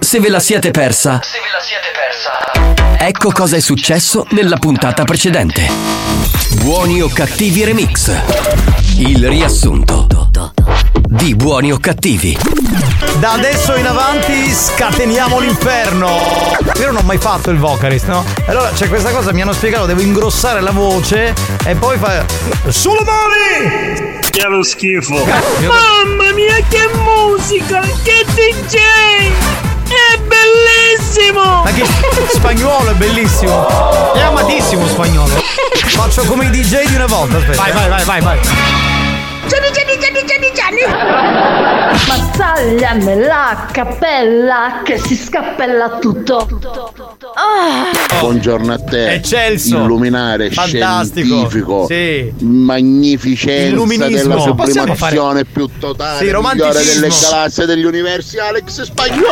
Se ve la siete persa, Se ve la siete persa. ecco cosa è successo nella puntata precedente. Buoni o cattivi remix. Il riassunto di Buoni o cattivi. Da adesso in avanti scateniamo l'inferno. Io non ho mai fatto il vocalist, no? Allora c'è questa cosa, mi hanno spiegato, devo ingrossare la voce e poi fare. Sulle mani! Che lo schifo. Mamma mia che musica! Che DJ! È bellissimo! Ma che spagnolo è bellissimo! È amatissimo spagnolo! Faccio come i DJ di una volta, aspetta. Vai, vai, vai, vai, vai. Gianni, Gianni, Gianni, Gianni, Gianni! Ma tagliami la cappella che si scappella tutto. Ah. Buongiorno a te. Eccelso. Illuminare Fantastico. scientifico. Sì. Magnificenza Illuminismo. della sublimazione più totale. Sì, migliore romanticismo. delle galassie degli universi Alex Spagnolo.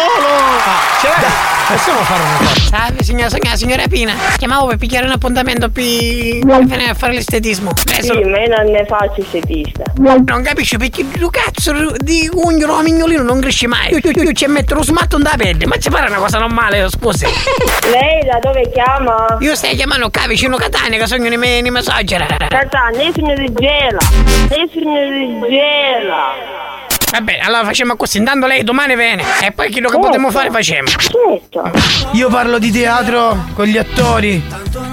Possiamo fare una cosa? Salve signora, signora, signora Pina. Chiamavo per pigliare un appuntamento per venire a fare l'estetismo. Adesso Sì, io non ne faccio estetista. Non capisci perché tu cazzo di ugnolo a mignolino non cresce mai. Io, io, io ci metto lo smatto da pelle, ma ci pare una cosa normale, scusi. Lei da dove chiama? Io stai chiamando qua vicino Catania che sono di me, di massaggia. Catania, sono di Gela. Sono di Gela. Va bene, allora facciamo così, intanto lei domani viene e poi quello che potremmo fare facciamo. Certo. Io parlo di teatro con gli attori.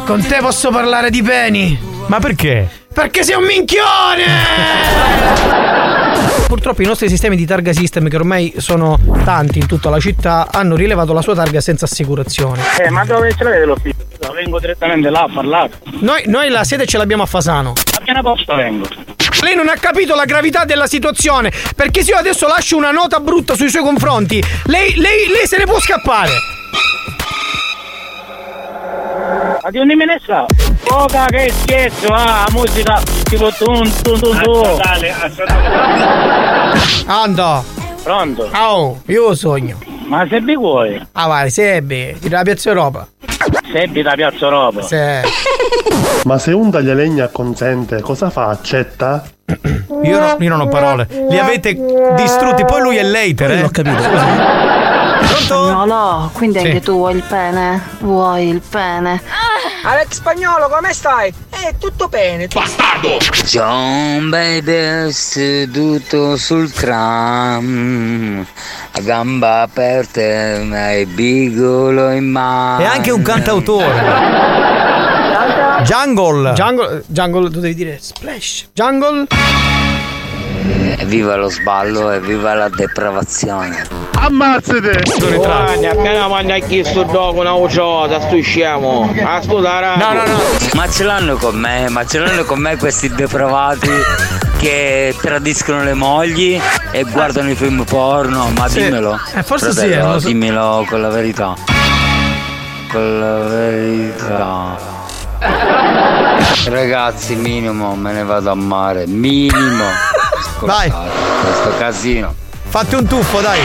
Con te posso parlare di peni. Ma perché? Perché sei un minchione! Purtroppo i nostri sistemi di targa system, che ormai sono tanti in tutta la città, hanno rilevato la sua targa senza assicurazione. Eh, ma dove ce l'avete l'ufficio? Vengo direttamente là a parlare. Noi, noi la sede ce l'abbiamo a Fasano. A piena posta vengo. Lei non ha capito la gravità della situazione, perché se io adesso lascio una nota brutta sui suoi confronti, lei, lei, lei se ne può scappare. Ma di ogni me ne sa? Poca che scherzo, ah, musica tipo tun tun tun tun. Ando. Pronto? Oh, io sogno. Ma se vi vuoi? Ah vai, Sebbi, di la Piazza Europa. Sebbi da Piazza Europa. Sì. Ma se un taglialegna consente, cosa fa? Accetta? Io, no- io non ho parole. Li avete distrutti, poi lui è later, eh? L'ho capito. Spagnolo, quindi Sì. anche tu vuoi il pene? Vuoi il pene? Alex Spagnolo, come stai? Eh, tutto bene. Bastardo! John baby seduto sul tram a gamba aperte ma il bigolo in mano È anche un cantautore. Jungle. Jungle, Jungle, tu devi dire splash. Jungle. Viva lo sballo e viva la depravazione Ammazzate! Guarda, appena mangia chi sto dopo una ucciosa, sto scemo. A sto da No, no, no. Ma ce l'hanno con me, ma ce l'hanno con me questi depravati che tradiscono le mogli e guardano i film porno. Ma Sì. dimmelo. Eh, forse sì, fratello, lo so. Dimmelo con la verità. Con la verità. Ragazzi, minimo, me ne vado a mare. Minimo. Vai. Questo casino. Fatti un tuffo, dai.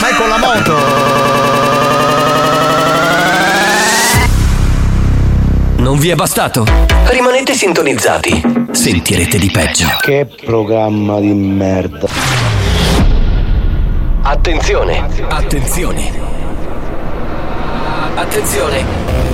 Vai con la moto. Non vi è bastato? Rimanete sintonizzati. Sentirete di peggio. Che programma di merda. Attenzione. Attenzione. Attenzione.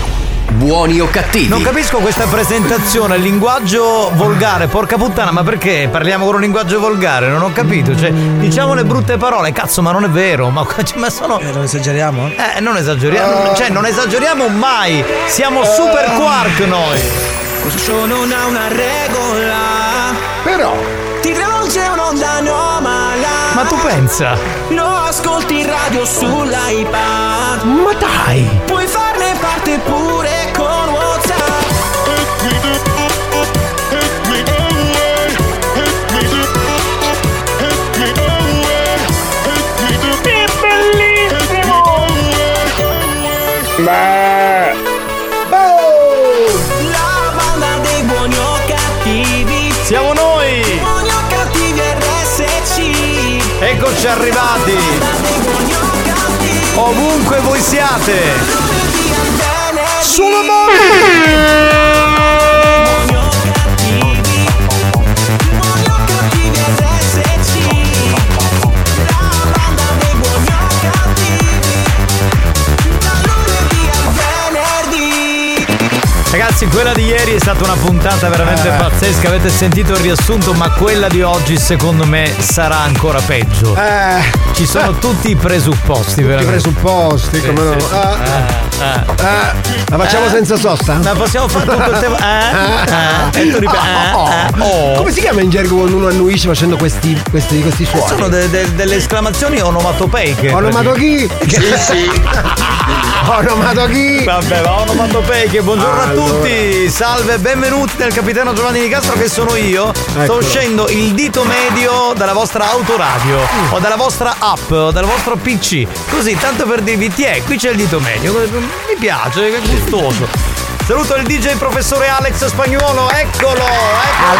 Buoni o cattivi? Non capisco questa presentazione, il linguaggio volgare, porca puttana, ma perché parliamo con un linguaggio volgare? Non ho capito, cioè, diciamo le brutte parole, cazzo, ma non è vero, ma, ma sono. Eh, non esageriamo? Eh, non esageriamo, cioè, non esageriamo mai, siamo super quark noi. Questo show non ha una regola. Però. Ti travolge un'onda anomala. Ma tu pensa? Lo ascolti in radio sull'iPad. Ma dai! Puoi farne parte pure Beh. La banda dei buoni o cattivi. Siamo noi. Buoni o cattivi RSC. Eccoci arrivati. Ovunque voi siate. Sulla mano. Ragazzi, quella di ieri è stata una puntata veramente Eh. pazzesca. Avete sentito il riassunto, ma quella di oggi, secondo me, sarà ancora peggio. Eh. Ci sono tutti i presupposti, I veramente. presupposti, come no? sì, sì. Ah, Eh, eh. ah. La facciamo Eh. senza sosta? Ma possiamo fare tutto il tempo. E tu ripeti. Oh, eh, eh, oh. Come si chiama in gergo quando uno annuisce facendo questi, questi, questi suoni? Sono de- de- delle esclamazioni onomatopeiche. Onomatochi? Sì, sì. Onomatochi? Vabbè, va onomatopeiche. Buongiorno Allora. a tutti. Salve, benvenuti nel capitano Giovanni Di Castro che sono io. Sto Eccolo. uscendo il dito medio dalla vostra autoradio o dalla vostra app o dal vostro PC. Così, tanto per dirvi, ti è, qui c'è il dito medio. Mi piace, è gustoso. Saluto il DJ professore Alex Spagnuolo, eccolo! eccolo.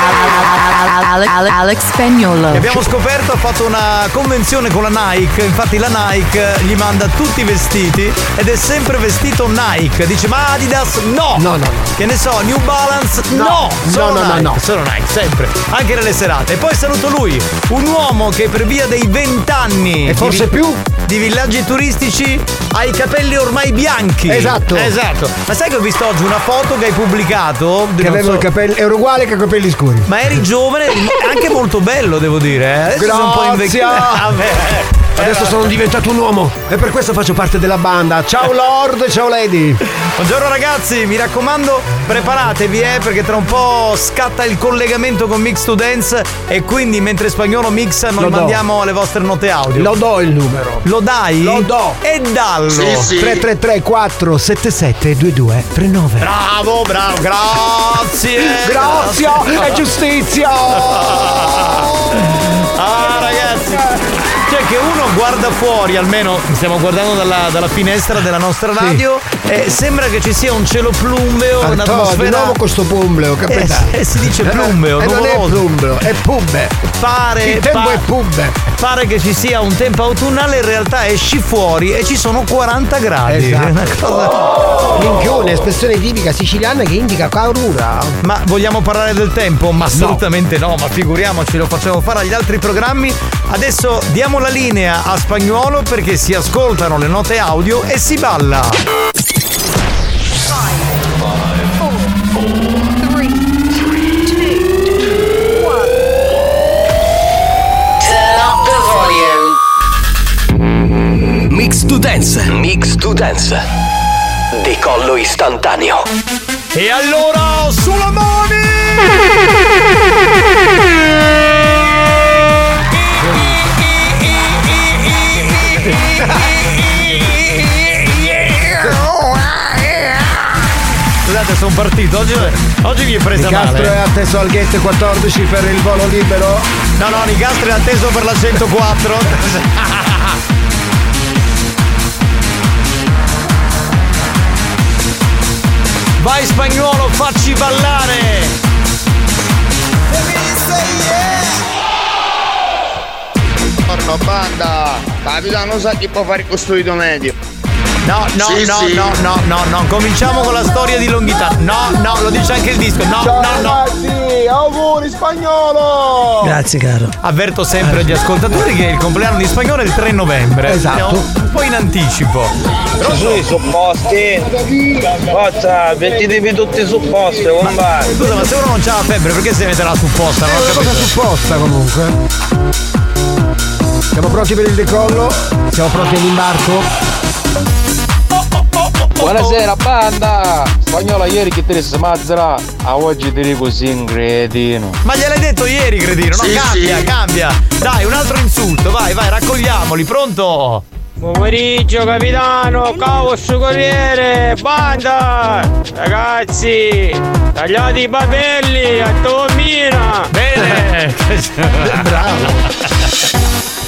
Alex Spagnolo. Che abbiamo scoperto ha fatto una convenzione con la Nike, infatti la Nike gli manda tutti i vestiti ed è sempre vestito Nike. Dice ma Adidas no! No, no, no. Che ne so, New Balance no! No, Solo no, no, Nike, no. Solo Nike, sempre. Anche nelle serate. E poi saluto lui, un uomo che per via dei vent'anni E forse più? Di villaggi turistici ha i capelli ormai bianchi. Esatto. Esatto. Ma sai che ho visto oggi una foto che hai pubblicato? Che Non aveva so- i capelli, era uguale che i capelli scuri. ma eri giovane, anche molto bello, devo dire. eh. Adesso sei un po' Grazie. invecchiato. Vabbè. Adesso sono diventato un uomo e per questo faccio parte della banda. Ciao Lord, ciao Lady. Buongiorno ragazzi, mi raccomando, preparatevi eh, perché tra un po' scatta il collegamento con Mix to Dance e quindi mentre spagnolo mixa noi mandiamo le vostre note audio. Lo do il numero. Lo dai? Lo do. E dallo. Sì, sì. 333 477 2239. Bravo, bravo, grazie. Grazie e giustizia. Ah ragazzi Cioè che uno guarda fuori Almeno stiamo guardando dalla, dalla finestra della nostra radio E sembra che ci sia un cielo plumbeo Ah, no, di Un'atmosfera nuovo questo plumbleo, capitano. Eh, eh, si dice plumbeo, E non è plumbleo, è pubbe. Pare, Il tempo pa- è pubbe. Pare che ci sia un tempo autunnale In realtà esci fuori e ci sono 40 gradi Esatto. È una cosa- Minchione, espressione tipica siciliana che indica caurura. Ma vogliamo parlare del tempo? Ma assolutamente no. ma figuriamoci, lo facciamo fare agli altri programmi. Adesso diamo la linea a spagnolo perché si ascoltano le note audio e si balla. Mix to Dance. Mix to Dance. Decollo istantaneo. E allora sulla mani! Scusate, sono partito. Oggi, oggi mi è presa Castro è male. atteso al gate 14 per il volo libero. No, no, Nicastro è atteso per la 104. Vai spagnolo, facci ballare! Porno banda. Capitano sa chi può fare costruito medio. No, no, Sì, no, sì. no, no, no, no, cominciamo con la storia di Longhità. No, no, lo dice anche il disco. No, no, no. ragazzi, auguri spagnolo! Grazie caro. Avverto sempre gli ascoltatori che il compleanno di spagnolo è il 3 novembre. Esatto. Un po' in anticipo. Sì, supposti. Forza, mettitevi tutti supposti, compare. Scusa, ma se uno non c'ha la febbre, perché si mette la supposta? È Non ho una cosa supposta comunque. Siamo pronti per il decollo? Siamo pronti all'imbarco? Buonasera banda! Spagnola ieri che te ne smazzerà, a oggi ti dico così in cretino. Ma gliel'hai detto ieri, cretino, no? Sì, cambia, sì. cambia. Dai, un altro insulto, vai, vai, raccogliamoli, pronto? Pomeriggio capitano, caos corriere, banda! Ragazzi, tagliate i papelli a Tomina! Bene! Bravo!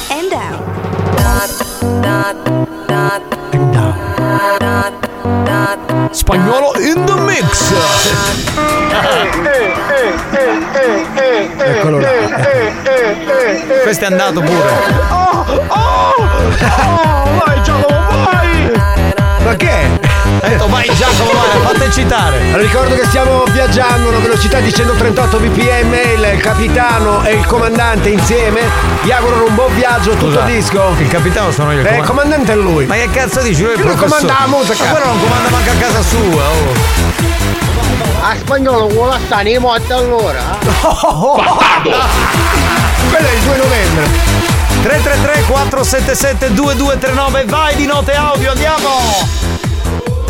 And down. Spagnolo in the mix! Eccolo là. Questo è andato pure. Oh! Oh! Vai Giacomo, vai! Ma che? Ha detto vai Giacomo, vai, fate citare. Ricordo che stiamo viaggiando a una velocità di 138 bpm, il capitano e il comandante insieme vi augurano un buon viaggio tutto Scusa, il disco. Il capitano sono io. Eh, il comandante è lui. Ma che cazzo dici? Lui è il Lui professore. comanda la musica. Ma quello non comanda manco a casa sua, oh. A spagnolo vuole stare in morte allora. Quello è il 2 novembre. 333 477 2239 vai di note audio, andiamo!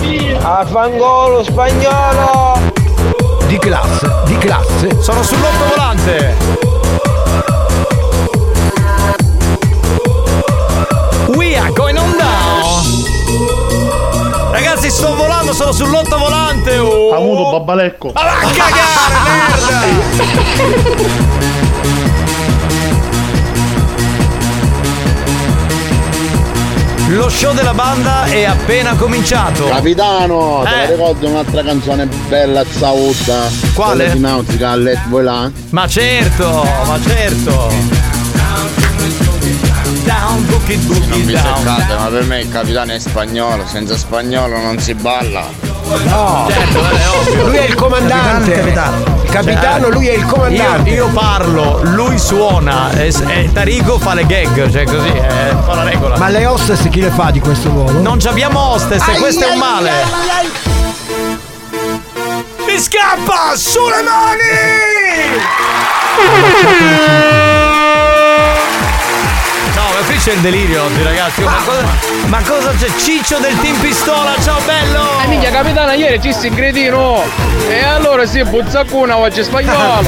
A fangolo spagnolo! Di classe, di classe. Sono sull'ottovolante! We are going on down! Ragazzi, sto volando, sono sull'ottovolante! Oh. Ha avuto babbalecco. Ma va a cagare, merda! Lo show della banda è appena cominciato. Capitano, te la Eh. ricordi un'altra canzone bella zauda? Quale? Quella di Nautica, Let Voila? Ma certo, ma certo. Down, bookie, Non bookie, vi down. seccate, ma per me il capitano è spagnolo, senza spagnolo non si balla. No, Certo, è ovvio. lui è il comandante. Capitano, Il capitano, lui è il comandante. Io, io parlo, lui suona e, e Tarico fa le gag, cioè così, è un po' la regola. Ma le hostess chi le fa di questo volo? Non ci abbiamo hostess e questo è un male. Mi scappa! Sulle mani! C'è il delirio oggi, ragazzi. Ma cosa, ma cosa c'è? Ciccio del team pistola, ciao bello! Eh minchia capitano ieri ci si cretino E allora sì buzzaccuna oggi spagnolo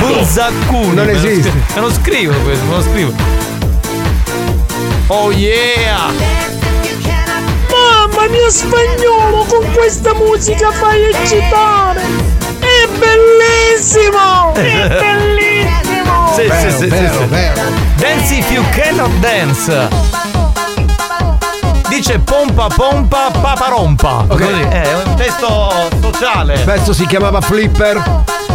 Buzzaccuni. Non esiste. lo scrivo questo, me lo scrivo. Oh yeah! Mamma mia spagnolo, con questa musica fai eccitare! È bellissimo! È bellissimo! Sì, Vero, sì, sì, vero, sì, vero. Dance if you cannot dance. Dice pompa pompa paparompa. Ok. Così, è un testo sociale. Questo si chiamava Flipper.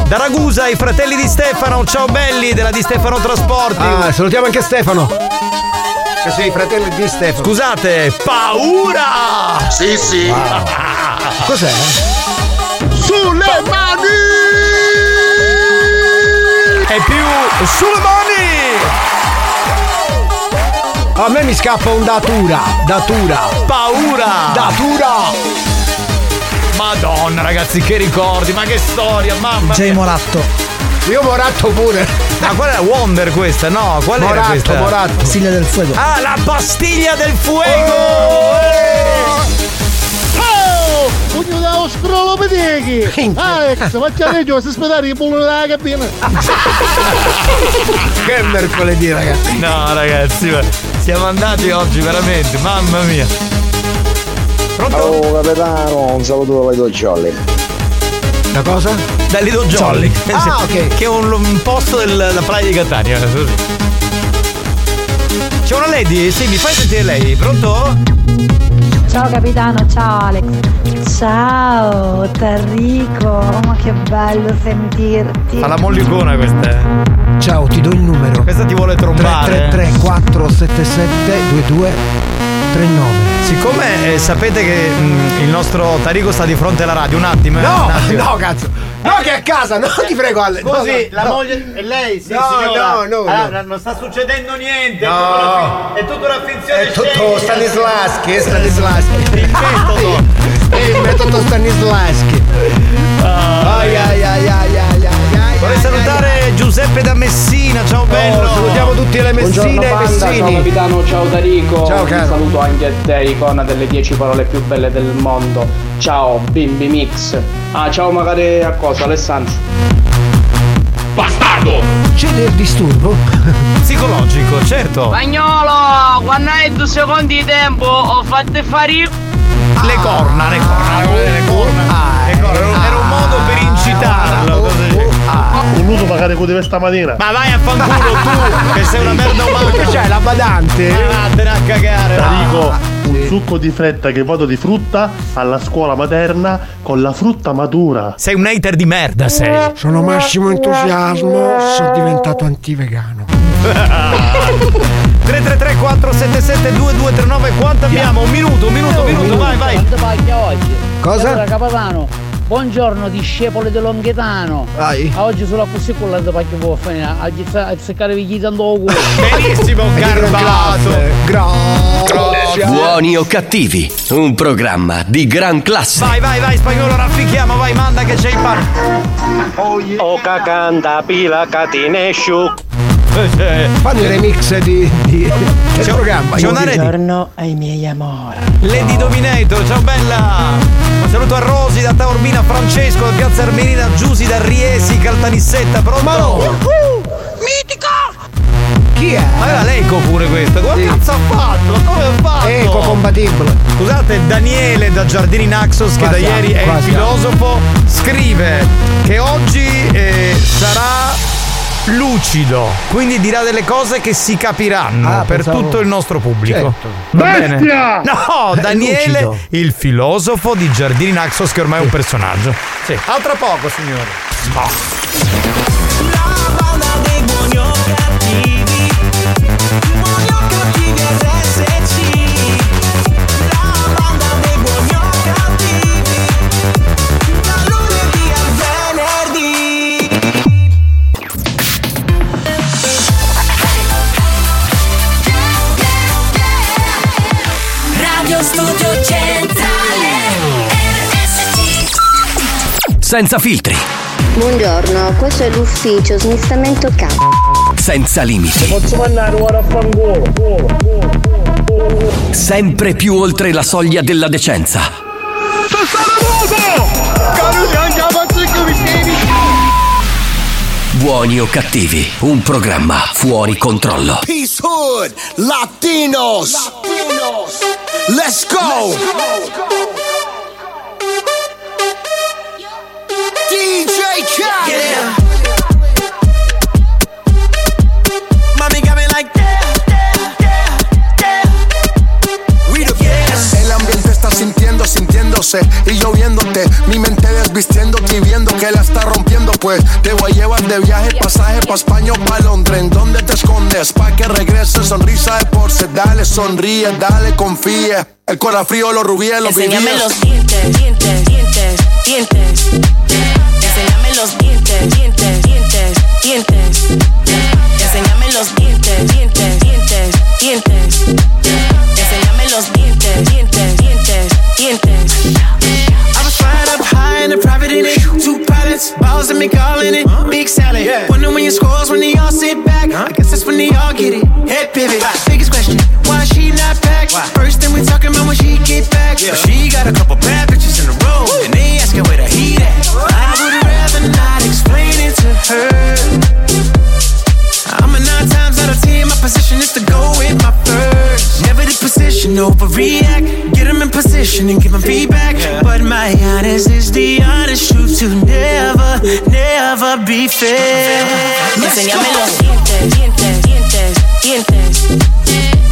Da Ragusa, i fratelli di Stefano, ciao belli della Di Stefano Trasporti. Ah, salutiamo anche Stefano. Che sono i fratelli di Stefano. Scusate, paura! Sì, sì. Cos'è? Sulle mani! È più sulle mani! A me mi scappa un datura. Datura. Paura! Datura. Madonna ragazzi, che ricordi, ma che storia, mamma J mia. Moratto. Io moratto pure. Ma qual è Wonder questa? No, qual era Moratto, questa? moratto. Pastiglia del fuego. Ah, la pastiglia del fuego! Oh! Pugno da ostrolopedichi! Alex, faccia io, si aspettare i pulmoni dalla cabina! Che mercoledì, ragazzi. No, ragazzi, ma siamo andati oggi veramente, mamma mia. Pronto? Oh capitano, un saluto dai due jolly. La cosa? Da Lido Jolly. Ah, ok. Che è un, un posto della playa di Catania. C'è una lady? Sì, mi fai sentire lei? Pronto? Ciao capitano, ciao Alex. Ciao Tarrico, ma che bello sentirti. Fa la mollicona questa. eh. Ciao, ti do il numero. Questa ti vuole trombare. 333 477 2239. Siccome eh, sapete che mm, il nostro Tarico sta di fronte alla radio, un attimo. eh, No, un attimo. no, cazzo. No, che è a casa, no, ti prego, Ale. Scusi, no, la no. moglie è lei, sì, No, signora. no, no, Allora, no. non sta succedendo niente. No. È, tutta una fi- è tutta una finzione È tutto. Stanislaschi, è Stanislaschi. Il metodo. È il metodo Stanislaschi. Ai ai ai ai ai ai ai. Vorrei salutare Giuseppe da Messina, ciao bello. Oh, salutiamo tutte le Messine e Ciao Messini. capitano, ciao Tarico Ciao, Un caro. saluto anche a te, icona delle 10 parole più belle del mondo Ciao bimbi mix Ah ciao magari a cosa Alessandro Bastardo! C'è del disturbo? Psicologico, certo. Spagnolo, quando hai due secondi di tempo ho fatto fare Le corna, le corna, le corna. Le corna. Era un- Era un modo per incitarlo. così. Voluto pagare con di stamattina. Ma vai a fanculo tu, che sei una merda umana. Che c'è la badante? Ma vattene a cagare. Dico un succo di fretta che vado di frutta alla scuola materna con la frutta matura. Sei un hater di merda, sei. Sono massimo entusiasmo, sono diventato antivegano. 333 477 2239 quanto abbiamo? Un minuto, un minuto, un minuto, vai, vai. Quanto paglia oggi? Cosa? Allora, capitano, buongiorno discepoli di Longhetano. Vai. A oggi sulla così con la paglia può fare a seccare vi tanto culo. Benissimo, garbato. Buoni o cattivi, un programma di gran classe. Vai, vai, vai, spagnolo, raffichiamo, vai, manda che c'è il pan. O cacanta pila catinesciu. Fanno il remix di, di del C'è- programma. c'è una. Buongiorno ai miei amori. Lady Dominator, ciao bella! Un saluto a Rosi da Taormina, Francesco da Piazza Armerina, Giusi da Riesi, Caltanissetta, pronto? Chi è? Ma era l'eco pure questa, come cazzo ha fatto? Come ha fatto? Eco compatibile. Scusate, Daniele da Giardini Naxos, che da Quasi, ieri è il filosofo, scrive che oggi eh, sarà lucido, quindi dirà delle cose che si capiranno Ah, per pensavo- tutto il nostro pubblico. Certo. Bestia! No, Daniele, lucido. il filosofo di Giardini Naxos, che ormai è un personaggio. Sì. A tra poco, signori. Radio Senza filtri, Buongiorno, questo è l'ufficio smistamento capo. senza limiti, Posso mandare ora a fangolo. sempre più oltre la soglia della decenza. Buoni o cattivi, un programma fuori controllo. Peace Hood, Latinos. Let's go. Mami got me like We the best. El ambiente está sintiendo, sintiéndose y yo viéndote. Mi mente desvistiéndote y viendo que la está rompiendo. Pues te voy a llevar de viaje, pasaje pa' España o pa' Londres. ¿En dónde te escondes? Pa' que regrese, sonrisa de porce. Dale, sonríe, dale, confía. El corazón frío, los rubíes, los Enséñame vivíes. los dientes, dientes, dientes, dientes Enséñame los dientes, dientes, dientes, dientes Enséñame los dientes, dientes, dientes, dientes Enséñame los dientes, dientes, dientes, dientes I was flying up high in a private in it. Two pilots, balls and me calling it. Big salad. Wonder when your scores when they all sit back. I guess that's when they all get it. Head pivot. Biggest question, why she not back? First thing we talking about when she get back. But she got a couple bad bitches in a row. Position, overreact. Get them in position and give them feedback. But my honest is the honest truth to never, never be fair. Go. los dientes, dientes, dientes, dientes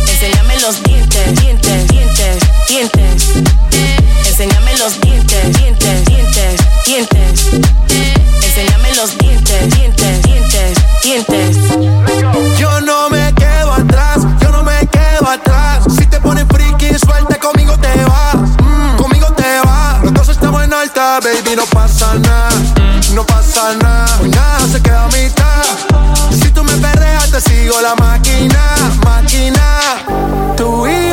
Enséñame los dientes, dientes, dientes, dientes Enséñame los dientes, dientes, dientes, dientes Enséñame los dientes, dientes, dientes, dientes baby, no pasa nada. No pasa nada, hoy nada se queda a mitad. Si tú me perreas, te sigo la máquina, máquina. Tú y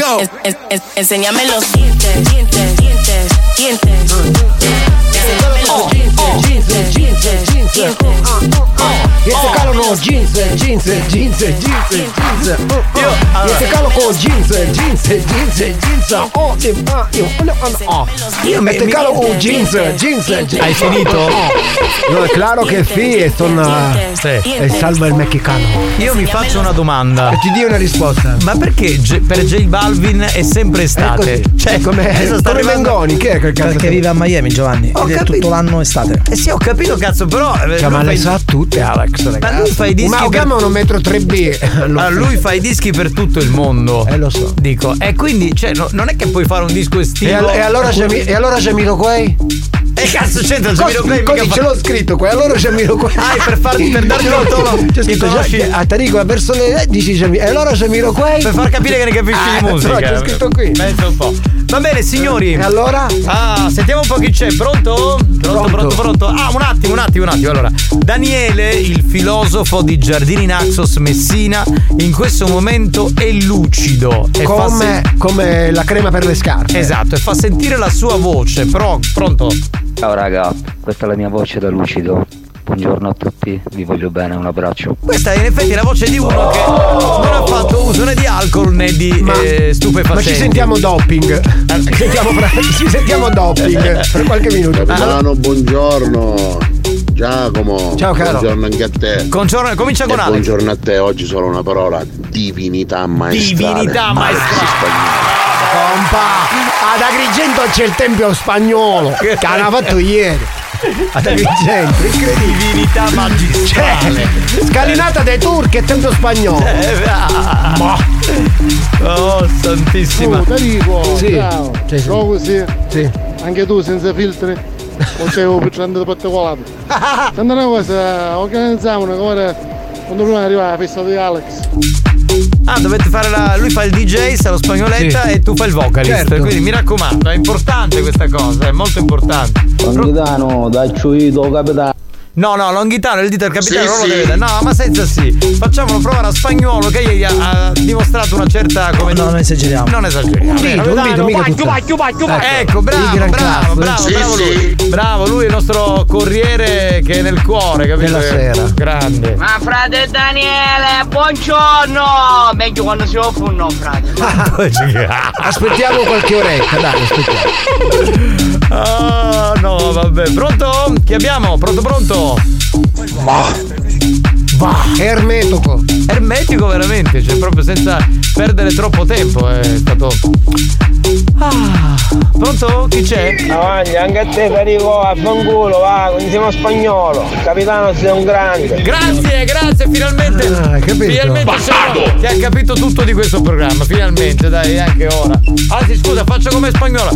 go. En- en- en- Enséñame los dientes, dientes, dientes, dientes Enséñame los dientes, dientes, calo no jeans, jeans, jeans, jeans, jeans. Jeste calo con jeans, jeans, jeans, jeans. Oh, di- ah, io- no, no, oh. Io mi- Jeste mi- calo con jeans, jeans, jeans. Hai finito? No, claro che sì, e sono e salva il mexicano. Io mi faccio una domanda. E ti dia una risposta. Ma perché J- per J Balvin è sempre estate? così. Cioè, Come- adesso sta come arrivando- Mengoni, chi è quel cazzo? Perché vive a Miami, Giovanni. Ho ed è capito. tutto l'anno estate. Eh sì, ho capito, cazzo, però. eh, Cioè, ma le fa- sa tutte, Alex, Ma lui ragazzi. fa fa i dischi Ma per- chiama un metro 3B. Allora, lui fa i dischi per tutto il mondo. Eh, lo so. Dico, e quindi, cioè, no- non è che puoi fare un disco estivo. E, al- e allora c'è Mi- e allora c'è Miroquai? E cazzo c'entra Cos- Jamiroquai? così Mica ce fa- l'ho scritto qua, allora c'è. Ah, per farti- per darti un tono. C'è scritto già- a Tarico verso le eh, dici c'è Mi- e allora c'è Miroquai? Per far capire che ne capisci Ah, di musica. però c'è scritto qui. Pensa un po'. Va bene, signori. E allora? Ah, sentiamo un po' chi c'è. Pronto? Pronto, pronto, pronto. Ah, un attimo, un attimo, un attimo. Allora, Daniele, il filosofo di Giardini Naxos Messina, in questo momento è lucido. E fa Come, sen- come la crema per le scarpe. Esatto, e fa sentire la sua voce. Però, pronto? Ciao raga, questa è la mia voce da lucido. Buongiorno a tutti, vi voglio bene, un abbraccio. Questa è in effetti la voce di uno che non ha fatto uso né di alcol né di eh, stupefacenti. Ma ci sentiamo doping. Ci sentiamo, ci sentiamo doping per qualche minuto. Milano, buongiorno. Giacomo. Ciao, caro. Buongiorno anche a te. Buongiorno, comincia con E Alex. Buongiorno a te, oggi solo una parola. Divinità maestrale. Divinità maestrale. Compa, ad Agrigento c'è il tempio spagnolo che hanno fatto ieri. Ad Agrigento, incredibile. Divinità magistrale. Cioè, scalinata dei turchi e tempio spagnolo. Eh, ah. Oh, santissima. Oh, Tarico, Sì. ciao. Sì, sì. Così. Sì. Anche tu senza filtri? Non c'è un piccante particolare. Senti una cosa, organizziamo una cosa quando prima arriva la festa di Alex. Ah, dovete fare la. Lui fa il DJ, sa lo spagnoletta Sì. e tu fai il vocalist. Certo. Quindi mi raccomando, è importante questa cosa, è molto importante. Longhitano, dai ciuito, capitano. No, no, Longhitano, il dito del capitano Sì, non lo sì. deve dare. No, ma senza sì. Facciamolo provare a spagnolo che ieri ha, ha dimostrato una certa. Come No, non esageriamo. Non esageriamo. Un dito, un dito, mica vai, vai, vai, vai. Ecco. Ecco, bravo, bravo, bravo, Sì, bravo sì. lui. Bravo, lui è il nostro corriere che è nel cuore, capito? Della sera. Grande. Ma frate Daniele, buongiorno! Meglio quando si offre un no, frate. Aspettiamo qualche oretta, dai, aspettiamo. Ah, no, vabbè. Pronto? Chi abbiamo? Pronto, pronto? Va. Ermetico. Ermetico veramente, cioè proprio senza perdere troppo tempo, è stato. Ah, pronto? Chi c'è? Avanti, anche a te Federico, a fanculo, va, quindi siamo spagnolo. Capitano sei un grande. Grazie, grazie, finalmente. Ah, capito? Finalmente siamo- ti ha capito tutto di questo programma, finalmente, dai, anche ora. Anzi, scusa, faccio come spagnola.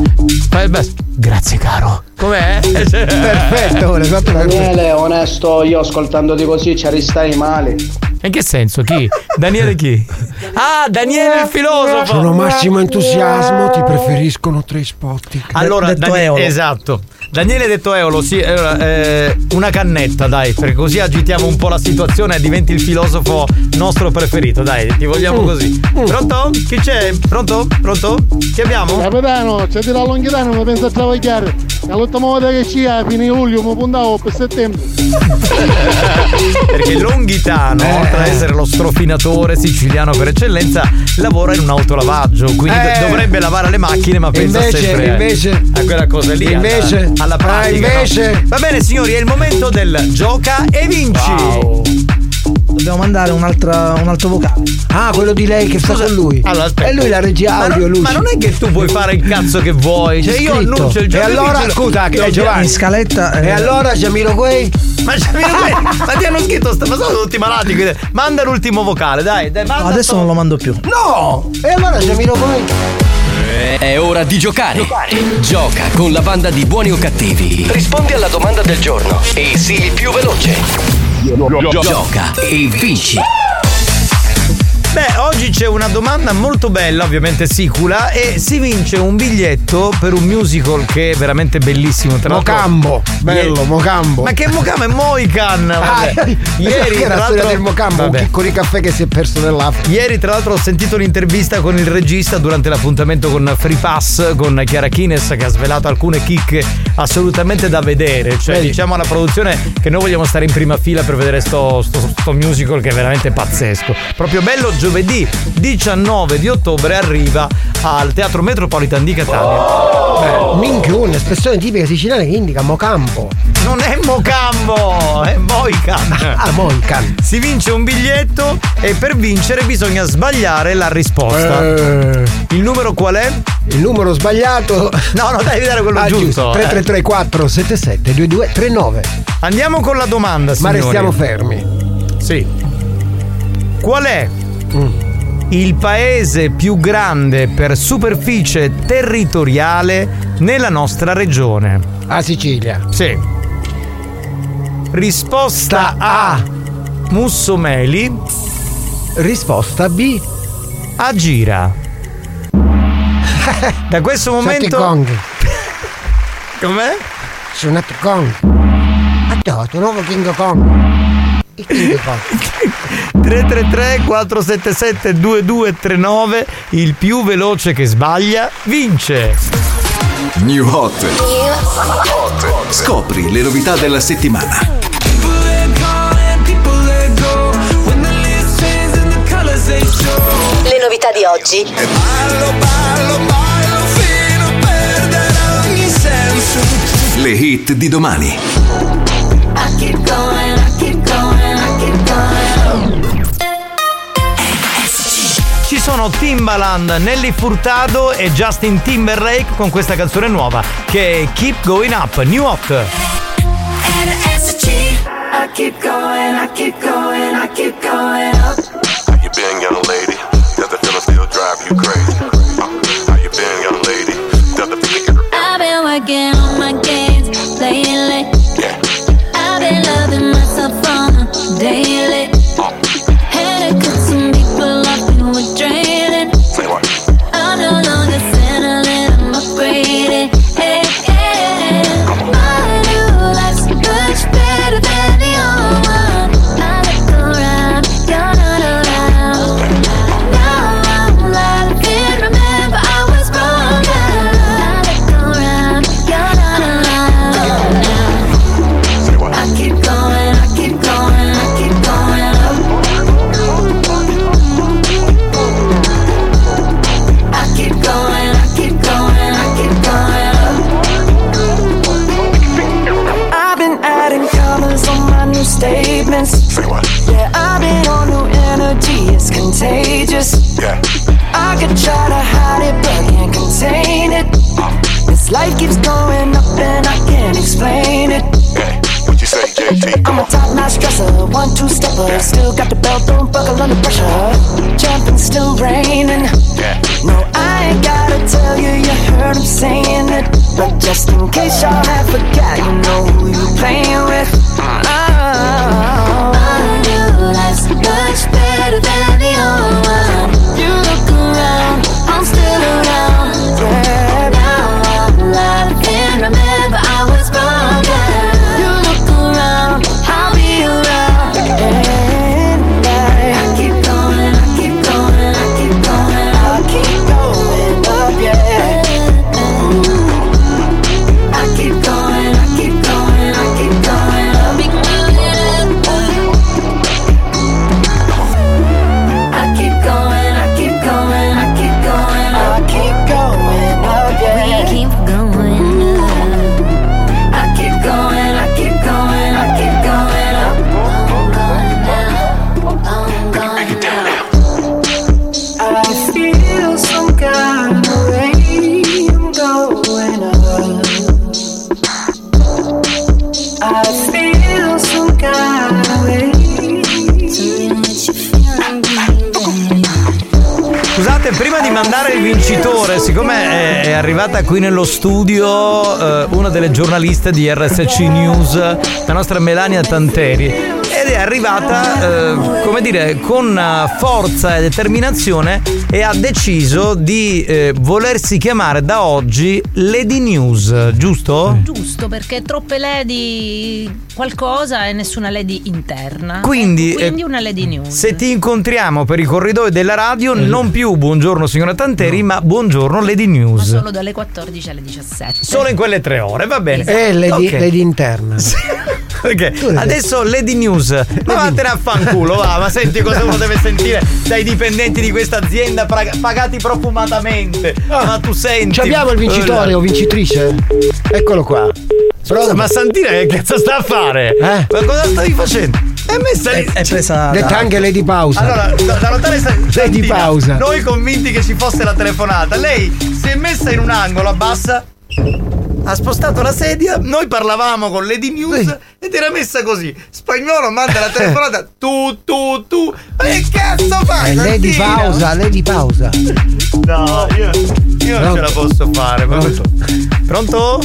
Fai il best. Grazie, caro. Com'è? Perfetto, ora esatto Daniele, onesto, io ascoltandoti così ci ristai male. In che senso? Chi? Daniele chi? Ah, Daniele il filosofo. Sono massimo entusiasmo, ti preferiscono tre spot. Allora, Daniele- esatto. Daniele detto Eolo, sì, allora, eh, una cannetta, dai, perché così agitiamo un po' la situazione e diventi il filosofo nostro preferito, dai, ti vogliamo Mm. così. Pronto? Chi c'è? Pronto? Pronto? Chi abbiamo? Capitano, c'è di la Longhitano, ma pensa a travagliare. È l'ultima volta che ci a fine luglio, mi puntavo per settembre. Perché Longhitano, Eh. oltre ad essere lo strofinatore siciliano per eccellenza, lavora in un autolavaggio, quindi Eh. dovrebbe lavare le macchine, ma pensa invece- sempre a- invece- a quella cosa lì. invece- alla, alla pratica. Ah, invece- no? Va bene, signori, è il momento del gioca e vinci. Dobbiamo mandare un'altra, un altro vocale. Ah, quello di lei che sta con lui. Allora, aspetta. E lui la regia Ma audio, non, ma non è che tu puoi fare il cazzo che vuoi. Cioè, io Scritto. annuncio il gioco. E allora, vinci- scusa, che- eh, Giovanni. In scaletta. eh, E allora Giamiro Quei? Ma, ma ti hanno scritto, sta- ma sono tutti malati. quindi Manda l'ultimo vocale, dai. dai no, adesso sto- non lo mando più. No! E allora Giamiro Quei? È ora di giocare. Gioca con la banda di buoni o cattivi. Rispondi alla domanda del giorno e sii il più veloce. Gioca e vinci. Beh, oggi c'è una domanda molto bella, ovviamente sicula, e si vince un biglietto per un musical che è veramente bellissimo. Tra l'altro- Mocambo, bello, Mocambo. Ma che Mocambo è Moican? Ah, Ieri, era tra la storia l'altro- del Mocambo, un Vabbè. piccolo caffè che si è perso nell'Africa. Ieri, tra l'altro, ho sentito l'intervista con il regista durante l'appuntamento con Free Pass con Chiara Kines che ha svelato alcune chicche assolutamente da vedere. Cioè, Vedi. diciamo alla produzione che noi vogliamo stare in prima fila per vedere sto, sto- sto musical che è veramente pazzesco. Proprio bello giovedì 19 di ottobre arriva al Teatro Metropolitan di Catania. Beh, minchione, espressione tipica siciliana che indica Mocambo. Non è Mocambo, è Moican. Ah, Moican. Si vince un biglietto e per vincere bisogna sbagliare la risposta. Eh. Il numero qual è? Il numero sbagliato. No, no, devi dare quello Ah, giusto. eh. 3334 77 2239. Andiamo con la domanda, Ma signori. restiamo fermi. Sì. Qual è il paese più grande per superficie territoriale nella nostra regione? A Sicilia. Sì. Risposta A. Mussomeli. Risposta B. Agira. Da questo momento. Kong. Com'è? Sono Kong. Attento, nuovo King Kong. Il King Kong. 333 477 2239 il più veloce che sbaglia vince New Hot. Scopri le novità della settimana. Le novità di oggi. Le hit di domani. Ci sono Timbaland, Nelly Furtado e Justin Timberlake con questa canzone nuova che è Keep Going Up New Hot I keep going, I keep going, I keep going up. Buckle under pressure. Jumping, still raining. No, I ain't gotta tell you, you heard him saying it. But just in case y'all have forgot, you know who you playing vincitore, siccome è, è arrivata qui nello studio eh, una delle giornaliste di RSC News, la nostra Melania Tanteri, arrivata, eh, come dire, con eh, forza e determinazione e ha deciso di eh, volersi chiamare da oggi Lady News, giusto? Giusto, perché troppe lady qualcosa e nessuna lady interna. Quindi, Ecco, quindi eh, una lady news. Se ti incontriamo per i corridoi della radio, non più buongiorno signora Tanteri, ma buongiorno Lady Ma News. solo dalle 14 alle 17. Solo in quelle tre ore, va bene. E Lady, Ok. Lady interna. Perché adesso Lady News, ma vattene a fanculo, va, ma senti cosa uno deve sentire dai dipendenti di questa azienda pra- pagati profumatamente. ma tu senti. Ci abbiamo il vincitore o vincitrice? Eccolo qua. Scusa, ma Santina che cazzo sta a fare? Eh? Ma cosa stavi facendo? È messa lì. È presa. Detta anche Lady Pausa. Allora, da, da notare sta- Lady Santina, Pausa. Noi convinti che ci fosse la telefonata, lei si è messa in un angolo, abbassa. Ha spostato la sedia, noi parlavamo con Lady News ed era messa così. Spagnolo manda la telefonata, tu, tu, tu. Ma che cazzo fai? Eh, Lady pausa, Lady pausa. No, io, io non ce la posso fare. ma- Pronto?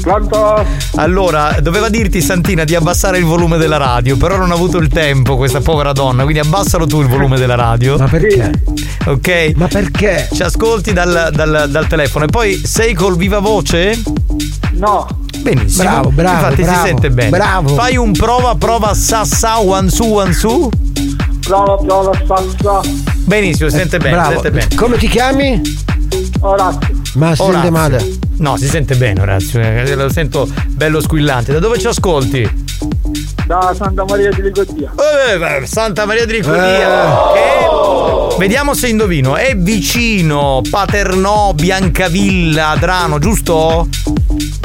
Pronto? Allora, doveva dirti Santina di abbassare il volume della radio, però non ha avuto il tempo questa povera donna, quindi abbassalo tu il volume della radio. Ma perché? Ok? Ma perché? Ci ascolti dal, dal- dal telefono e poi sei col viva voce? No. Benissimo. Bravo, bravo, Infatti bravo, si sente bene. bravo. Fai un prova, prova sa sa one su one su. Prova, prova, spazza. Benissimo, si sente bene, si Bravo. sente bene. Come ti chiami? Orazio. Ma si Orazio. sente male. No, si sente bene, Orazio. eh, Lo sento bello squillante. Da dove ci ascolti? Da Santa Maria di Ligodia. Eh, Santa Maria di Ricodia. Che- Vediamo se indovino. È vicino Paternò, Biancavilla, Adrano, giusto?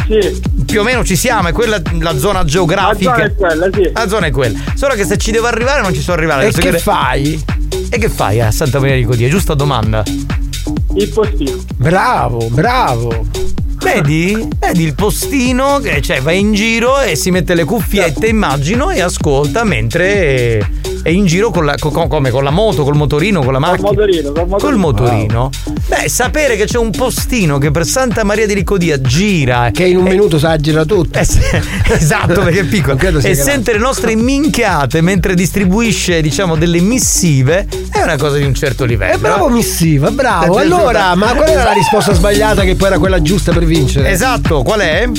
Sì. Più o meno ci siamo, è quella la zona geografica. La zona è quella, sì. La zona è quella. Solo che se ci devo arrivare non ci so arrivare. E che sapere- fai? E che fai a Santa Maria di Ricodia? Giusta domanda. Il postino. Bravo, bravo. Vedi? Vedi il postino che cioè, va in giro e si mette le cuffiette, immagino, e ascolta mentre è in giro con la, co- co- come, con la moto, col motorino, con la macchina. motorino, col motorino. Col motorino. Beh, sapere che c'è un postino che per Santa Maria di Ricodia gira. Che in un minuto sa gira tutto. Eh, esatto, perché è piccolo. E grande. sente le nostre minchiate mentre distribuisce, diciamo, delle missive è una cosa di un certo livello. È bravo eh. missiva, bravo. Allora, ma qual era la risposta sbagliata che poi era quella giusta per vincere? Esatto, qual è?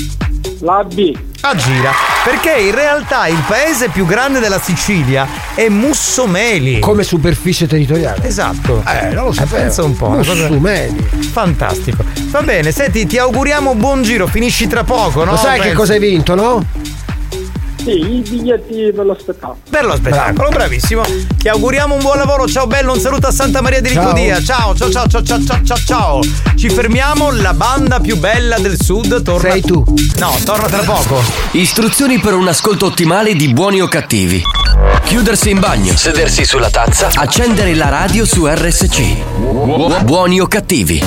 La B. A gira. Perché in realtà il paese più grande della Sicilia è Mussomeli. Come superficie territoriale. Esatto. Eh, non lo sapevo. Pensa un po'. Mussomeli. Fantastico. Va bene, senti, ti auguriamo buon giro, finisci tra poco, no? Lo sai che cosa hai vinto, no? Sì, i biglietti per lo spettacolo. Per lo spettacolo, bravissimo. Ti auguriamo un buon lavoro. Ciao bello, un saluto a Santa Maria di. Ricodia. Ciao, ciao, ciao, ciao, ciao, ciao, ciao, ciao. Ci fermiamo, la banda più bella del sud torna. Sei tu. No, torna tra poco. Istruzioni per un ascolto ottimale di buoni o cattivi. Chiudersi in bagno, sedersi sulla tazza, accendere la radio su RSC. Buoni o cattivi.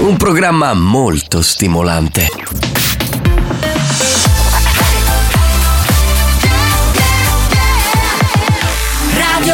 Un programma molto stimolante.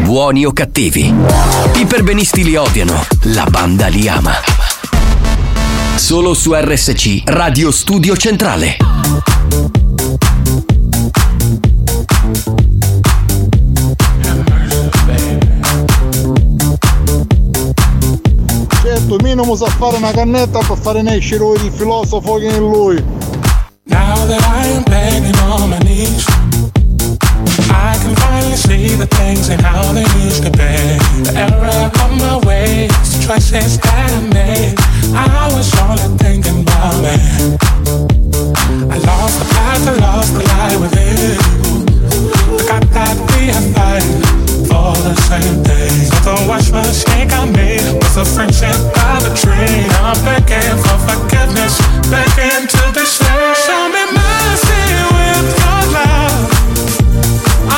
Buoni o cattivi. I perbenisti li odiano, la banda li ama. Solo su RSC Radio Studio Centrale. Certo, minimo sa fare una cannetta per fare nascere il filosofo che è in lui. Now that I am begging on my knees, see the things and how they used to be. The error of my ways, the choices that I made. I was only thinking about me. I lost the path, I lost the light within. Forgot that we are fighting for the same thing. So the wash mistake I made was a friendship by the tree. I'm begging for forgiveness, begging to be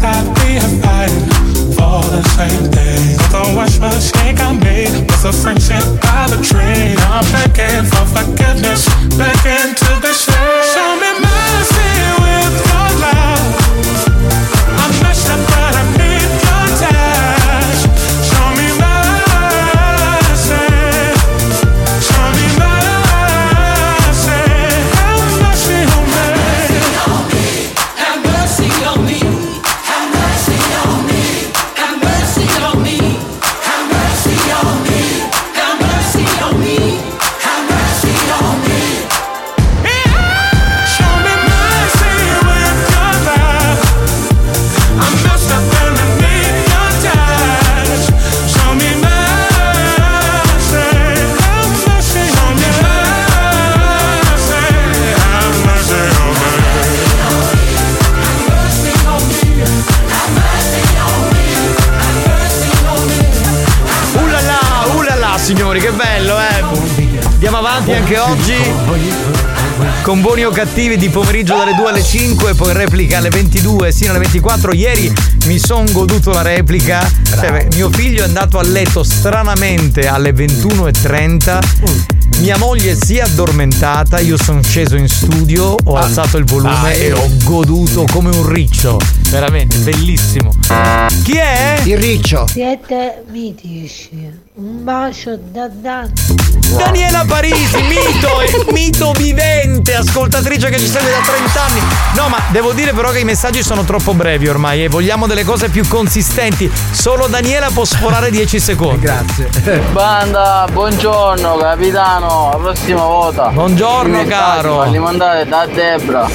That we fighting for the same thing. I made was a friendship by the tree. I'm begging for forgiveness, begging to be signori, che bello, eh! Andiamo avanti anche oggi. Con buoni o cattivi di pomeriggio dalle 2 alle 5 poi replica alle 22 sino alle 24 ieri mi son goduto la replica. Cioè, beh, mio figlio è andato a letto stranamente alle 21.30 mia moglie si è addormentata io sono sceso in studio ho alzato il volume Ah, e ho goduto come un riccio veramente bellissimo. Chi è? il riccio. Siete mitici. Un bacio da Dante. Daniela Parisi, mito, mito vivente, ascoltatrice che ci segue da 30 anni. No, ma devo dire però che i messaggi sono troppo brevi ormai e vogliamo delle cose più consistenti. Solo Daniela può sforare 10 secondi. Grazie. Banda, buongiorno capitano, la prossima volta. Buongiorno, caro. Falli mandare da Debra.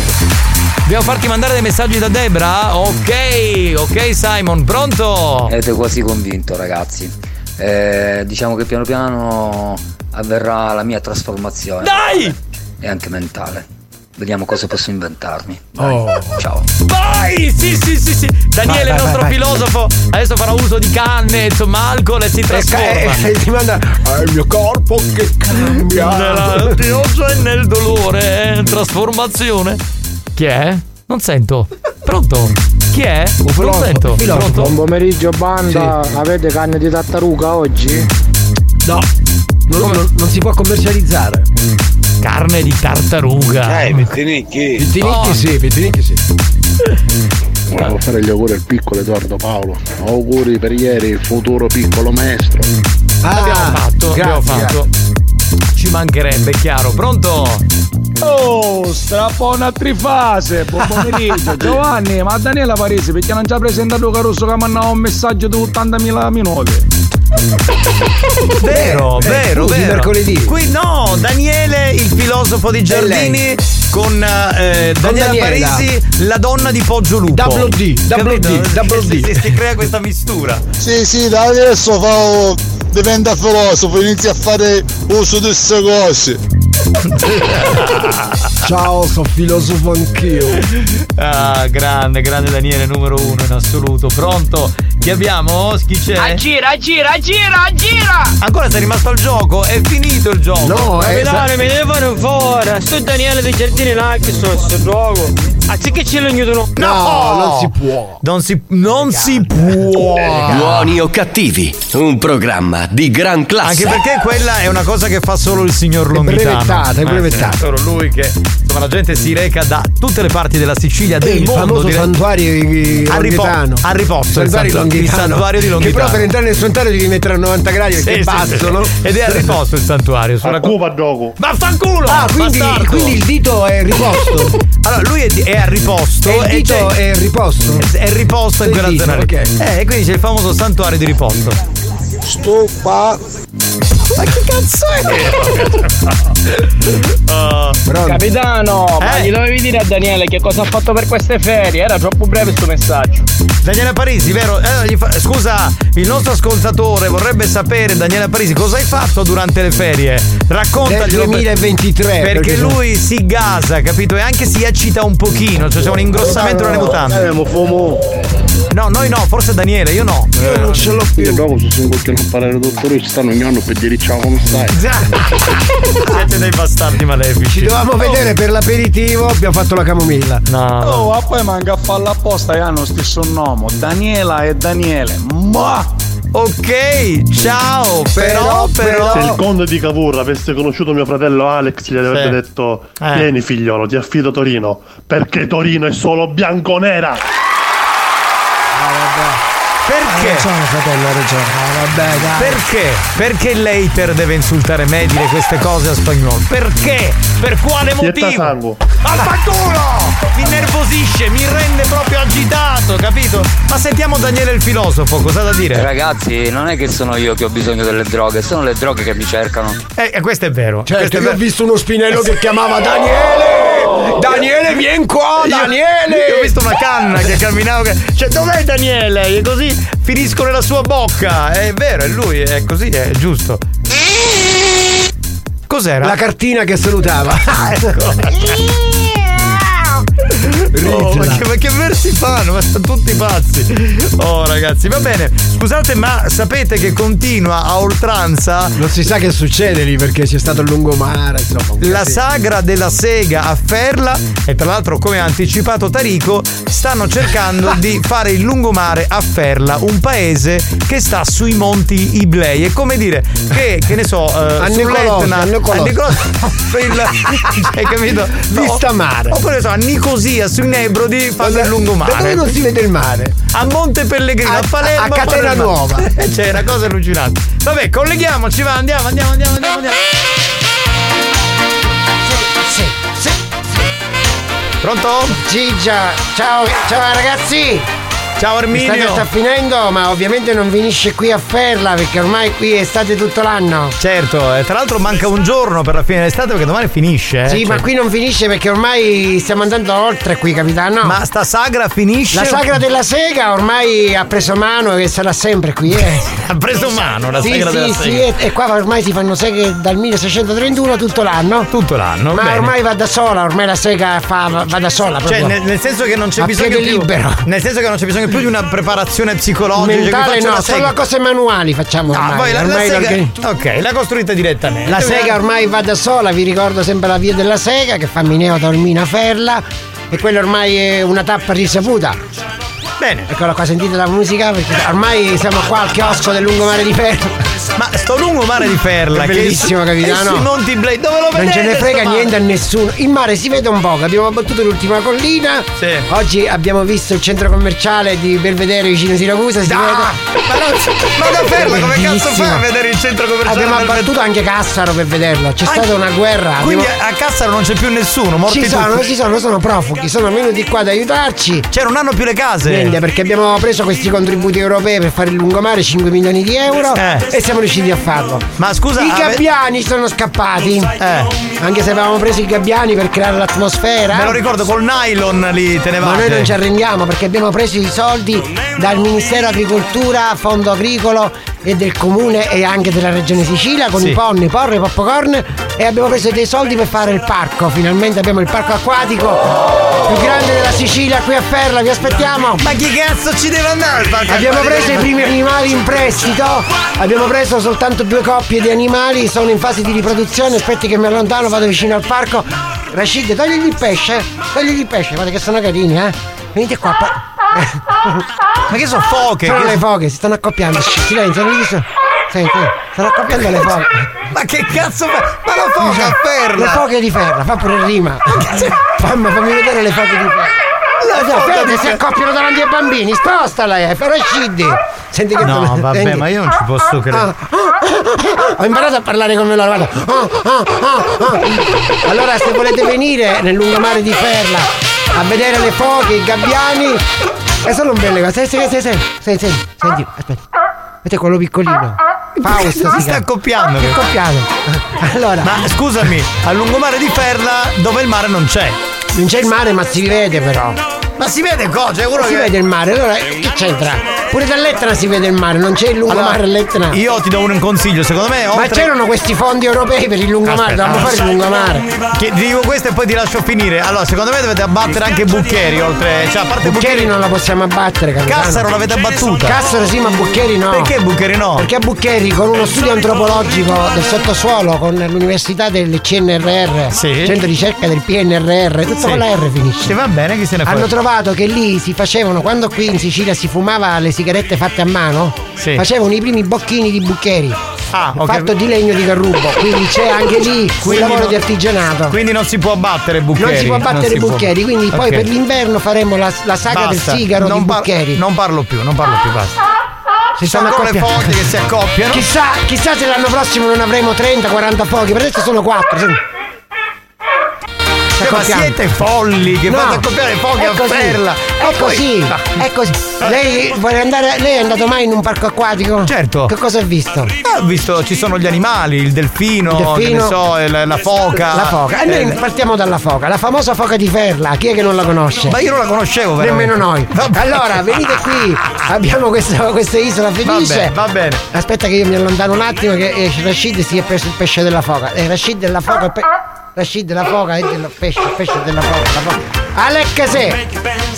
Dobbiamo farti mandare dei messaggi da Debra? Ok, ok Simon, pronto? Avete quasi convinto ragazzi. Eh, diciamo che piano piano avverrà la mia trasformazione. Dai! E anche mentale. Vediamo cosa posso inventarmi. Oh. Ciao. Vai! Sì, sì, sì, sì. Daniele, Vai, il nostro vai, vai. filosofo, adesso farà uso di canne, insomma, alcol e si trasforma. E, e ti manda "Ah, il mio corpo che cambia. Nella pioggia e nel dolore, eh, trasformazione. Chi è? Non sento. Pronto? Chi è? Non sento. Pronto? Buon pomeriggio banda, avete canne di tartaruga oggi? No, non, non- non si può commercializzare. Carne di tartaruga. Eh, Vittinicchi. Vittinicchi sì, vittinicchi sì. Volevo fare gli auguri al piccolo Edoardo Paolo. Auguri per ieri, il futuro piccolo maestro. abbiamo fatto, abbiamo grazie. fatto. Ci mancherebbe, chiaro. Pronto? Oh, strappona a trifase, buon pomeriggio. Giovanni, ma Daniela Parisi perché non ci ha presentato Caruso che mi mandava un messaggio di 80.000 minuti? Vero, Eh, vero, scusi, vero. mercoledì. Qui no, Daniele, il filosofo di Giardini, con eh, Daniela Daniela. Parisi, la donna di Poggio Lupo. Double D, double? D, double D. sì, si crea questa mistura. Sì, sì, da adesso fa, diventa filosofo, inizia a fare uso di queste cose. Ciao, sono filosofo anch'io. Ah, grande, grande Daniele, numero uno in assoluto. Pronto? Chi abbiamo? Chi c'è? Aggira, aggira, aggira, aggira! Ancora sei rimasto al gioco? È finito il gioco. No, eh, Capitano, mi deve fare un favore. Sto Daniele dei giardini là che sto sto gioco. Anziché ce lo aiutano. No, non si può. Non si, non si può. Buoni o cattivi, un programma di gran classe. Anche perché quella è una cosa che fa solo il signor Longhitano. brevettata, è Eh, brevettata. sì, solo lui che insomma la gente si reca da tutte le parti della Sicilia del il mondo famoso direi. santuario di A ripo- Longhitano. a riposto il santuario, santu- il santuario di Che Longhitano. però per entrare nel santuario devi mettere a 90 gradi perché Sì, è sì, basso, sì. no? Ed è a riposto il santuario. Sulla Cuba gioco. Vaffanculo! Ah, quindi, quindi il dito è riposto. Allora, lui è, è a riposto. E il e dito è riposto. è riposto in quella dito, zona lì. ok. Eh, e quindi c'è il famoso santuario di riposto. Stufa. Ma che cazzo è? Capitano, ma Eh? gli dovevi dire a Daniele che cosa ha fatto per queste ferie? Era troppo breve sto messaggio. Daniela Parisi, vero? Eh, gli fa- Scusa, il nostro ascoltatore vorrebbe sapere, Daniela Parisi, cosa hai fatto durante le ferie? Raccontaglielo. Del 2023, Perché, perché sono- lui si gasa, capito? E anche si eccita un pochino, cioè c'è un ingrossamento nelle mutande. Eh, ma fumo. No, noi no, forse Daniele, io no. Io non ce l'ho più. Io dopo se sono qualche parlare dottore, ci stanno ogni anno per dire ciao come stai. Siete dei bastardi malefici. Ci dovevamo vedere per l'aperitivo, abbiamo fatto la camomilla. No. Oh, ma poi manca a farla apposta e hanno lo stesso nome. Daniela e Daniele. Ma! Ok, ciao, però, però. Se il conte di Cavour avesse conosciuto mio fratello Alex, gli avrebbe Sì. detto: Eh. Vieni figliolo, ti affido Torino. Perché Torino è solo bianconera. Perché? Ha ragione, fratello, ha ragione. Ah, vabbè, dai. Perché? Perché l'hater deve insultare me e dire queste cose a spagnolo? Perché? Per quale motivo? sangue. Affanculo! Mi nervosisce, mi rende proprio agitato, capito? Ma sentiamo Daniele il filosofo, cosa da dire? Ragazzi, non è che sono io che ho bisogno delle droghe, sono le droghe che mi cercano. Eh, eh, questo è vero. questo Certo, è io ho vero. visto uno spinello che chiamava Daniele! Daniele, vieni qua, Io- Daniele! Io ho visto una canna che camminava. Cioè, dov'è Daniele? E così finisco nella sua bocca. È vero, è lui, è così, è giusto. Cos'era? La cartina che salutava. Ah, ecco. Oh, ma, che, ma che versi fanno? Ma sono tutti pazzi. Oh ragazzi, va bene. Scusate, ma sapete che continua a oltranza Non si sa che succede lì perché c'è stato il lungomare, insomma. la sagra della sega a Ferla e tra l'altro come ha anticipato Tarico stanno cercando di fare il lungomare a Ferla, un paese che sta sui monti Iblei. È come dire che, che ne so, eh, A sull'Etna- a il- hai capito? Vista mare. Oppure so, a Nicosia sui Nebrodi fanno il lungomare. Da dove non si vede il mare? A Monte Pellegrino, a, A- Palermo. a Catena Nuova. Cioè, è una cosa allucinante. Vabbè, colleghiamoci, va, andiamo, andiamo, andiamo, andiamo. andiamo. Sì, sì. Pronto? Gigia, ciao, ciao ragazzi! Ciao L'estate Arminio. sta finendo, ma ovviamente non finisce qui a Ferla perché ormai qui è estate tutto l'anno. Certo, e tra l'altro manca un giorno per la fine dell'estate perché domani finisce. eh. Sì, Cioè- ma qui non finisce perché ormai stiamo andando oltre qui, capitano. Ma sta sagra finisce. La sagra della sega ormai ha preso mano e sarà sempre qui, eh. ha preso mano la sì, sagra sì, della sì, sega. e, e qua ormai si fanno seghe dal 1631 tutto l'anno. Tutto l'anno. Ma bene. ormai va da sola, ormai la sega fa, va da sola. Cioè, proprio. nel, nel senso che non c'è A bisogno più. libero. Nel senso che non c'è bisogno più di una preparazione psicologica. Mentale no, la solo sega. cose manuali facciamo ormai. Ah, poi la, la Ormai sega. l'organi- Ok, l'ha costruita direttamente. La sega ormai va da sola, vi ricordo sempre la via della sega che fa Mineo Taormina Ferla e quella ormai è una tappa risaputa. Bene. Eccola qua, sentite la musica perché ormai siamo qua al chiosco del lungomare di Ferla. Ma sto lungomare di Ferla, È che bellissimo, su- capitano. sui Monti Blade, dove lo vedete? Non ce ne frega mare? niente a nessuno. Il mare si vede un po', abbiamo battuto l'ultima collina. Sì. Oggi abbiamo visto il centro commerciale di Belvedere vicino Siracusa. Si Ah, vede. ma, non- ma da Ferla come cazzo fai a vedere il centro commerciale? Abbiamo abbattuto anche Cassaro per vederlo. C'è Anche- stata una guerra. Quindi abbiamo- a Cassaro non c'è più nessuno, morti Ci sono, tutti. ci sono, sono profughi, sono venuti qua ad aiutarci. Cioè non hanno più le case. Niente, perché abbiamo preso questi contributi europei per fare il lungomare, 5 milioni di euro, Eh. e siamo riusciti a farlo. Ma scusa, I ave- gabbiani sono scappati. Eh. Anche se avevamo preso i gabbiani per creare l'atmosfera. Me lo ricordo col nylon li tenevate. Ma noi non ci arrendiamo perché abbiamo preso i soldi dal Ministero Agricoltura, Fondo Agricolo e del Comune e anche della Regione Sicilia con Sì. i ponni, porre, popcorn e abbiamo preso dei soldi per fare il parco. Finalmente abbiamo il parco acquatico più grande della Sicilia qui a Ferla, vi aspettiamo. Ma chi cazzo ci deve andare? al parco Abbiamo preso i primi animali in prestito, abbiamo preso soltanto due coppie di animali, sono in fase di riproduzione, aspetti che mi allontano, vado vicino al parco. Rashid, togligli il pesce, togligli il pesce, guarda che sono carini, eh. Venite qua. pa- Ma che sono foche? Sono Che- le foche, si stanno accoppiando. Silenzio, non gli so- Senti, stanno accoppiando le foche. Ma che cazzo fa? Ma la foca a Ferla! Le foche di ferra, fa pure rima. Fammi, fammi vedere le foche di ferra. Foca Fede, si accoppiano davanti ai bambini, spostala, eh, Rashid. Senti che No, vabbè, senti. ma io non ci posso credere. Ho imparato a parlare come loro, guarda. Ah, ah, ah, ah. Allora, se volete venire nel lungomare di Ferla a vedere le foche, i gabbiani, e sono belle cose. Senti, senti, senti, senti, senti, senti, aspetta. Vedete quello piccolino? Fausto Si si sta accoppiando. Che accoppiato. Allora, Ma scusami, al lungomare di Ferla dove il mare non c'è. Non c'è il mare, ma si vede però. Ma si vede cosa? C'è uno Si che. vede il mare, allora che c'entra? Pure dall'Etna si vede il mare, non c'è il lungomare all'Etna. Io ti do un consiglio, secondo me. Ma oltre- c'erano questi fondi europei per il lungomare, dovevamo fare il lungomare. Che ti dico questo e poi ti lascio finire. Allora, secondo me dovete abbattere anche Buccheri, oltre. Cioè, a parte Buccheri non la possiamo abbattere, capitano. Cassaro l'avete abbattuta. Cassaro sì, ma Buccheri no. Perché Buccheri no? Perché a Buccheri con uno studio antropologico del sottosuolo con l'università del CNRR, Sì. centro di ricerca del PNRR, tutto Sì. con la R finisce. Sì, va bene, chi se ne Hanno frega. Trovato che lì si facevano, quando qui in Sicilia si fumava le sigarette fatte a mano, Sì. facevano i primi bocchini di Buccheri. Ah, ok. Fatto di legno di carrubo, quindi c'è anche lì un Quindi lavoro non- di artigianato. Quindi non si può abbattere Buccheri. non si può battere si può- Buccheri, quindi poi Ok. per l'inverno faremo la, la saga Basta. del sigaro non di par- Buccheri. Non parlo più, non parlo più, basta. Si Sono ancora le foche che si accoppiano. Chissà, chissà se l'anno prossimo non avremo 30-40 fochi, per adesso sono 4. Cioè, ma siete folli che accoppiare foche a Ferla. È Ma poi- così, è così. Lei vuole andare. Lei è andato mai in un parco acquatico? Certo. Che cosa ha visto? Ah, Ho visto, ci sono gli animali, il delfino, Il delfino. che ne so, la, la foca. La foca. E Eh, noi partiamo dalla foca, la famosa foca di Ferla. Chi è che non la conosce? Ma io non la conoscevo veramente. Nemmeno noi. Vabbè. Allora, venite qui. Abbiamo questa, questa isola felice. Vabbè, va bene. Aspetta che io mi allontano un attimo che eh, Rashid si è preso il pesce della foca. Eh, Rashid della foca. pe- La sci della foca e del pesce, pesce della foca. La foca. Alec se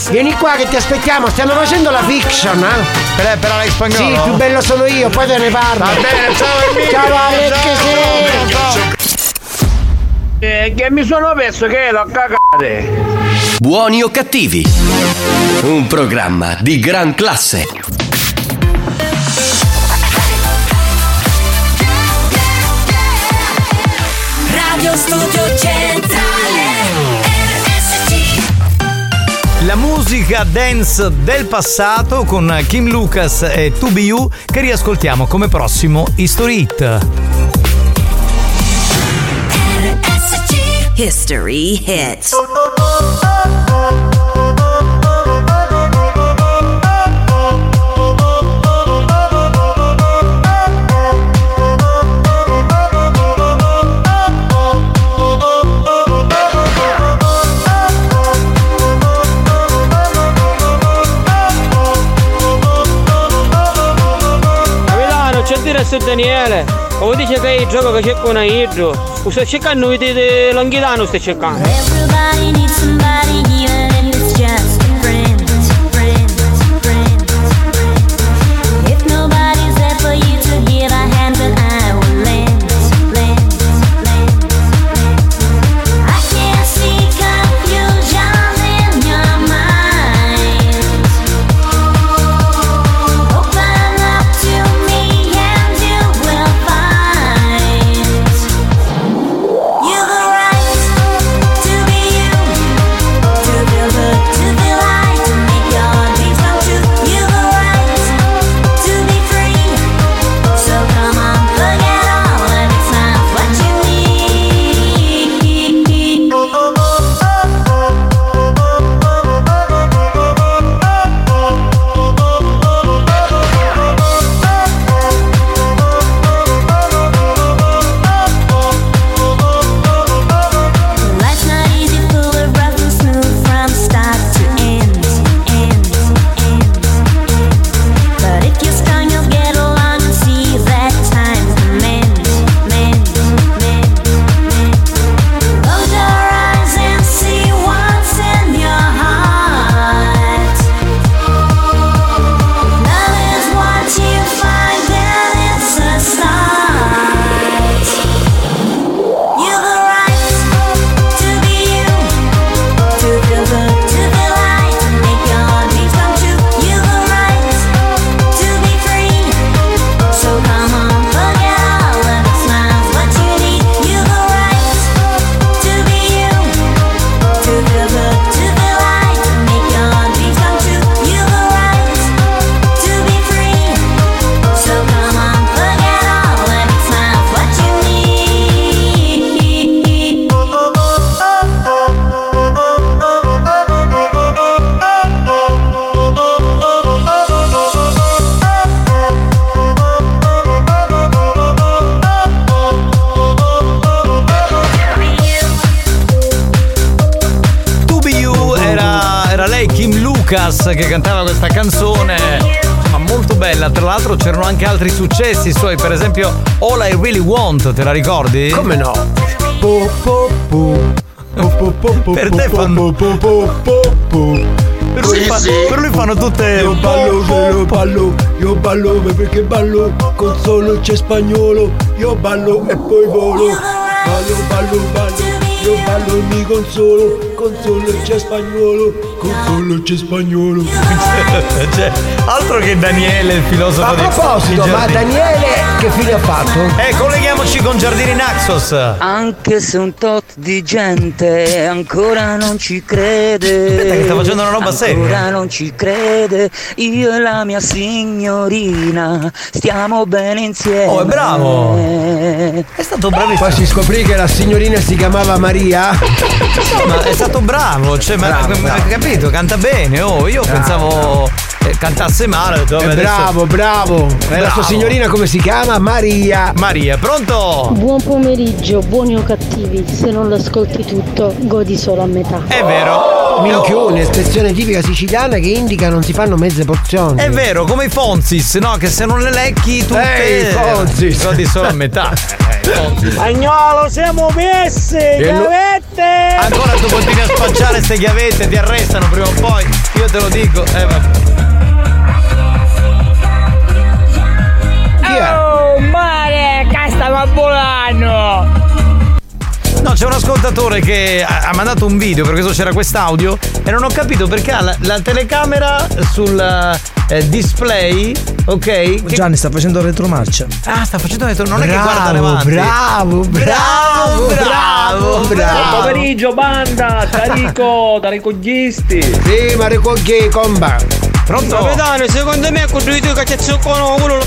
vieni qua che ti aspettiamo, stiamo facendo la fiction, eh? Per, per Alex Spagnolo? Sì, più bello sono io, poi te ne parlo. Va bene, ciao Emilio. Ciao Alec Ciao. se Eh, che mi sono perso che l'ho cagate. Buoni o cattivi? Un programma di gran classe. Musica dance del passato con Kim Lucas e 2BU che riascoltiamo come prossimo History Hit. History Hits su Daniele. Come dice che il gioco che c'è con Idro. Sto cercando di Longhitano, sto cercando. Want, te la ricordi? Come no? Per te fanno per lui, Sì, fa- sì. per lui fanno tutte Io ballo, io ballo, io ballo perché ballo con solo c'è spagnolo. Io ballo e poi volo. Ballo, ballo, ballo, io ballo e mi consolo. Con solo c'è spagnolo, con solo c'è spagnolo. Cioè, altro che Daniele, il filosofo A proposito, di ma. Daniele che fine ha fatto? Eh, colleghiamoci con Giardini Naxos. Anche se un tot di gente ancora non ci crede. Aspetta che sta facendo una roba ancora seria. non ci crede. Io e la mia signorina stiamo bene insieme. Oh, è bravo. È stato bravissimo. Poi si scoprì che la signorina si chiamava Maria. ma è stato bravo, cioè, ma, Bravo, ma- bravo. capito, canta bene. Oh, io Bravo. pensavo cantasse male. detto, vabbè, Eh, adesso- bravo, bravo. E la Bravo. sua signorina come si chiama? Maria. Maria, pronto? Buon pomeriggio, buoni o cattivi, se non lo ascolti tutto, godi solo a metà. È vero. Minchione, espressione tipica siciliana che indica non si fanno mezze porzioni. È vero, come i Fonzis, no? Che se non le lecchi tutte Ehi, Fonzis. godi solo a metà. Eh, Agnolo, siamo messi! Chiavette! Ancora tu continui a spacciare ste chiavette, ti arrestano prima o poi. Io te lo dico. Eh, vabbè. Oh, mare, casta ma volano! No, c'è un ascoltatore che ha, mandato un video, per questo c'era quest'audio, e non ho capito perché ha la, la telecamera sul eh, display, ok? Che- Gianni sta facendo retromarcia. Ah, sta facendo retro, non è che Bravo, guarda davanti. bravo, bravo, bravo, bravo. Buon pomeriggio, banda! Tarico, Tarico Gisti! Sì, ma che comba. Pronto? Capitano, secondo me con lui che c'è zuccono uno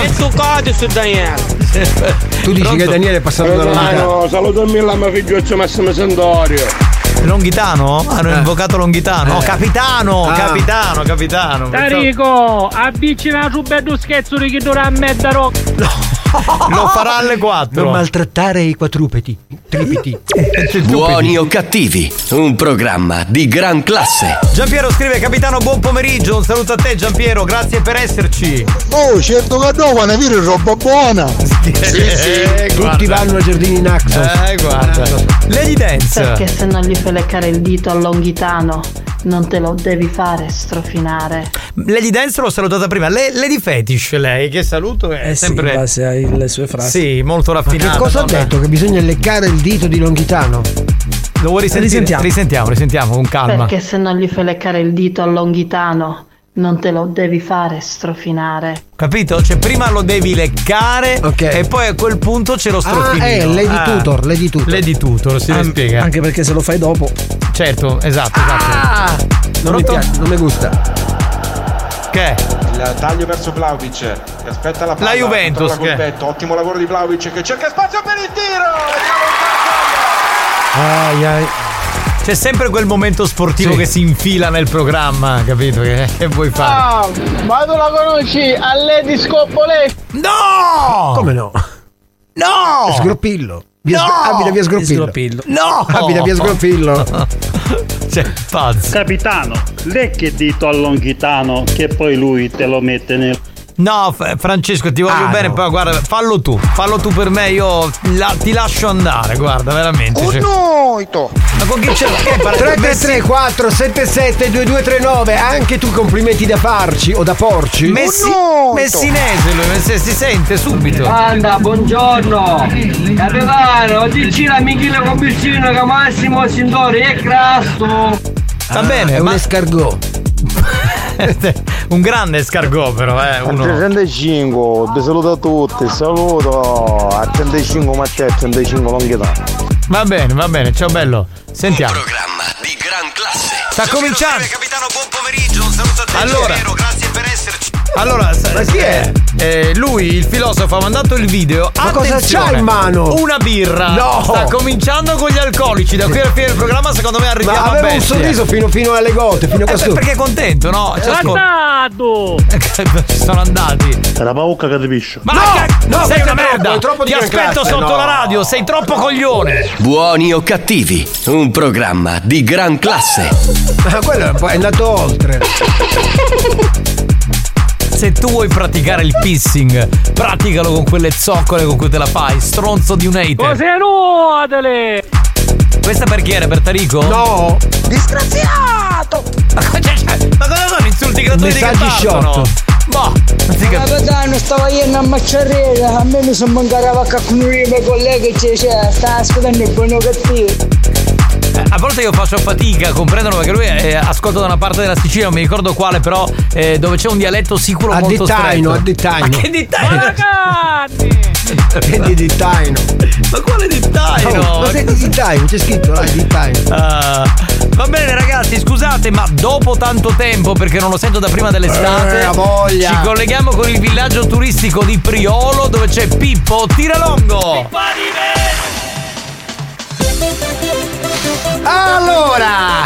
è toccato su Daniele. Tu dici che Daniele è passato dalla vita. Capitano, saluto mille a mio figlioccio Massimo Santorio. Longhitano? Hanno invocato Longhitano? No, Eh. capitano, Ah. capitano, capitano. Tarico, avvicina su bello scherzo di chi dovrà mettere Lo farà alle 4. Non maltrattare i quadrupedi. Tripiti. Buoni o cattivi, un programma di gran classe. Giampiero scrive Capitano buon pomeriggio, un saluto a te Giampiero, grazie per esserci. Oh, certo che no, ma ne vire roba buona. Eh, Tutti guarda. vanno a Giardini Naxos. Eh, guarda. Lady Dance. Perché se non gli fai leccare il dito al longhitano, non te lo devi fare strofinare. Lady Dance l'ho salutata prima. Le- Lady Fetish, lei, che saluto è Eh sì, sempre. in alle sue frasi. Sì, molto Ma raffinata. che cosa ha detto? Che bisogna leccare il dito di Longhitano? Lo vuoi risentire? Risentiamo. Risentiamo, risentiamo con calma. Perché se non gli fai leccare il dito al longhitano, non te lo devi fare strofinare. Capito? Cioè, prima lo devi leccare e poi a quel punto c'è lo strofinino. Ah, eh, Lady Ah. Tutor, Lady Tutor. Lady Tutor, si An- spiega. Anche perché se lo fai dopo. Certo, esatto, esatto. Ah! Non mi Pronto? piace, non mi gusta. Che? Il taglio verso Vlaovic che aspetta la palla La Juventus, col che- ottimo lavoro di Vlaovic che cerca spazio per il tiro Ai, ai. C'è sempre quel momento sportivo Sì. che si infila nel programma, capito? Che, che vuoi fare? Ah, ma tu la conosci? A Lady Scoppole? No! Come no? No! Sgroppillo. Via No! Abita via Sgroppillo. Sgroppillo. No! Abita via Sgroppillo. Cioè, pazzo. Capitano, lecchi il dito al longhitano che poi lui te lo mette nel... No, F- Francesco, ti voglio Ah, bene, no. però guarda, fallo tu, fallo tu per me, io la- ti lascio andare, guarda, veramente. cioè. noito. Ma con chi c'è? Che parla- 333 477 2239 Anche tu complimenti da farci o da porci? Messi- messinese lui, messi- si sente subito. Banda, buongiorno! Capitano, dici la Michele con vicino che Massimo Sindori è crasto! Va bene, È un ma escargot. Un grande escargot però, eh, uno. 35, ti saluto a tutti, saluto a 35 Matteo, a 35 Longhitano. Va bene, va bene, ciao bello. Sentiamo. Programma di gran classe. Sta cominciando. Capitano, buon pomeriggio, un saluto a te. Allora. Giampiero, grazie per esserci. Allora, Ma chi è? eh, lui, il filosofo, ha mandato il video. Ma cosa Attenzione, c'ha in mano? Una birra. No. Sta cominciando con gli alcoli. Da qui alla fine del programma, secondo me, arriviamo Ma a aveva un bestia. sorriso fino, fino alle gote, fino a Eh, questo. perché è contento, no? Ci ascolta. Guardato! Ci sono andati. È la paucca che ti piscio. Ma No, no, sei una merda! troppo di Ti aspetto classe, sotto no. la radio, sei troppo coglione! Buoni o cattivi, un programma di gran classe. Ma quello è andato oltre. Se tu vuoi praticare il pissing, praticalo con quelle zoccole con cui te la fai, stronzo di un hater. Cose nuotele! Questa per chi era? Per Tarico? No! Disgraziato! Ma cosa ma cosa sono insulti gratuiti che partono? Boh, non si capisce. Capitano, stavo ieri a Macciarrera, a me mi sono mancato a con uno dei miei colleghi che cioè, sta ascoltando il buono cattivo. A volte io faccio fatica a comprenderlo perché lui eh, ascolta da una parte della Sicilia, non mi ricordo quale, però eh, dove c'è un dialetto sicuro A molto Dittaino, stretto. a Dittaino. Ma che dittaino? È di Dittaino. Ma quale dittaino? Oh, ma sei di Dittaino, c'è scritto là, Dittaino. Ah, va bene ragazzi, scusate, ma dopo tanto tempo, perché non lo sento da prima dell'estate, Eh, ci colleghiamo con il villaggio turistico di Priolo dove c'è Pippo Tiralongo. Allora!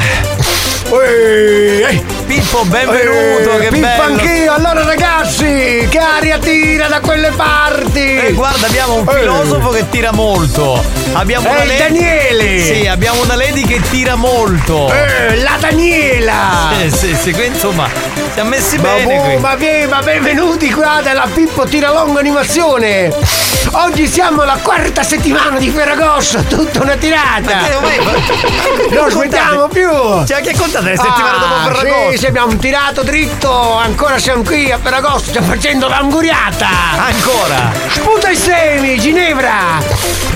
Ehi. Pippo, benvenuto, Eh, che Pippo bello. anch'io, allora ragazzi, che aria tira da quelle parti! Eh, guarda, abbiamo un Eh. filosofo che tira molto. Abbiamo Eh, una lady- Daniele. Sì, abbiamo una lady che tira molto. Eh, la Daniela! Eh, sì, sì, qui, insomma, siamo messi Ma, bene boh, qui. ma, vie- ma benvenuti qua dalla Pippo Tiralongo Animazione! Oggi siamo alla quarta settimana di Ferragosto, tutta una tirata. Ma che- ma- non smettiamo più. Cioè, che contate le settimane dopo Ferragosto? Sì, sì, abbiamo tirato dritto, ancora siamo qui a Ferragosto, stiamo facendo l'anguriata. Ancora? Sputa i semi, Ginevra.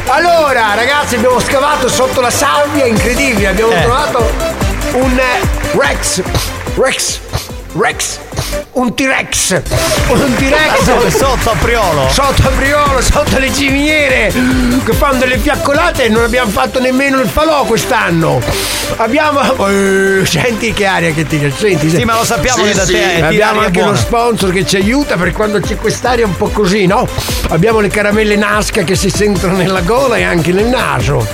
Allora, ragazzi, abbiamo scavato sotto la sabbia, incredibile, abbiamo Eh. trovato un eh, Rex. Rex. Rex. Un T-Rex. Un T-Rex. Ah, dove? Sotto a Priolo? Sotto a Priolo, sotto le ciminiere che fanno delle fiaccolate e non abbiamo fatto nemmeno il falò quest'anno. Abbiamo. Eh, senti che aria che tira, senti. Sì, ma lo sappiamo che da te è Abbiamo anche buona. uno sponsor che ci aiuta per quando c'è quest'aria un po' così, no? Abbiamo le caramelle Nasca che si sentono nella gola e anche nel naso.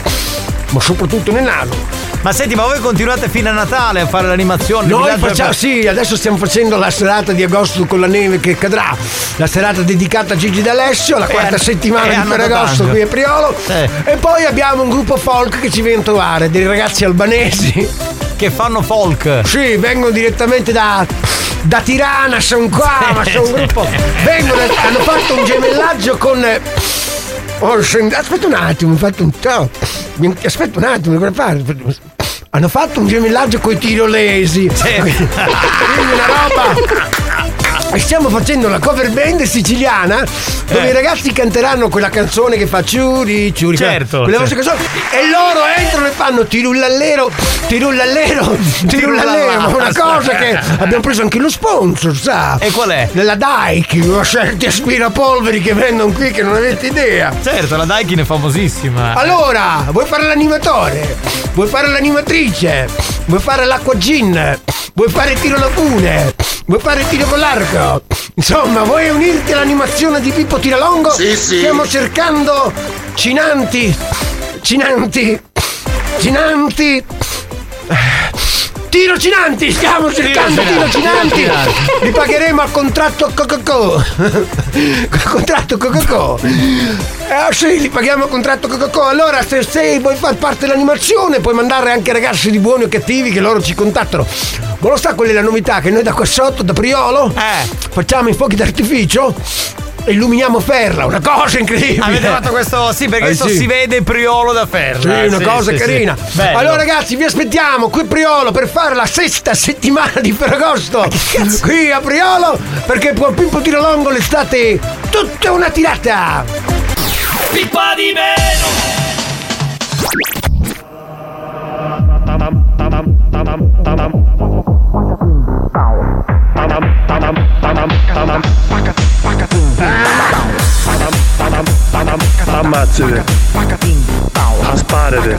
Ma soprattutto nel naso. Ma senti, ma voi continuate fino a Natale a fare l'animazione? Noi facciamo, sì, adesso stiamo facendo la serata di agosto con la neve che cadrà, la serata dedicata a Gigi D'Alessio, la E quarta a- settimana e a di Ferragosto qui a Priolo. E poi abbiamo un gruppo folk che ci viene a trovare, dei ragazzi albanesi. Che fanno folk? Sì, vengono direttamente da. Da Tirana, sono qua, ma sono un gruppo. Vengono, hanno fatto un gemellaggio con. Oh, aspetta un attimo, ho fatto un. ciao. Aspetta un attimo, cosa fare? Hanno fatto un gemellaggio con i tirolesi. Quindi una roba. E stiamo facendo la cover band siciliana dove Eh. i ragazzi canteranno quella canzone che fa ciuri ciuri Certo, quelle certo. canzoni e loro entrano e fanno tirullallero tirullallero tirullallero una cosa che abbiamo preso anche lo sponsor sa E qual è? della Daikin una certi aspirapolveri che vendono qui che non avete idea Certo, la Daikin è famosissima. allora, vuoi fare l'animatore? Vuoi fare l'animatrice? Vuoi fare l'acqua gin? Vuoi fare il tiro alla fune? Vuoi fare il tiro con l'arco? Insomma, vuoi unirti all'animazione di Pippo Tiralongo? Sì, sì. Stiamo cercando cinanti, cinanti, cinanti. Tiro Cinanti, stiamo cercando Tiro Cinanti, Cinanti. Tiro Cinanti. Li pagheremo a contratto Coca-Cola. contratto Coca-Cola. Eh sì, li paghiamo a contratto Coca-Cola. Allora, se, se vuoi far parte dell'animazione, puoi mandare anche ragazzi di buoni o cattivi che loro ci contattano. Ma lo sa qual è la novità? Che noi da qua sotto, da Priolo, facciamo i fuochi d'artificio illuminiamo Ferla, una cosa incredibile. Avete fatto questo? Sì, perché Eh, adesso sì. si vede Priolo da ferro. Sì, una cosa carina. Allora, ragazzi, vi aspettiamo qui a Priolo per fare la sesta settimana di Ferragosto. Qui a Priolo, perché con Pippo Tirolongo l'estate è tutta una tirata. Pippa di meno! Ammazzate. Sparate.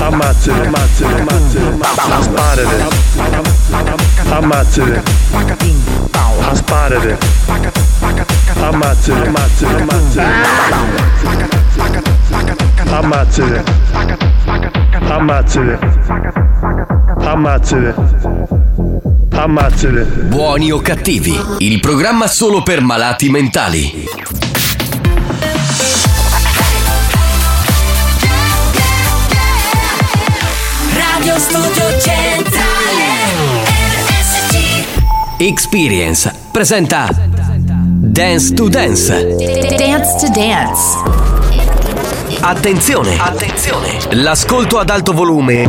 Ammazzate, ammazzate, ammazzate. Sparate. Ammazzate. Sparate. Ammazzate, ammazzate, ammazzate. Ammazzate. Buoni o cattivi, il programma solo per malati mentali. Radio Studio Centrale RSC Experience presenta Dance to Dance. Dance to Dance. Attenzione! Attenzione! L'ascolto ad alto volume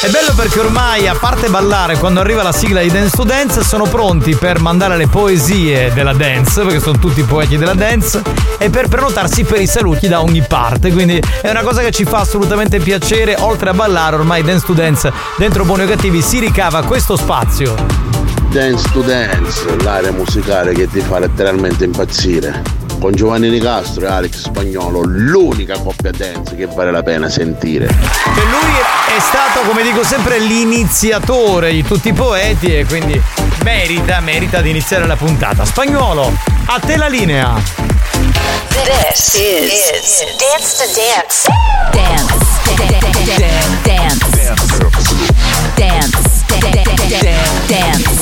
È bello perché ormai, a parte ballare, quando arriva la sigla di Dance to Dance, sono pronti per mandare le poesie della dance, perché sono tutti poeti della dance, e per prenotarsi per i saluti da ogni parte. Quindi è una cosa che ci fa assolutamente piacere. Oltre a ballare, ormai Dance to Dance, dentro Buoni o Cattivi, si ricava questo spazio. Dance to Dance, l'area musicale che ti fa letteralmente impazzire. Con Giovanni Nicastro e Alex Spagnolo, l'unica coppia dance che vale la pena sentire. Che lui è stato, come dico sempre, l'iniziatore di tutti i poeti e quindi merita, merita di iniziare la puntata. Spagnolo, a te la linea. This is, Dance to Dance. Dance. Dance. Dance. Dance. Dance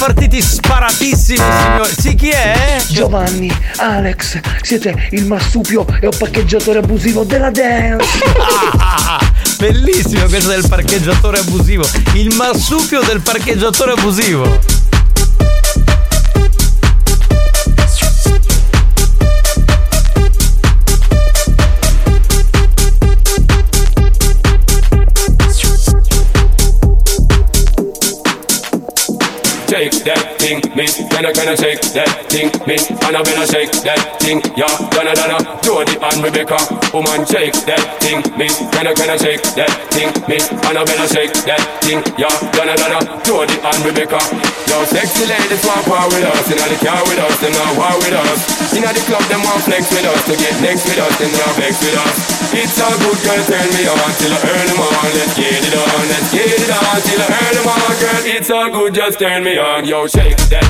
Partiti sparatissimi, signori. Sì, chi è? Giovanni, Alex, siete il marsupio e un parcheggiatore abusivo della dance. Ah, bellissimo questo del parcheggiatore abusivo. Il marsupio del parcheggiatore abusivo. Shake that thing, miss. Gonna gonna shake that thing, me, miss. Anna gonna shake that thing, yeah. Gonna gonna Jody and Rebecca, woman shake that thing, me, Gonna gonna shake that thing, miss. Anna gonna shake that thing, yeah. Gonna gonna Jody and Rebecca. Yo, sexy ladies want war with us, inna the car with us, them not war with us. Inna the club, them want flex with us, to get next with us, them not vex with us. It's all good, girl, turn me on till I earn them on. Let's get it on, let's get it on till I earn them on, girl. It's all good, just turn me on. Yo, shake that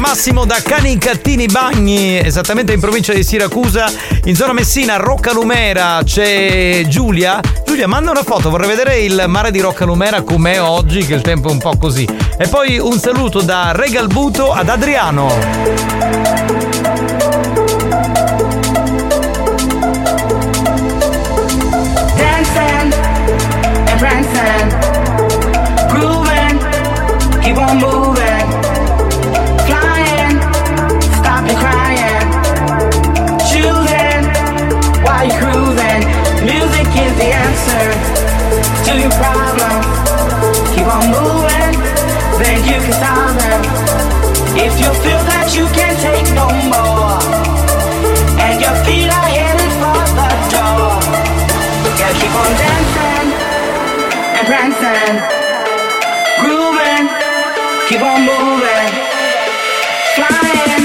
Massimo da Canicattini Bagni, esattamente in provincia di Siracusa, in zona Messina, Roccalumera c'è Giulia. Giulia, manda una foto, vorrei vedere il mare di Roccalumera com'è oggi, che il tempo è un po' così. E poi un saluto da Regalbuto ad Adriano. Dancing and prancing, grooving, keep on moving, Keep on moving, then you can. If you feel that you can't take no more, and your feet are headed for the door, keep on dancing and prancing, grooving, keep on moving, flying,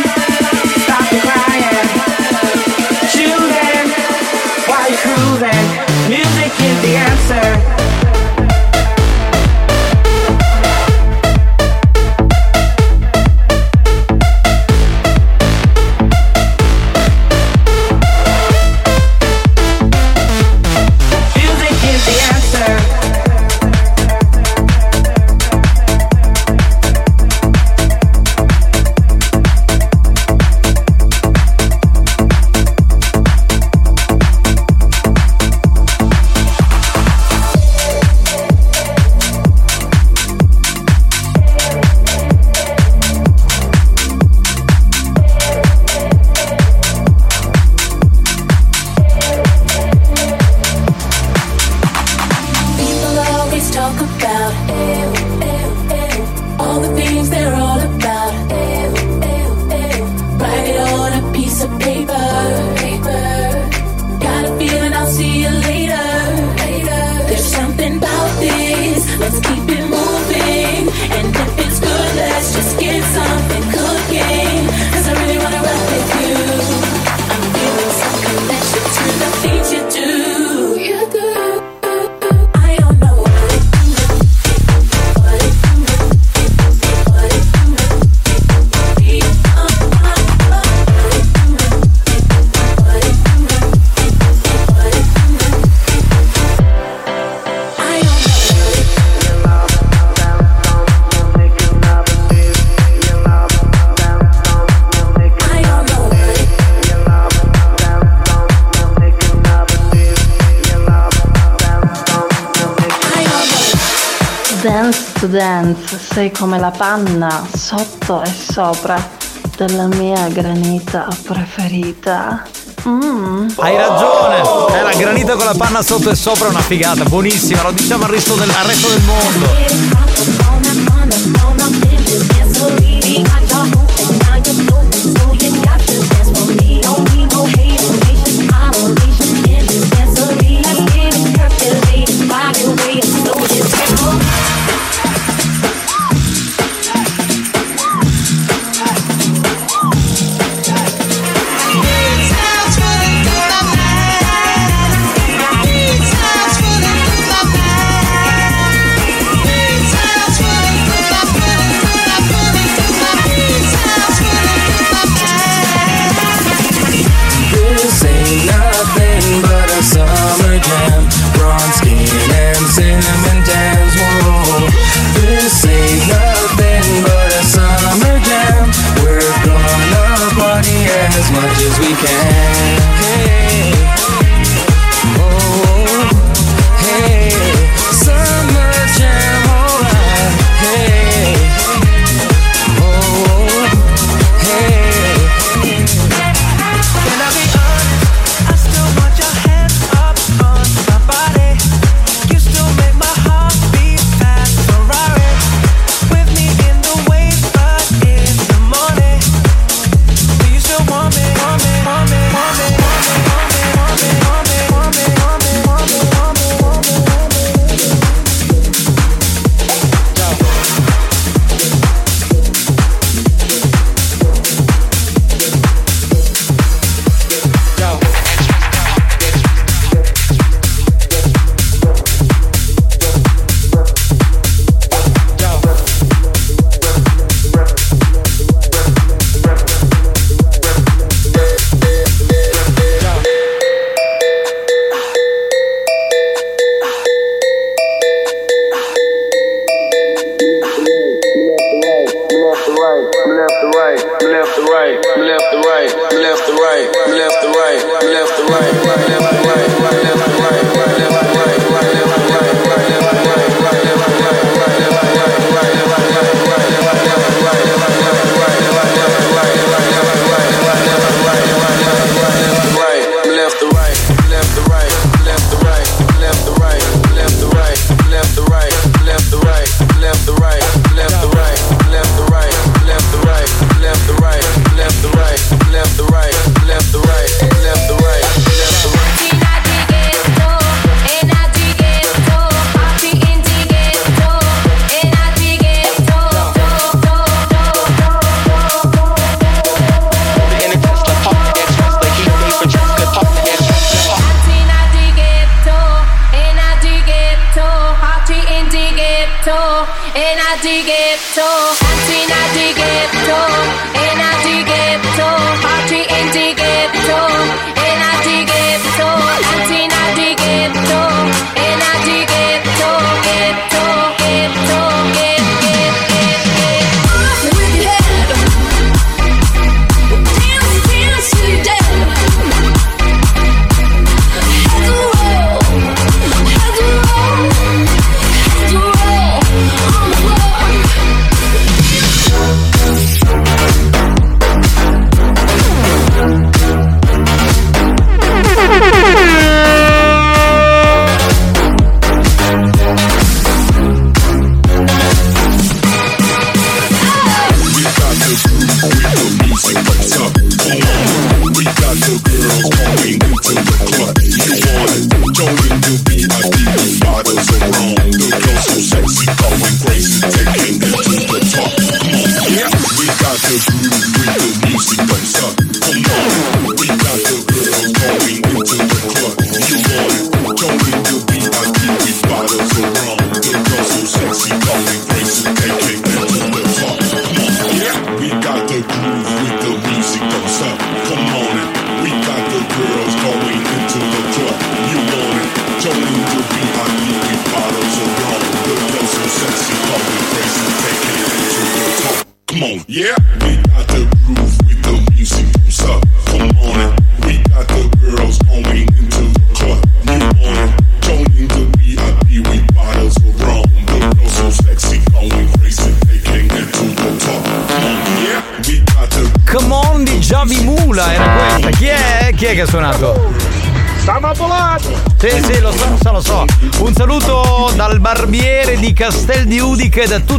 stop crying, you cruising. Music is the answer. Sei come la panna sotto e sopra della mia granita preferita. Mm. Hai ragione! È la granita con la panna sotto e sopra è una figata, buonissima, lo diciamo al resto del, al resto del mondo. can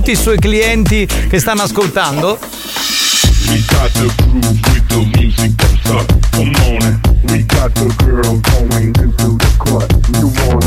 tutti i suoi clienti che stanno ascoltando. We got the groove with the music. What's up? Come on. We got the girls going into the club. You want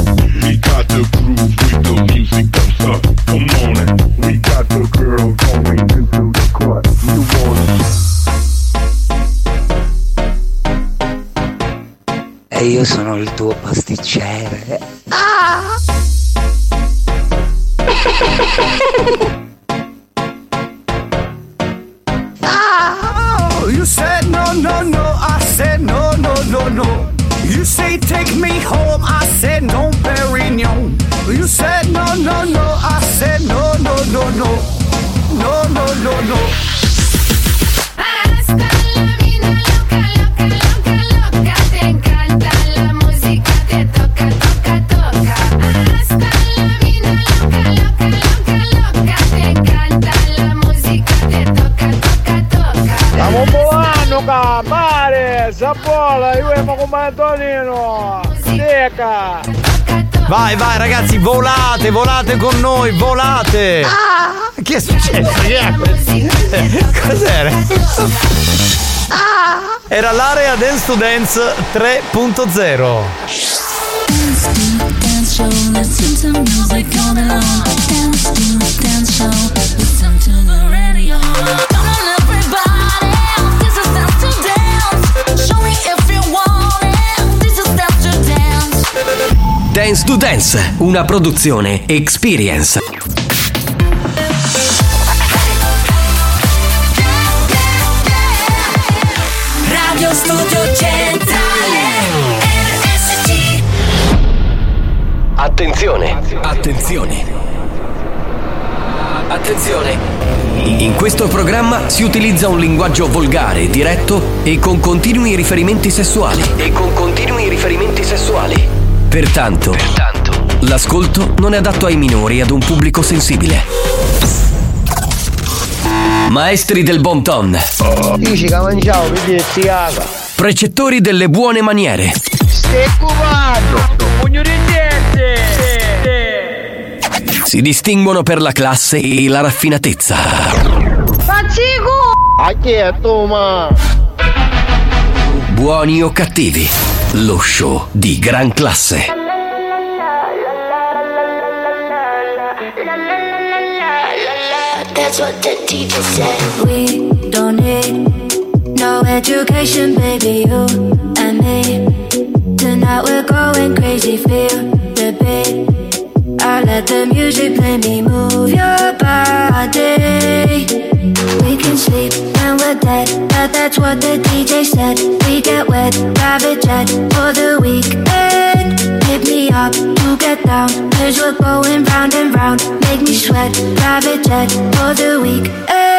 ragazzi, volate, volate con noi, volate! Che è successo? Cos'era? Era l'area Dance to Dance 3.0. Dance show, listen to music all day long. Dance to dance show, dance. To Dance, una produzione Experience. Radio Studio Centrale. RSC. Attenzione, attenzione. Attenzione. In questo programma si utilizza un linguaggio volgare, diretto e con continui riferimenti sessuali. E con continui riferimenti sessuali. Pertanto, l'ascolto non è adatto ai minori e ad un pubblico sensibile. Maestri del bon ton. Precettori delle buone maniere. Si distinguono per la classe e la raffinatezza. Buoni o cattivi, lo show di gran classe. That's what the teacher said. We don't need no education, baby. You and me. Tonight we're going crazy. Feel the beat. I let the music play me move your body. We can sleep when we're dead, but that's what the DJ said. We get wet, private jet for the weekend. Hit me up to get down, cause we're going round and round. Make me sweat, private jet for the weekend.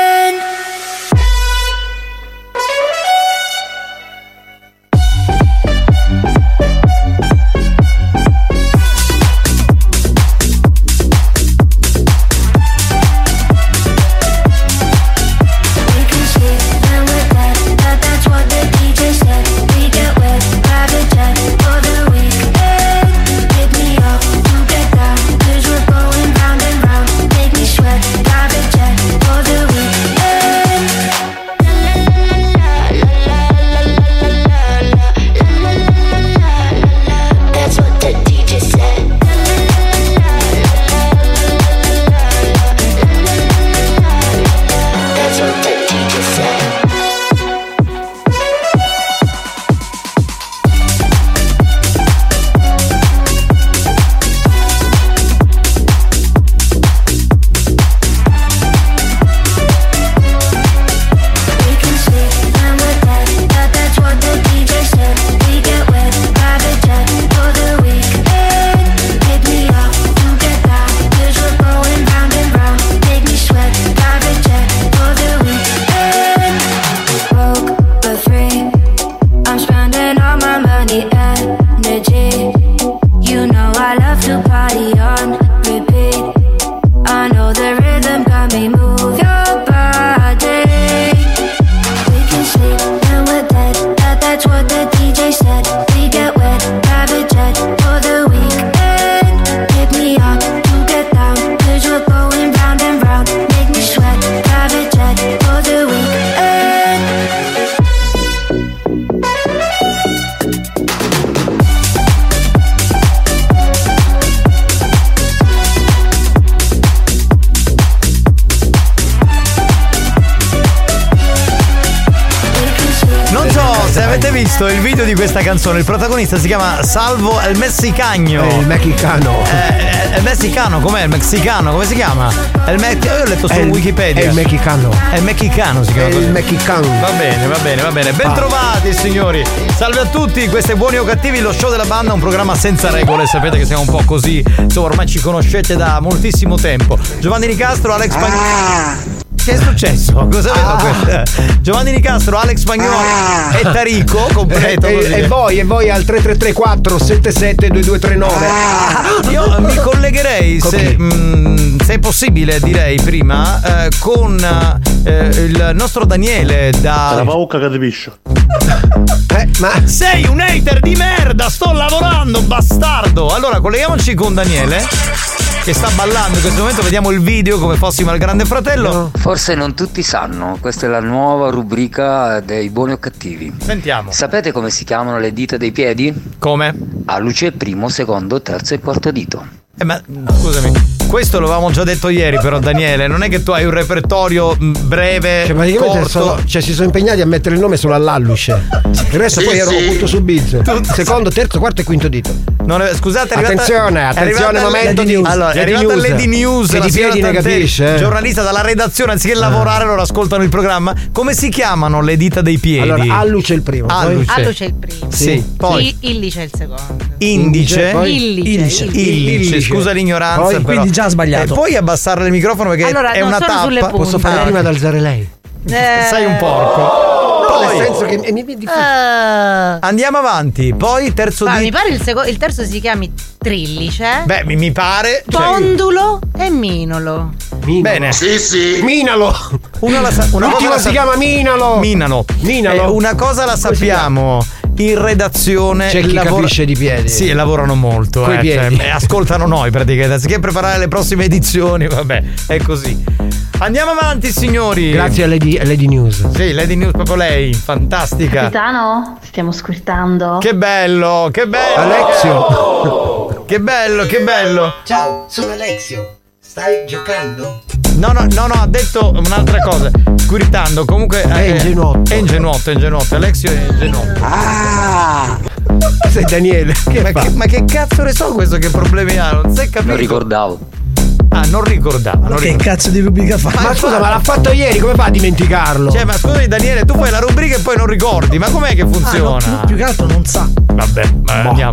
Protagonista si chiama Salvo El Messicano. il mexicano. Eh, il messicano, com'è? Il messicano, come si chiama? Il me- Io ho letto su il- Wikipedia. mexicano. È il mexicano si chiama il mexicano. Va bene, va bene, va bene. Bentrovati signori. Salve a tutti, questo è Buoni o Cattivi, lo show della banda, un programma senza regole. Sapete che siamo un po' così. Insomma, ormai ci conoscete da moltissimo tempo. Giovanni Nicastro, Alex Spagnolo. Che è successo? Cosa vedo questo? Giovanni Nicastro, Alex Spagnolo e Tarico, completo E, così. e voi, e voi al 3334 77 2239. Io mi collegherei, se, mm, se è possibile, direi prima, eh, con eh, il nostro Daniele da. La pauca che capisci. ma sei un hater di merda! Sto lavorando, bastardo! Allora, colleghiamoci con Daniele. Che sta ballando in questo momento, vediamo il video come fossimo al grande fratello. Forse non tutti sanno, questa è la nuova rubrica dei buoni o cattivi. Sentiamo. Sapete come si chiamano le dita dei piedi? Come? A luce primo, secondo, terzo e quarto dito. Eh, ma scusami, questo l'avevamo già detto ieri, però, Daniele. Non è che tu hai un repertorio mm, breve. Cioè, praticamente corto. sono- cioè, si sono impegnati a mettere il nome solo all'alluce. Il resto Sì, poi ero sì. occulto su biz. Secondo, terzo, quarto e quinto dito. Non è- scusate, è arrivata- attenzione, è attenzione, arrivata momento di News. Allora, è arrivata Lady News, Che la di piedi ne capisce. eh. Giornalista dalla redazione, anziché lavorare, loro ascoltano il programma. Come si chiamano le dita dei piedi? Allora, alluce il primo. poi- Alluce. Alluce è il primo. Sì, poi I- Illice è il secondo. indice, Illice. Illice. Illice. Scusa l'ignoranza, Poi, però. quindi già sbagliato. E puoi abbassare il microfono perché Allora, è non una sono tappa. sulle punte. Posso fare Ah, prima ad alzare lei? Sei un porco. No, Poi- nel senso che mi, mi, Ah. Andiamo avanti. Poi terzo Ma di. mi pare il, seco- il terzo si chiami trillice, Beh, mi, mi pare. cioè- pondulo e minolo. Bene. Sì, sì. Minalo. Una la sa- una L'ultima si sa- chiama Minalo. Minalo. Minalo. Eh, una cosa la sappiamo. In redazione C'è chi capisce di piedi. Sì, lavorano molto. Eh, piedi. cioè, ascoltano noi praticamente. Anziché preparare le prossime edizioni, vabbè, è così. Andiamo avanti, signori. Grazie a Lady, a Lady News. Sì, Lady News, proprio lei, fantastica. Capitano, stiamo squirtando. Che bello, che bello. Alexio. Che bello, che bello. Ciao, sono Alexio. Stai giocando? No, no, no, no, ha detto un'altra cosa. Squiritando, comunque. È ingenuotto. È ingenuotto, è ingenuotto. Alexio è ingenuotto. Ah! Sei Daniele. Che ma, fa? che, ma che cazzo ne so questo che problemi ha? Non si è capito. Non ricordavo. Ah, non ricordava. Non che ricordava. cazzo di rubrica fa? Ma scusa, ma l'ha fatto ieri, come fa a dimenticarlo? Cioè, ma scusami Daniele, tu fai la rubrica e poi non ricordi, ma com'è che funziona? Ah, no, più che altro non sa. Vabbè, ma andiamo.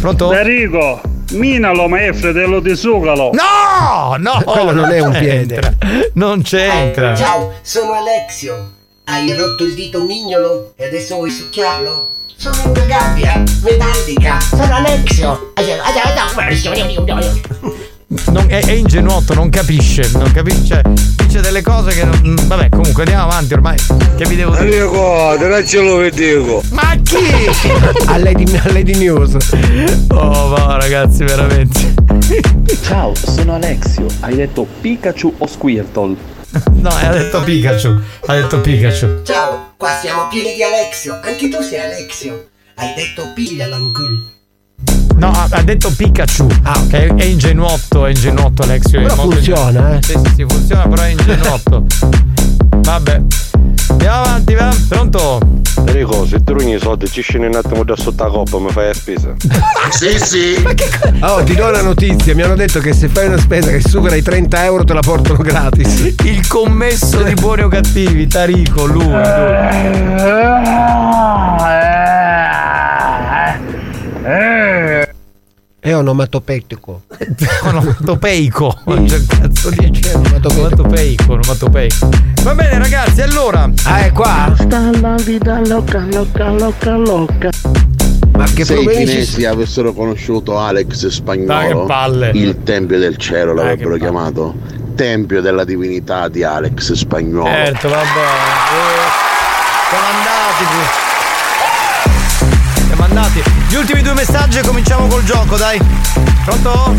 Pronto? Enrico, minalo ma è fratello di Sucalo. No, no, Quello non è un piede. Non c'entra. Ciao, sono Alexio. Hai rotto il dito mignolo e adesso vuoi succhiarlo? Sono una gabbia metallica. Sono Alexio. Non- è, è ingenuotto, non capisce, non capisce, dice delle cose che non, mm, vabbè, comunque andiamo avanti ormai. Che vi devo dire? Enrico, te ce lo vedevo. Ma chi? a, Lady, a Lady News. Oh, va ragazzi, veramente. Ciao, sono Alexio. Hai detto Pikachu o Squirtle? No, ha detto Pikachu. Ha detto Pikachu. Ciao, qua siamo pieni di Alexio. Anche tu sei Alexio. Hai detto pigliala Angul. No, ha, ha detto Pikachu. Ah, ok. È ingenuotto, è ingenuotto Alexio. Però funziona, ingenuotto. Sì, sì, sì, funziona, però è ingenuotto. Vabbè. Andiamo avanti, va? Pronto? Enrico, se tu rugni i soldi ci scendi un attimo da sotto la coppa mi fai la spesa. Sì, sì. Oh, ti do una notizia, mi hanno detto che se fai una spesa che supera i 30 euro te la portano gratis. Il commesso di buoni o cattivi, Tarico, lui. lui. È. Onomatopeico. Cioè, cazzo dice? Onomatopeico, onomatopeico. Va bene, ragazzi, allora. Ah, è qua? Sta la vita loca, loca, loca, loca. Ma che Se i problemi ci cinesi avessero conosciuto Alex spagnolo, che palle. il tempio del cielo Dai, l'avrebbero chiamato. Tempio della divinità di Alex spagnolo. Certo, vabbè. Eh, andati. Andati. Gli ultimi due messaggi e cominciamo col gioco, dai. Pronto?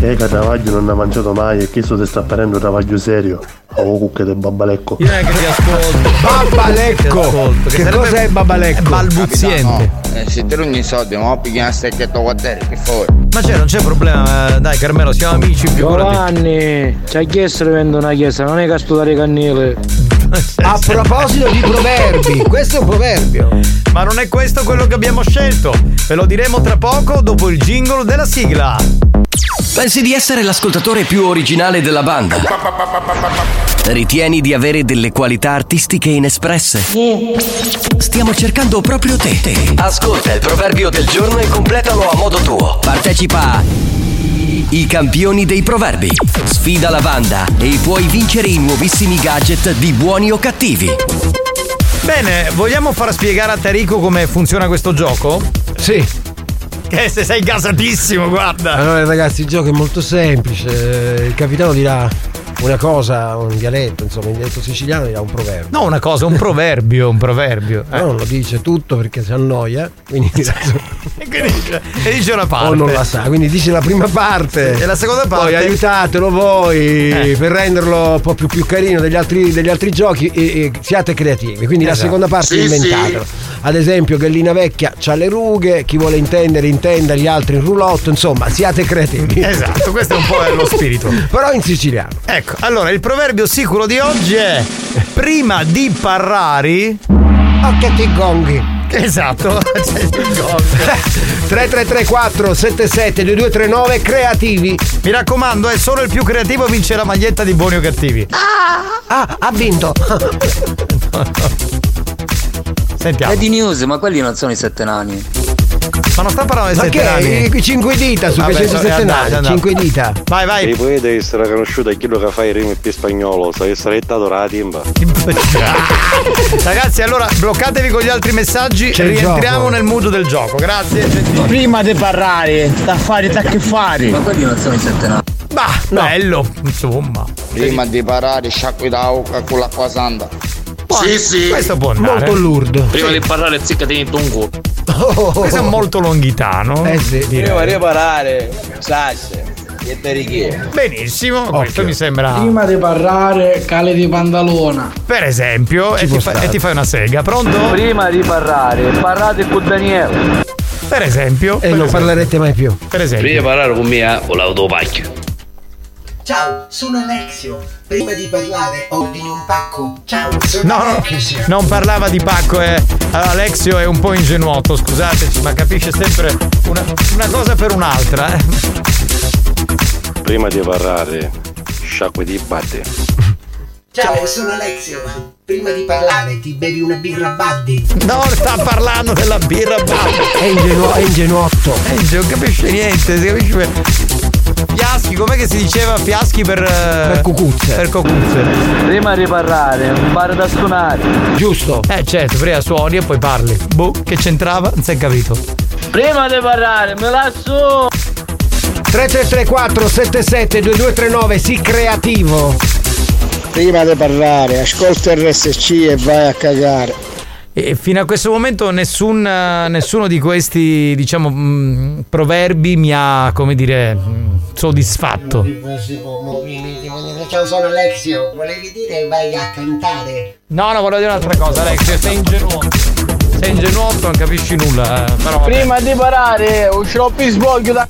Che che travaglio non ha mangiato mai e questo ti sta parendo un travaglio serio. Oh, cucche del babbalecco. Io non è che ti ascolto. Babbalecco! Ti ascolto, Che sarebbe- cos'è Babbalecco? È balbuziente. Eh, se te non i soldi, ma piglia una stecchetta guardare, che fuori. Ma c'è, non c'è problema. eh, Dai, Carmelo, siamo amici. Giovanni, ci hai chiesto di vendere una chiesa, non è che studiare cannile. A proposito di proverbi, questo è un proverbio. Ma non è questo quello che abbiamo scelto. Ve lo diremo tra poco dopo il jingle della sigla. Pensi di essere l'ascoltatore più originale della banda? Ritieni di avere delle qualità artistiche inespresse? Stiamo cercando proprio te. Ascolta il proverbio del giorno e completalo a modo tuo. Partecipa a I campioni dei proverbi. Sfida la banda e puoi vincere i nuovissimi gadget di buoni o cattivi. Bene, vogliamo far spiegare a Tarico come funziona questo gioco? Sì. Che se sei gasatissimo, guarda. Allora ragazzi, il gioco è molto semplice. Il capitano dirà una cosa, un dialetto, insomma, in dialetto siciliano dirà un proverbio. No, una cosa, un proverbio, un proverbio. Però non lo dice tutto perché si annoia, quindi E quindi dice- e dice una parte. o non la sa, quindi dice la prima parte. E la seconda parte? Poi aiutatelo voi Eh. per renderlo un po' più, più carino degli altri, degli altri giochi e, e siate creativi. Quindi la Esatto. seconda parte Sì, inventatelo. Ad esempio, Gallina Vecchia c'ha le rughe, chi vuole intendere intenda gli altri in roulotte, insomma, siate creativi. Esatto, questo è un po' lo spirito. Però in siciliano. Ecco, allora il proverbio sicuro di oggi è prima di parrari. Occhio ti gonghi. Esatto, c'è il gong. 3334 77 2239 creativi. Mi raccomando, è solo il più creativo vince la maglietta di buoni o cattivi. Ah, ha vinto. Sentiamo. Lady News, ma quelli non sono i sette nani. Ma non sta parlando Ma sette nani. I cinque dita su Vabbè, che 107 andato, è nani, cinque dita. Vai, vai. E poi devi essere conosciuto a quello che fa i rimi più spagnolo, sai essere stato la timba. Ragazzi, allora bloccatevi con gli altri messaggi C'è e il rientriamo nel mood del gioco. Grazie. Prima di parlare, da fare da che fare. Ma quelli non sono i sette nani. Bah, bello, insomma. Prima di parare, sciacqui bocca con l'acqua santa. Sì, sì. Questo può andare. Molto lurdo. Prima di parlare ziccati in tungo. Questo è molto longhitano. Eh sì. direi. riparare, sasse, e te richiede. Benissimo, questo mi sembra. Prima di parlare, cale di pantalona. Per esempio, e ti, può fa- e ti fai una sega, pronto? Prima di parlare, parlate con Daniele. Per esempio. E per non esempio. parlerete mai più. Per esempio. Prima di parlare con me, con l'autopacchio. Ciao, sono Alexio. Prima di parlare ordini un pacco. Ciao, sono No, no, Alexio. non parlava di pacco, eh. Allora, Alexio è un po' ingenuoto, scusateci, ma capisce sempre una, una cosa per un'altra. eh. Prima di parlare, sciacque di batte. Ciao, sono Alexio. Prima di parlare ti bevi una birra Buddy. No, sta parlando della birra Buddy. È, ingenuo, è ingenuotto. Eh, non capisce niente, si capisce Fiaschi, com'è che si diceva fiaschi per. Per cucuzze. Per cucuzze. Prima di parlare, un bar da suonare. Giusto. Eh certo, prima suoni e poi parli. Boh, che c'entrava? Non si è capito. Prima di parlare, me la so. 3334 77 2239 sì creativo. Prima di parlare, ascolta RSC e vai a cagare. E fino a questo momento nessun, nessuno di questi, diciamo, mh, proverbi mi ha, come dire, mh, soddisfatto. Ciao, sono Alexio. Volevi dire vai a cantare? No, no, volevo dire un'altra cosa, Alex, sei ingenuoto. Sei ingenuoto, non capisci nulla, eh, però. Prima di parlare, uscirò più svoglio da.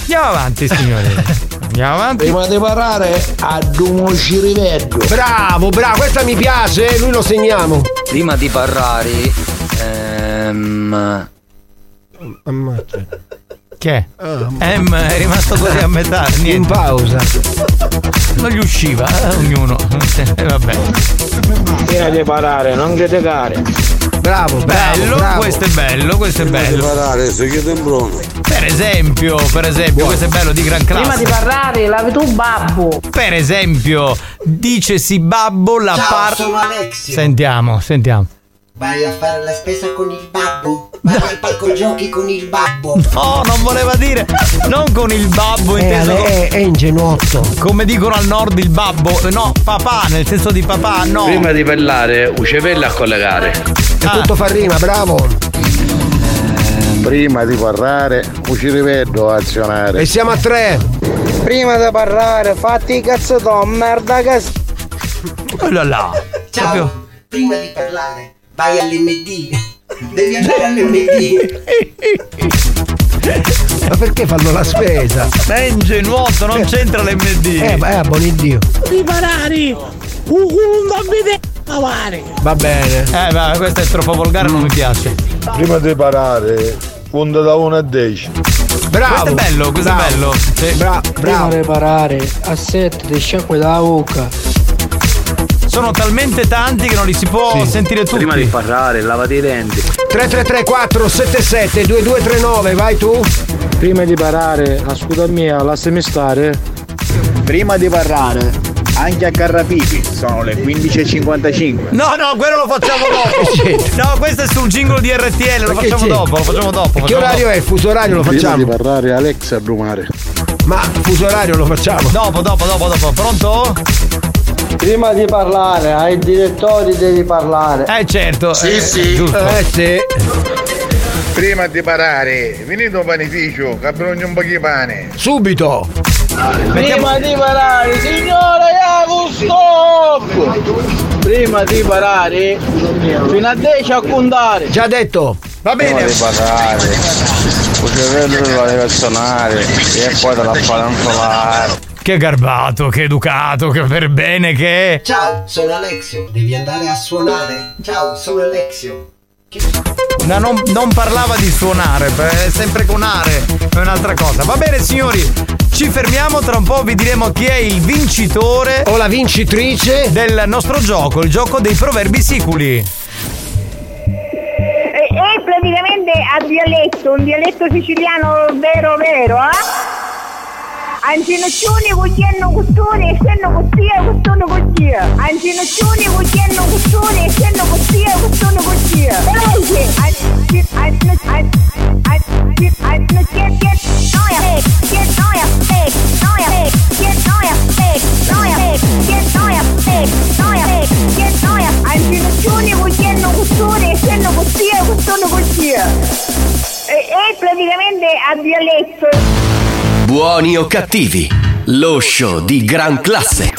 Andiamo avanti, signori. Andiamo avanti. Prima di parlare, ad uno ci rivedo. Bravo, bravo, questa mi piace, eh, noi lo segniamo. Prima di parlare, ehm, Ammazza. Che è? Em è rimasto così a metà, niente. In pausa. Non gli usciva, eh, ognuno. Eh, vabbè. Prima di parlare, non criticare. Bravo, Bello, bravo. questo è bello, questo è bello. parlare, se chiede un bruno. Per esempio, per esempio, questo è bello di gran classe. Prima di parlare, lavi tu babbo. Per esempio, dicesi babbo la Ciao, par. sono Alexio. Sentiamo, sentiamo. Vai a fare la spesa con il babbo? Vai al palco giochi con il babbo? No, non voleva dire. Non con il babbo È, inteso. è, è ingenuotto. Come dicono al nord il babbo. No, papà, nel senso di papà, no. Prima di parlare, un cervello a collegare. È tutto fa rima, bravo. Prima di parlare, un ci rivedo a azionare. E siamo a tre. Prima di parlare, fatti i cazzo merda che. Oh là là. Ciao, prima di parlare, vai all'MD. Devi andare all'MD. Ma perché fanno la spesa? È ingenuoto, non c'entra l'MD. Eh, ma è a buon Dio. Di parlare, un. Lavare. Va bene. Eh, ma questo è troppo volgare, non mi piace. Prima di parare, punta da 1 a 10. Bravo. Questo è bello, questo Bravo. è bello. Sì. Bra- Prima bravo. di parlare, a sette di sciacque da bocca. Sono talmente tanti che non li si può sentire tutti. Prima di parlare, lavate i denti. 3334 77 2239 vai tu. Prima di parlare, ascolta mia, lasciami stare. Prima di parlare, anche a Carrapipi, sono le 15.55. No, no, quello lo facciamo dopo. No, questo è sul jingle di RTL, lo che facciamo c'è? dopo, lo facciamo dopo. Che facciamo orario dopo. è? Fuso orario lo Prima di facciamo. parlare, Alex a rumare. Ma fuso orario lo facciamo. Dopo, dopo, dopo, dopo. Pronto? Prima di parlare, ai direttori devi parlare. Eh certo. Sì, eh, sì. Giusto. Eh sì. Prima di parare, venite un panificio, che abbiamo un po' di pane. Subito. Prima di parlare, signore Jacob! Prima di parlare, fino a 10 a contare. Già detto. Va Prima bene. di parlare, un cervello lo deve suonare e poi te la falanzolare. Che garbato, che educato, che per bene che è. Ciao, sono Alexio. Devi andare a suonare. Ciao, sono Alexio. No, non, non parlava di suonare, è sempre con are, è un'altra cosa. Va bene signori, ci fermiamo, tra un po' vi diremo chi è il vincitore O la vincitrice. del nostro gioco, il gioco dei proverbi siculi. È, è praticamente a dialetto, un dialetto siciliano vero vero, eh? Ancinoccioni cucchiano custone, essendo costia, custone costia. Ancinoccioni cucchiano custone, essendo costia, custone costia. Veloce! Ancinoccioni cucchiano custone, essendo costia, custone costia. È, è praticamente a dialetto. Buoni o cattivi, lo show di gran classe.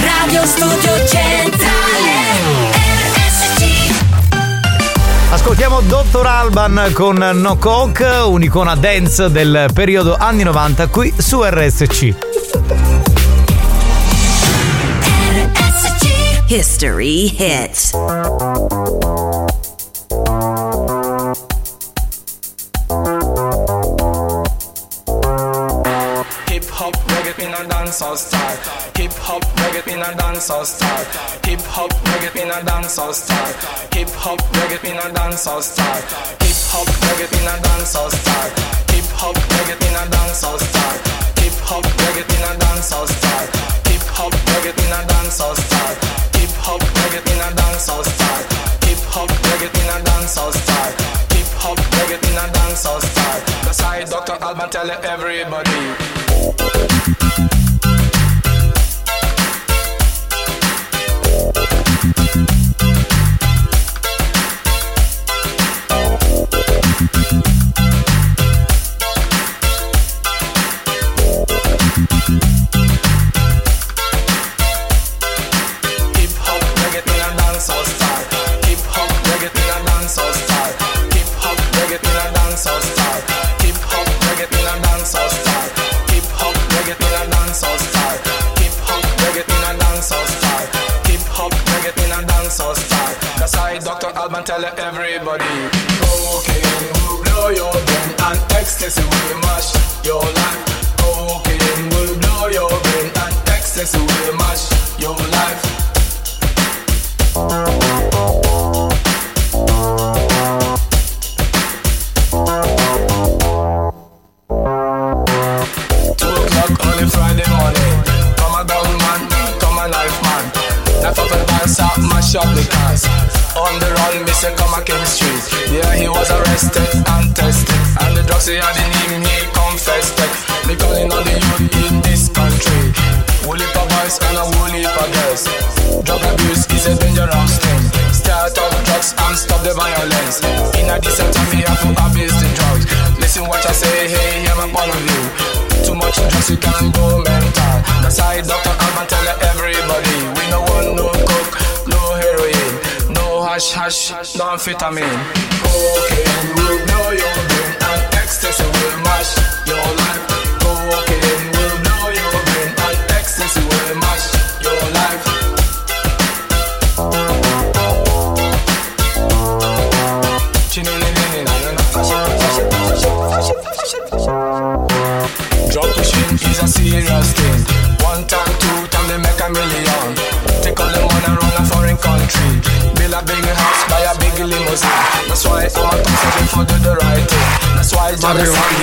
Radio Studio Centrale RSC Ascoltiamo Dr. Alban con No Coke, un'icona dance del periodo anni 90 qui su RSC. History hit. Hip hop reggae in a dancehall style. Hip hop reggae in a dancehall style. Hip hop reggae in a dancehall style. Hip hop reggae in a dancehall style. Hip hop reggae in a dancehall style. Hip hop reggae in a dancehall style. Hip hop reggae in a dancehall style. Hip hop reggae in a dancehall style. Hop reggae in a dancehall style. Hip hop reggae in a dancehall style. Hip hop reggae in a dancehall style. That's how Dr. Alban tell everybody. Metanfetamina.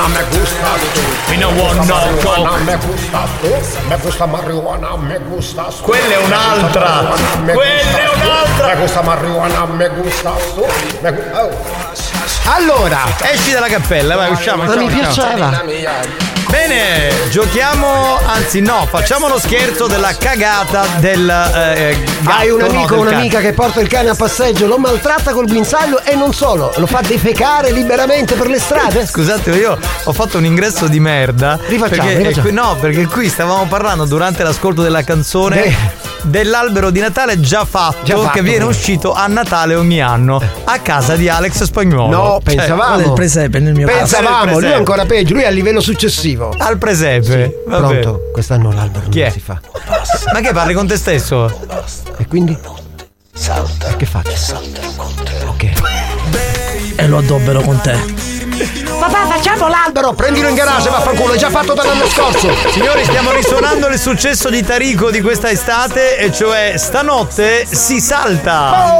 Marijuana me gusta We don't want no Marijuana coke. me gusta tu. Me gusta marijuana, me gusta tu. Quella è un'altra. Quella è gusta un'altra. Me gusta marijuana, me gusta tu. Me gu- oh. Allora, esci dalla cappella, vai, usciamo. Ma mi piaceva. Bene, giochiamo, anzi no, facciamo lo scherzo della cagata del eh, gatto, Hai un no, amico o del un'amica cane. che porta il cane a passeggio, lo maltratta col guinzaglio e non solo, lo fa defecare liberamente per le strade? Scusate, io ho fatto un ingresso di merda. Rifacciamo, perché, rifacciamo. eh, qui- no, perché qui stavamo parlando durante l'ascolto della canzone dell'albero di Natale già fatto, Già fatto, che viene però. uscito a Natale ogni anno a casa di Alex Spagnolo. No, Cioè, pensavamo. il presepe nel mio Pensavamo, lui è ancora peggio, lui è a livello successivo. Al presepe. vabbè. Pronto? Quest'anno l'albero Chi non è? si fa. Ma che parli con te stesso? E quindi? Salta. E che faccio? Ok. E lo addobbero con te. Papà, facciamo l'albero! Prendilo in garage, vaffanculo, è già fatto dall'anno scorso! Signori, stiamo risuonando il successo di Tarico di questa estate, e cioè stanotte si salta.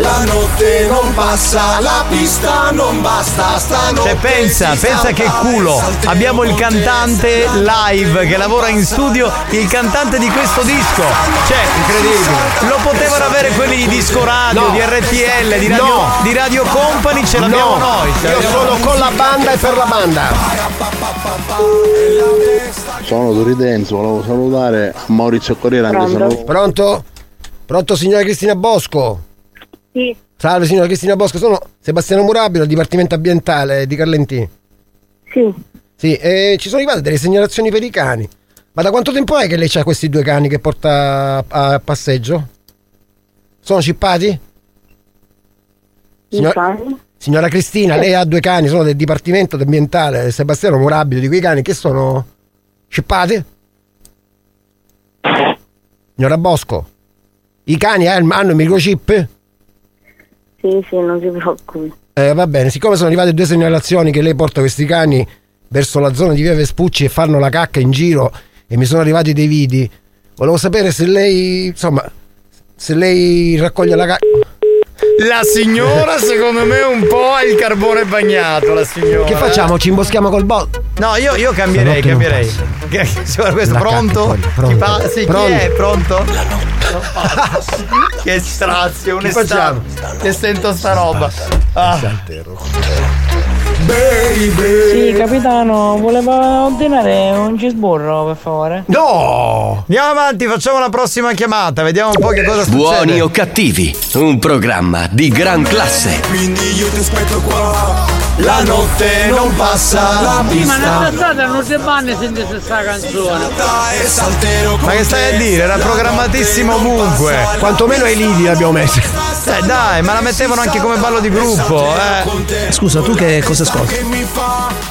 La notte non passa, la pista non basta, stanotte Cioè pensa, si pensa salta, che culo. Abbiamo il cantante live che lavora in studio, il cantante di questo disco. Cioè, incredibile. Lo potevano avere quelli di Disco Radio, No. di RTL, di Radio, No. di Radio Company, ce l'abbiamo No, noi. ce Io l'abbiamo sono noi. con la banda e per la banda. Sono Duridenzo, volevo salutare Maurizio Corriere anche se non Pronto? Pronto signora Cristina Bosco? Sì, Salve signora Cristina Bosco, sono Sebastiano Murabito, del Dipartimento Ambientale di Carlentini. sì. Sì, e ci sono arrivate delle segnalazioni per i cani. Ma da quanto tempo è che lei ha questi due cani che porta a, passeggio? Sono cippati? Signor- cani? Signora Cristina, lei ha due cani, sono del Dipartimento Ambientale Sebastiano Morabito, di quei cani che sono scippati? Signora Bosco, i cani eh, hanno il microchip? Sì, sì, non si preoccupi. Eh, va bene, siccome sono arrivate due segnalazioni che lei porta questi cani verso la zona di Via Vespucci e fanno la cacca in giro e mi sono arrivati dei vidi, volevo sapere se lei, insomma, se lei raccoglie la cacca... La signora, secondo me, un po' ha il carbone bagnato. La signora. Che facciamo? Ci imboschiamo col bot? No, io, io cambierei, cambierei. Signora, questo La pronto? cacca, Chi pronto. pa- sì, Pronto. chi è? Pronto? che strazio, un Che facciamo? Che sento sta roba. Ah. Sì, capitano, voleva ordinare un cheeseburro, per favore. No! Andiamo avanti, facciamo la prossima chiamata, vediamo un po' che cosa succede. Buoni o cattivi, un programma di gran classe. Quindi io ti aspetto qua. La notte non passa la Sì, ma pista. nella strada non si vanno a sentire questa canzone. Ma che stai a dire? Era programmatissimo ovunque. Quantomeno ai lidi l'abbiamo messa. Eh dai, ma la mettevano anche come ballo di gruppo, eh. Scusa, tu che cosa ascolti?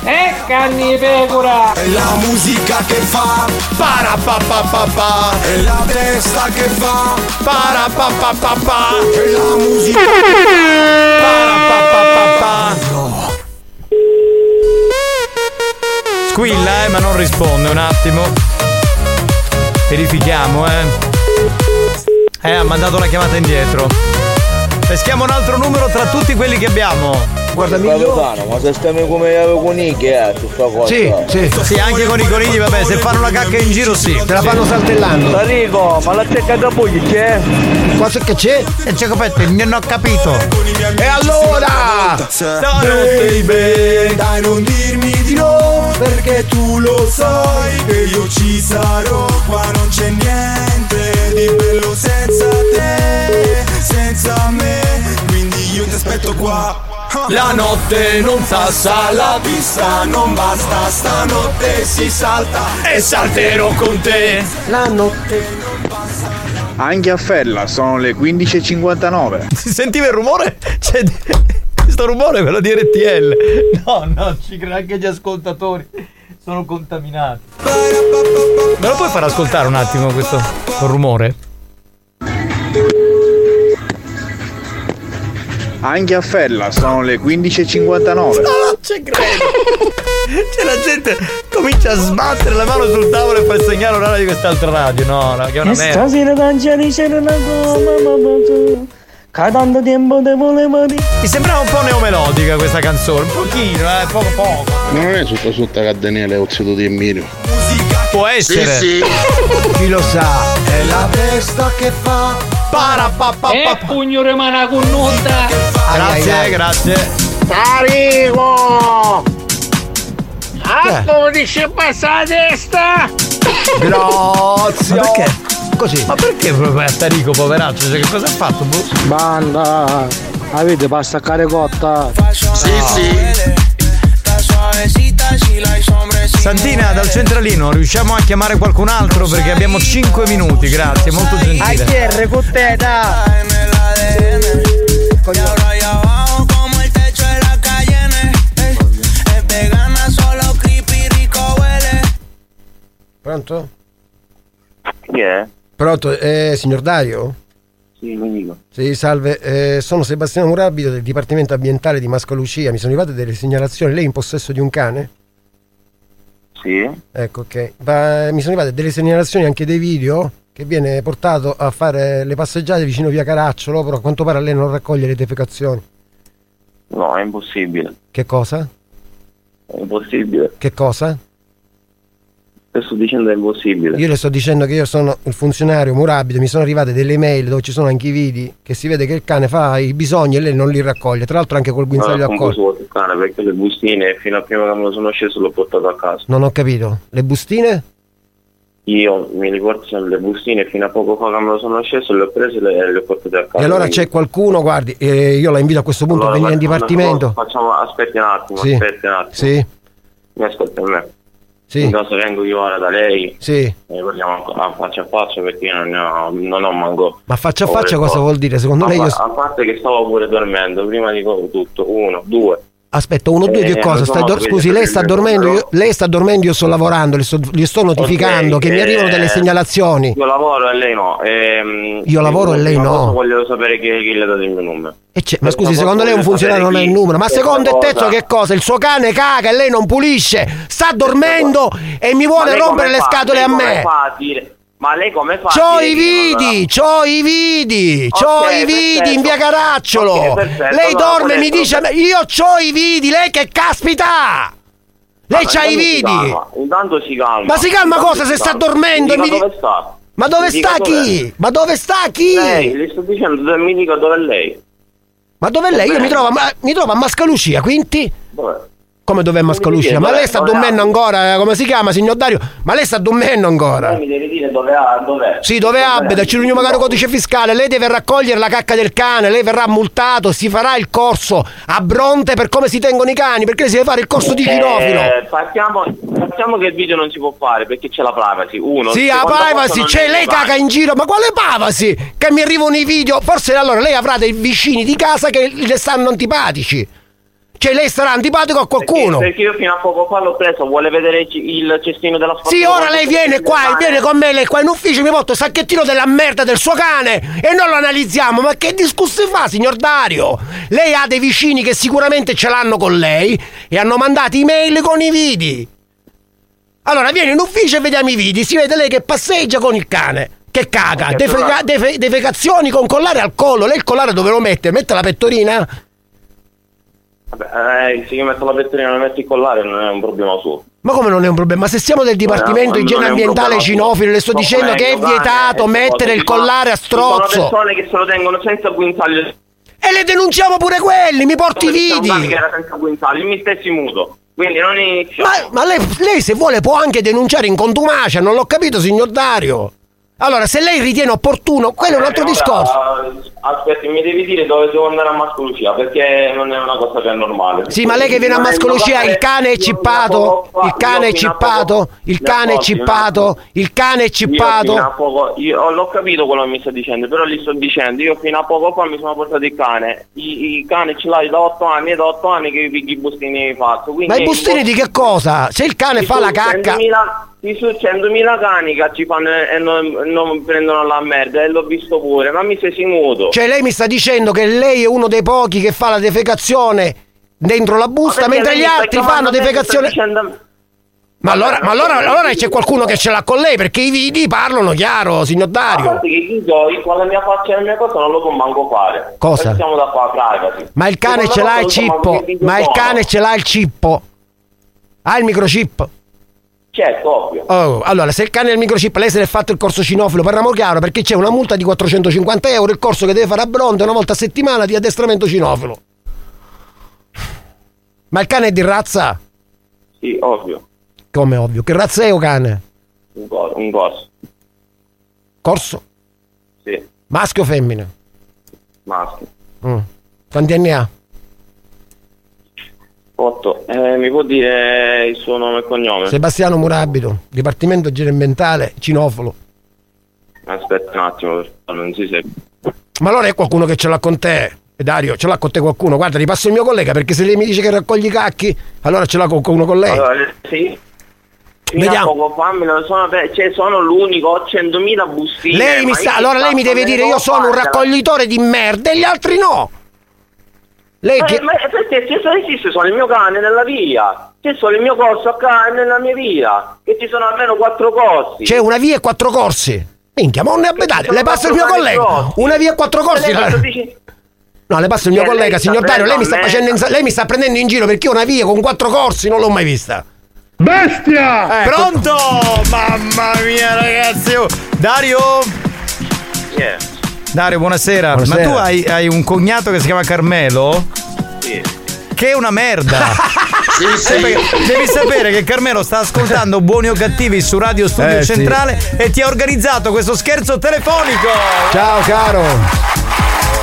Eh, carni di pecora! È la musica che fa Para pa pa pa pa. È la testa che fa Para pa pa pa pa. È la musica Para pa pa pa pa. Squilla, eh, ma non risponde un attimo. Verifichiamo, eh. Eh, ha mandato la chiamata indietro. Peschiamo un altro numero tra tutti quelli che abbiamo. Guarda, Capitano, ma se stiamo come i conigli, eh, su sta cosa. Sì, sì. Sì, anche con i conigli, vabbè, se fanno la cacca in giro sì. Te la fanno saltellando. Enrico, ma la tecca da pugli c'è? Cosa che c'è? E c'è coperto, non ho capito. E allora? Baby, dai non dirmi di no Perché tu lo sai che io ci sarò Qua non c'è niente di bello senza te Senza me Quindi io ti aspetto qua La notte non passa, la pista non basta Stanotte si salta e salterò con te La notte. Anche a Fella sono le 15.59. Si sentiva il rumore? C'è questo rumore è quello di RTL. No, no, ci credo anche gli ascoltatori. Sono contaminati. Me lo puoi far ascoltare un attimo questo rumore? Anche a Fella sono le 15.59. No, ci credo. C'è la gente comincia a sbattere la mano sul tavolo e fa il segnale orario di quest'altra radio. No, no, che è una merda. stasera dancia dicere una cosa, Che tanto tempo te volevo dire. Mi sembrava un po' neomelodica questa canzone. Un pochino, eh, poco poco. Ma non è sotto sotto che Daniele è ozio di Emilio. Può essere. Chi lo sa? È la testa che fa. Para pa pa E pa. pugno rimane con nuda. Grazie, ai, ai. grazie. Arrivo! Ecco, dice passa la testa! Grazie. Ma perché? Così. Ma perché proprio a Tarico, poveraccio? Cioè, che cosa ha fatto? boh? Banda, avete pasta carecotta? Sì, sì. Santina dal centralino, riusciamo a chiamare qualcun altro perché abbiamo 5 minuti, grazie, molto gentile. ACR con te, da. eh. Pronto? Chi è? Pronto, eh, signor Dario? Sì, mi dico. Sì, salve, eh, sono Sebastiano Murabito del Dipartimento Ambientale di Mascalucia. Mi sono arrivate delle segnalazioni. Lei è in possesso di un cane? Sì? Ecco, ok. Ma mi sono arrivate delle segnalazioni anche dei video che viene portato a fare le passeggiate vicino via Caracciolo, però a quanto pare a lei non raccoglie le defecazioni. No, è impossibile. Che cosa? È impossibile. Che cosa? Che sto dicendo è impossibile. Io le sto dicendo che io sono il funzionario Murabito, mi sono arrivate delle email dove ci sono anche i video che si vede che il cane fa i bisogni e lei non li raccoglie, tra l'altro anche col guinzaglio a come collo. posso vuole il cane perché le bustine fino a prima che me lo sono sceso l'ho portato a casa. Non ho capito. Le bustine? Io mi ricordo sempre le bustine fino a poco fa che me lo sono sceso le ho prese e le, le ho portate a casa. E allora Quindi- c'è qualcuno, guardi, eh, io la invito a questo punto Allora, a venire in dipartimento. Facciamo, aspetti un attimo, Sì. aspetti un attimo. Sì. Mi ascolti a me. Sì. In caso vengo io ora da lei, Sì. ne parliamo a faccia a faccia perché io non, ho, non ho manco. Ma faccia a faccia cosa vuol dire? Secondo a, lei io... a parte che stavo pure dormendo, prima di tutto, uno, due. Aspetta, uno, due, Eh, che cosa? non Stai so, vedi, Scusi, lei sta dormendo, io, lei sta dormendo, io sto lavorando, gli sto, gli sto notificando Ok, che mi eh, arrivano delle segnalazioni. Io lavoro e lei no. Ehm, Io lavoro e lei no. cosa Voglio sapere chi, chi le ha dato il mio numero. E ma scusi, cosa secondo lei un funzionario non ha il numero? Ma secondo cosa- tetto che cosa? Il suo cane caga e lei non pulisce, sta dormendo e mi vuole rompere come le scatole a come me. fa a dire- Ma lei come fa? C'ho i vidi, c'ho i vidi, c'ho i vidi perfetto. in via Caracciolo. Ok, perfetto. lei dorme e mi dice, io c'ho i vidi, lei che caspita! Lei c'ha i vidi! Intanto si calma. Ma si calma Intanto cosa si se sta calma. dormendo e Mi mi dica di- dove sta? Ma dove Mi sta dov'è. chi? Ma dove sta chi? Lei, le sto dicendo, dove- mi dica dove è lei. Ma dove è lei? Io mi trovo, a mi trovo a Mascalucia, quindi? Dov'è? Come dove è Mascalucia? dire Ma lei sta dormendo ancora? eh, Come si chiama, signor Dario? Ma lei sta dormendo ancora? Lei mi deve dire dove ha, dov'è. Sì, dove abita? Ci riuniamo magari codice fiscale, lei deve raccogliere la cacca del cane, lei verrà multato, si farà il corso a Bronte per come si tengono i cani, perché lei si deve fare il corso di cinofilo. Eh, partiamo, partiamo che il video non si può fare perché c'è la privacy. Uno. Sì, la privacy, c'è è lei caga in giro, ma quale privacy? Che mi arrivano i video, forse allora lei avrà dei vicini di casa che le stanno antipatici. Cioè lei sarà antipatico a qualcuno. Perché io fino a poco fa l'ho preso, vuole vedere il- cestino della spazzatura. Sì, ora lei viene qua, viene con me, lei qua in ufficio, mi porta il sacchettino della merda del suo cane e non lo analizziamo. Ma che discorsi fa, signor Dario? Lei ha dei vicini che sicuramente ce l'hanno con lei e hanno mandato email con i vidi. Allora viene in ufficio e vediamo i vidi, si vede lei che passeggia con il cane. Che caga, Ok, defeca- allora- defe- defecazioni con collare al collo. Lei il collare dove lo mette? Mette la pettorina? Vabbè, eh, se io metto la pettorina e non metto il collare non è un problema suo. Ma come non è un problema? Ma se siamo del Dipartimento non Igiene Ambientale. Cinofilo, le sto No, dicendo che è vietato ecco, mettere il collare a Ci sono strozzo. persone che se lo tengono senza guinzaglio. E le denunciamo pure quelli, mi porti i vidi. che era senza guinzaglio, io mi stessi muto. Quindi non inizio. Ma, ma lei, lei se vuole può anche denunciare in contumacia, non l'ho capito signor Dario. Allora, se lei ritiene opportuno, quello è un altro discorso. Aspetti, mi devi dire dove devo andare a Mascolucia perché non è una cosa che è normale. Sì, ma lei che viene a Mascolucia, il cane è cippato, il cane è cippato, il cane è cippato, il cane è cippato. io l'ho capito quello che mi sta dicendo, però gli sto dicendo, io fino a poco fa mi sono portato il cane, I- il cane ce l'hai da 8 anni, è da 8 anni che i, i bustini hai fatto. Ma i bustini di che cosa? Se il cane fa la cacca... 100.000 Ci sono 100.000 cani che ci fanno e non, non prendono la merda e l'ho visto pure, ma mi sei simuto. Cioè lei mi sta dicendo che lei è uno dei pochi che fa la defecazione dentro la busta, Ma mentre gli altri fanno defecazione... dicendo- Ma allora, ma allora, allora c'è qualcuno che ce l'ha con lei perché i vidi parlano chiaro, signor A Dario. parte che io io con la mia faccia e la mia cosa non lo può manco fare. Cosa? Siamo da qua, privacy. Ma il cane ce l'ha il cippo, ma il cane ce l'ha il cippo. Ha il microchip. Certo, ovvio. Oh, allora, se il cane ha il microchip, lei se l'è fatto il corso cinofilo, parliamo chiaro, perché c'è una multa di 450 euro, il corso che deve fare a Bronte una volta a settimana di addestramento cinofilo. Ma il cane è di razza? Sì, ovvio. Come ovvio. Che razza è o cane? Un, co- un corso. Corso? Sì, Maschio o femmina? maschio. Mm. Quanti anni ha? 8. Eh, mi può dire il suo nome e cognome? Sebastiano Murabito, Dipartimento Igiene Ambientale, cinofilo. Aspetta un attimo, non si segue. Ma allora è qualcuno che ce l'ha con te? E Dario, ce l'ha con te qualcuno? Guarda, ripasso il mio collega perché se lei mi dice che raccogli i cacchi, allora ce l'ha con qualcuno con lei. Allora, sì. Fino Vediamo. poco fa me lo sono cioè sono l'unico, ho 100.000 bustine. Lei mi sta, allora lei mi deve dire io sono un raccoglitore di merda e gli altri no. Lei Ma, che... ma perché se sono esiste sono il mio cane nella via, c'è solo il mio corso a cane nella mia via, che ci sono almeno quattro corsi. C'è una via e quattro corsi. Minchia, ma non ne abbedate. sono Le passa il mio collega. corsi. Una via e quattro corsi. La-? No, le passa il mio Che collega, signor Dario. Lei mi sta facendo in- lei mi sta prendendo in giro perché io una via con quattro corsi non l'ho mai vista. Bestia! Ecco. Pronto? Mamma mia, ragazzi! oh. Dario? Yeah. Dario, buonasera. Buonasera. Ma tu hai, hai un cognato che si chiama Carmelo? Sì. Che è una merda! Sì, perché Devi sapere che Carmelo sta ascoltando Buoni o Cattivi su Radio Studio Eh, sì. Centrale e ti ha organizzato questo scherzo telefonico! Ciao caro.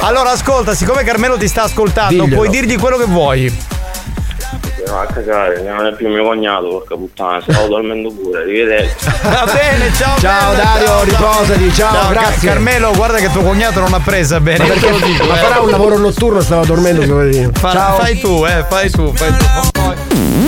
Allora ascolta, siccome Carmelo ti sta ascoltando, Diglielo. puoi dirgli quello che vuoi. Va a cagare, che non è più mio cognato, porca puttana, stavo dormendo pure, arrivederci. Va bene, ciao. Ciao Dario, ciao, riposati, ciao, Car- grazie. Carmelo, guarda che tuo cognato non ha presa bene. Ma perché dico, ma eh. farà un lavoro notturno, stava dormendo, poverino. Fa- Ciao. Fai tu, eh, fai tu, fai tu.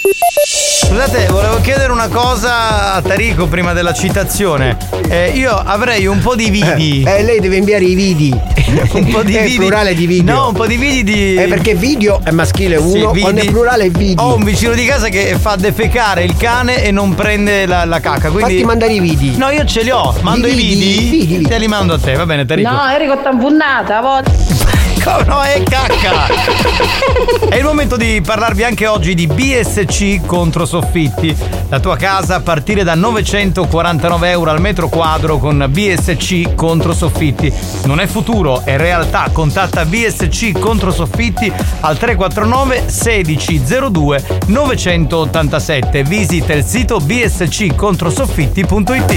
Scusate, volevo chiedere una cosa a Tarico prima della citazione. Eh, io avrei un po' di vidi. Eh, lei deve inviare i vidi. un po' di vidi. plurale di video. No, un po' di vidi di. Eh, perché video è maschile Sì, uno, vidi. quando è plurale è video. Ho un vicino di casa che fa defecare il cane e non prende la, la cacca. Quindi... Fatti mandare i vidi. No, io ce li ho. Mando vidi, vidi. i vidi, i vidi. Te li mando a te, va bene, Tarico. No, Enrico t'ha impunnata, a volte. No, è cacca! È il momento di parlarvi anche oggi di BSC contro soffitti. La tua casa a partire da 949 euro al metro quadro con BSC contro soffitti. Non è futuro, è realtà. Contatta BSC contro soffitti al 349 1602 987. Visita il sito bsccontrosoffitti.it.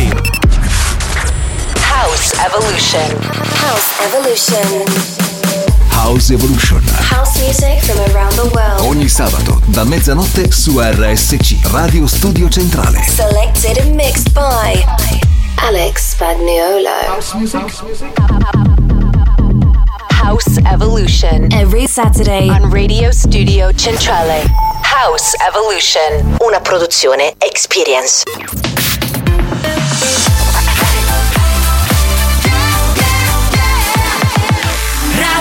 House Evolution. House Evolution. House Evolution. House music from around the world. Ogni sabato da mezzanotte su RSC, Radio Studio Centrale. Selected and mixed by Alex Spagnuolo. House music. House Evolution. Every Saturday on Radio Studio Centrale. House Evolution. Una produzione Experience.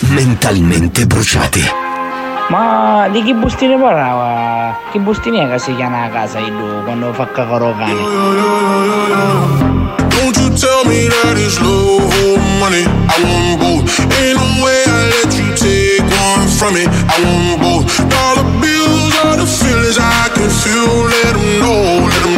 Mentalmente bruciati. Ma di che bustine parlava? Che bustine è che si chiama a casa lui quando fa cacaro cane? Don't you tell me that it's love or money. I want both. Ain't no way I let you take one from me. I want both. Dollar bills are the feelings I can feel. Let them know, let them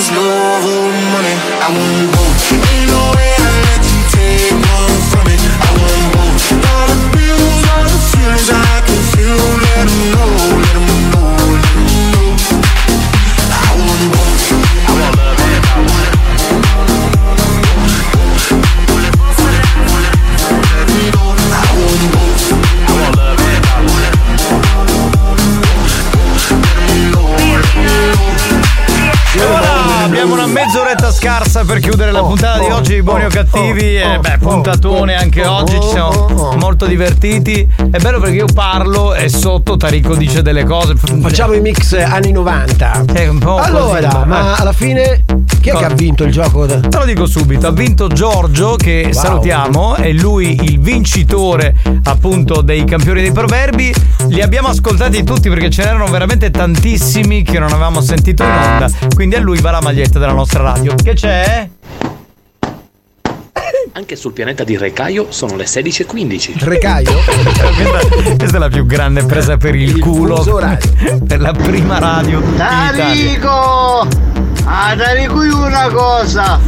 It's love or money. I want both. Mezz'oretta scarsa per chiudere la puntata di oggi di Buoni o Cattivi. E beh, puntatone anche oggi, ci siamo molto divertiti. È bello perché io parlo e sotto Tarico dice delle cose. Facciamo i mix anni 90. È un po' Allora, così, ma eh. alla fine chi è che ha vinto il gioco? Te lo dico subito, ha vinto Giorgio che Wow. salutiamo, è lui il vincitore appunto dei campioni dei proverbi. Li abbiamo ascoltati tutti perché ce n'erano veramente tantissimi che non avevamo sentito in onda, quindi a lui va la maglietta della nostra radio. Che c'è? Anche sul pianeta di Recaio sono le 16.15. Recaio? questa, questa è la più grande presa per il, culo fuso orario. per la prima radio. Tarico! Ah, Tarico io una cosa!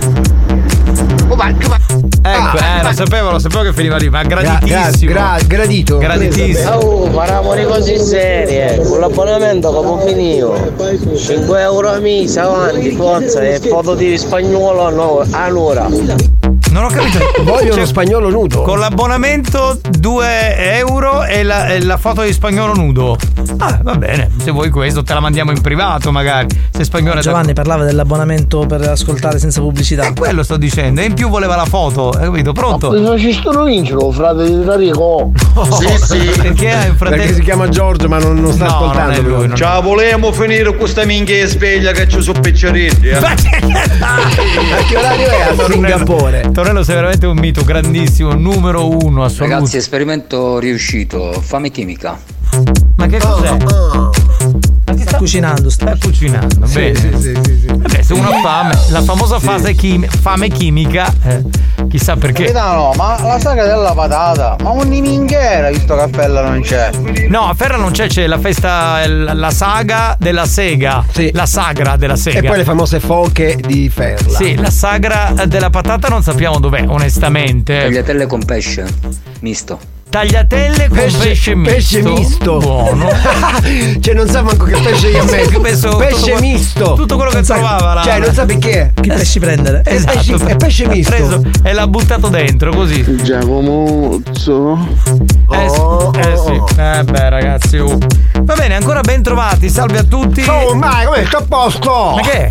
Oh, ma, ma... Ecco, eh, lo sapevo, lo sapevo che finiva lì, ma graditissimo. gra- gradito. Graditissimo. Oh, parliamo di cose serie. Con l'abbonamento come finito? 5 euro a mese avanti, forza, e foto di spagnolo no, allora. Non ho capito. Voglio Cioè, uno spagnolo nudo. Con l'abbonamento 2 euro e la, e la foto di spagnolo nudo. Ah, va bene, se vuoi questo te la mandiamo in privato magari. Se spagnolo è Giovanni parlava dell'abbonamento per ascoltare senza pubblicità. Eh, quello sto dicendo. E in più voleva la foto, hai capito? Pronto? Ma ci sto vincere, frate di Tarico! Sì, sì. Perché hai un fratello? Perché si chiama Giorgio, ma non, non sta No, ascoltando. non è lui, non- Ciao, volevamo finire con questa minchia sveglia che ci sono picciaretti. Eh? A che orario è a Singapore? Tornello sei veramente un mito grandissimo, numero uno assoluto. Ragazzi, esperimento riuscito. Fame chimica. Ma che cos'è? Sta cucinando, sta cucinando. Sì, bene. sì, sì, sì, sì. Vabbè, se uno ha fame, la famosa fase chim- fame chimica, eh, chissà perché. Capitano, ma la saga della patata, ma un minchiera visto che a Fella non c'è. No, a Ferra non c'è, c'è la festa, la la saga della sega. La sagra della sega. E poi le famose foche di Ferla. Sì, la sagra della patata non sappiamo dov'è, onestamente. Tagliatelle con pesce. Misto. Tagliatelle con pesce, misto. pesce misto. Buono. cioè, non sa manco che pesce gli ha messo. Pesce tutto- misto. tutto quello che Non trovava là. Cioè, non sa perché. Che pesci prendere? È pesce, è pesce misto. preso e l'ha buttato dentro così. Giacomozzo. Eh, sì, eh sì. Eh beh ragazzi. uh. Va bene, ancora ben trovati, salve a tutti. Oh, ma come tutto a posto? Ma che?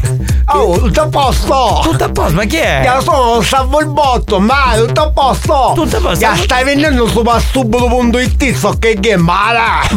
Oh, tutto a posto! Tutto a posto, ma chi è? Io sono salvo il botto, ma tutto a posto! Tutto a posto. Ya stai vendendo su pastubulo.it, so che che mala!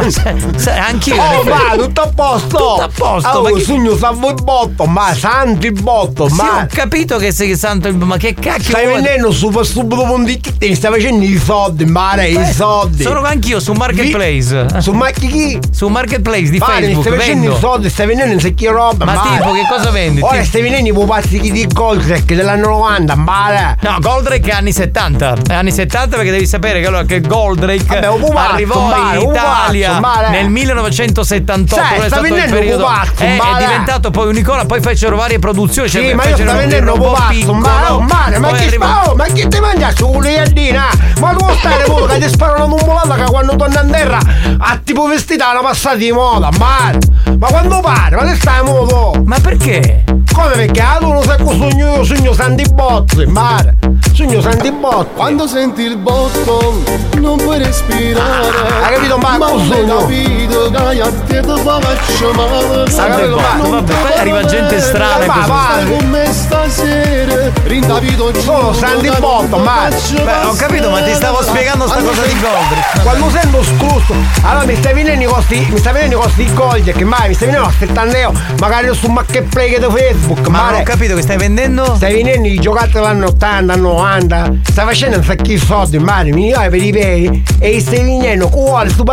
Anch'io. Oh, ma tutto a posto! Tutto a posto, Oh, ma chi- sogno salvo il botto, ma santi il botto, Sì, ma... ho capito che sei santo, ma che cacchio Stai vendendo su pastubulo.it e mi stai facendo i soldi, mare, i Eh, soldi! Sono anch'io su Marketplace. Su Macchi chi? Su Marketplace di Mare, mi Facebook. stai facendo vendo. i soldi, stai vendendo un secchio roba, Ma mare. tipo, che cosa vendi? Ora stai vendendo i pupazzichi di Goldrack dell'anno 90, male! No, Goldrake è anni 70. È anni 70 perché devi sapere che, allora, che Goldrake Vabbè, un pupazzo, arrivò male, in un Italia pupazzo, male. nel 1978. Sai, quello è sta vendendo un pupazzo, è, è diventato poi un'icona, poi fecero varie produzioni. Sì, cioè, ma io sto vendendo un pupazzo, piccolo, male, male, ma che arriva-? Oh, ma che ti mangia su Liardina? Ma tu stai pure che ti spara una tumulata che quando torna in terra ha tipo vestita una passata di moda, male! Ma quando pare? Ma che stai muovo? Ma perché? Come perché? Ah, tu non sai cosa sogno io, sogno santi bozzi, male! Sogno santi bozzi! Quando senti il botto non puoi respirare Hai capito, ma Ma cosa hai no? capito che a te ti faccio male Santo il botto, vabbè, poi arriva gente strana Ma va, con me stasera Rindavito Sono santi botto, ma Beh, ho capito, ma ti stavo spiegando sta cosa di Goldrake. Quando sento scrusto, allora mi stai venendo i costi, mi stai venendo i costi di Goldrake, che mai mi stai venendo a 70 euro, magari su Marketplace di Facebook, Ma non male. ho capito che stai vendendo? Stai venendo i giocattoli dell'anno 80, anno 90, stai facendo un sacco di soldi, male, mi vai per i peri e stai venendo cuore su,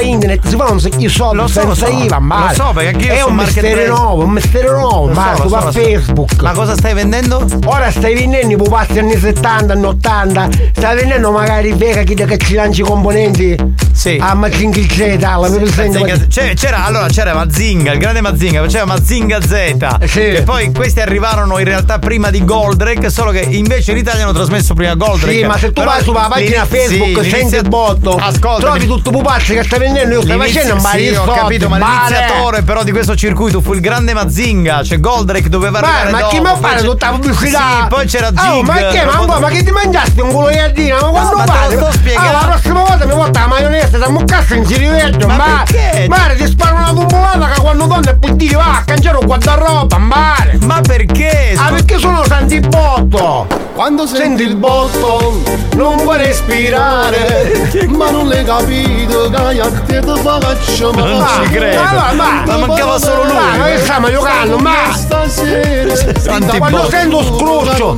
internet, si fanno un sacco di soldi Lo so, lo so. IVA, male. Lo so, perché anch'io È su un mestiere nuovo, un mestiere nuovo, lo su so. Facebook. Ma cosa stai vendendo? Ora stai vendendo i pupazzi anni 70, anni 80, stai vendendo magari vera chi che ci lanci i componenti Sì. A Mazinga Z, la mia c'era, allora c'era Mazinga, il grande Mazinga, faceva Mazinga Z. Sì. Poi questi arrivarono in realtà prima di Goldrake, solo che invece in Italia hanno trasmesso prima Goldrake. Sì, ma se tu Però vai sulla pagina Facebook, sì, senti il botto, Ascolta, trovi tutto pupazzi che sta vendendo, io stai facendo un Sì, ho capito, ma l'iniziatore però di questo circuito fu il grande Mazinga, cioè Goldrake doveva Ma, arrivare ma dopo. chi mi poi fa c'è- tutta la pubblicità? Sì, poi c'era Zig. Oh, ma che? Ma, ma, ma che ti mangiasti un culo di ardina? Ma quando ma te fate? lo sto spiegando. Ah, la prossima volta mi porta la maionese da un cazzo in ciriveggio, Ma ma perché? Mare ti sparo una tumulata che quando torna e poi va a cangiare un guardaroba, mare! Ma perché? Ah, perché sono santi botto! Quando senti il botto non puoi respirare Ma non l'hai capito che a te ti faccio male Non ci credo. Allora, ma, Ma mancava solo lui. Ma che stiamo giocando? Ma Stasera Santi quando botti. sento scruscio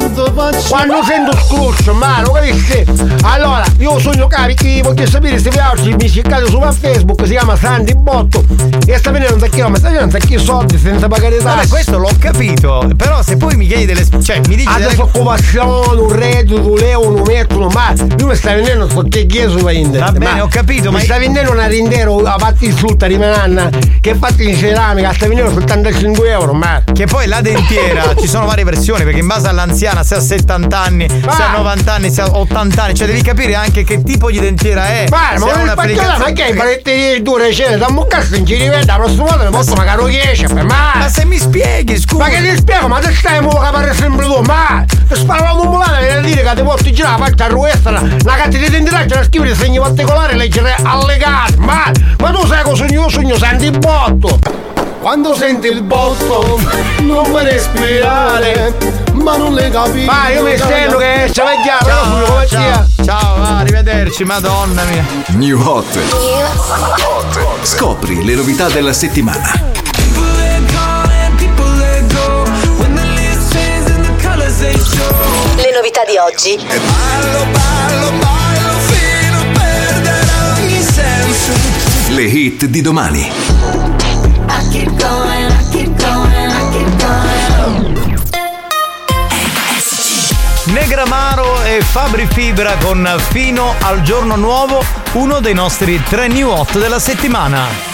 Quando sento scruscio, ma lo capisci? Allora, io sogno cari chi voglio sapere se vi oggi mi cercate su Facebook, si chiama Santi Botto e sta venendo un sacchino, ma sta venendo un sacchino soldi senza pagare Vabbè, tasse. questo l'ho capito, però se poi mi chiedi delle. cioè mi dici Ha delle. disoccupazione, un reddito, un leo, un metro, ma io mi stai vendendo qualche chieso per internet. Va bene, ho capito, mi ma- stai vendendo una rindero a fatti in frutta di mananna che è fatta in ceramica, stai vendendo soltanto 5 euro, ma. Che poi la dentiera ci sono varie versioni perché in base all'anziana se ha 70 anni, se ha 90 anni, se ha 80 anni, cioè devi capire anche che tipo di dentiera è. Ma, se ma non ma che i paletti due recene, da un cazzo in giri la prossima volta ne posso magari 10, ma. Ma se mi spieghi, scusa. Ma che ti spiego? Ma te stai mo capare sempre tu, ma sparavamo un mulano e dire che ti porti giù la faccia a ruesta, una carta di identità c'è da scrivere segni particolari e leggere allegati, ma, ma tu sai cosa sogno? Io sogno senti il botto. Quando senti il botto non puoi respirare, Ma non l'hai capito ma io mi stendo che c'è vecchia, Ciao, come ciao, ciao, arrivederci, madonna mia. New Hot. Scopri le novità della settimana. Le novità di oggi. Le hit di domani. Negramaro e Fabri Fibra con Fino al giorno nuovo, uno dei nostri tre new hot della settimana.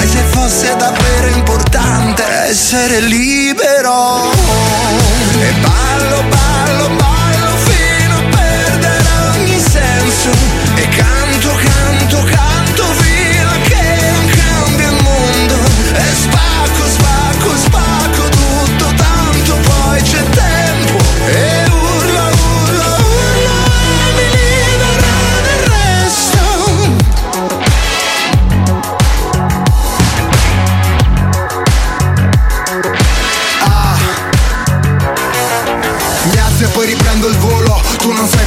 come se fosse davvero importante essere libero. E ballo, ballo, ballo fino a perdere ogni senso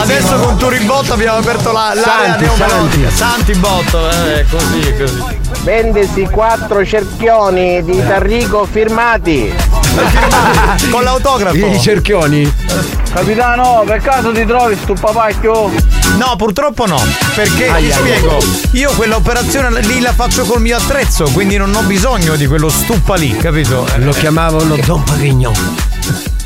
Adesso con Turibotto abbiamo aperto la, l'area Santi, neomelodica. Santi Botto, eh, così, così. Vendesi quattro cerchioni di Tarrico firmati. Con l'autografo. I cerchioni. Capitano, per caso ti trovi sto papacchio? No, purtroppo no. Perché ti spiego, io quell'operazione lì la faccio col mio attrezzo, quindi non ho bisogno di quello stuppa lì, capito? Lo chiamavano Don Pavignon.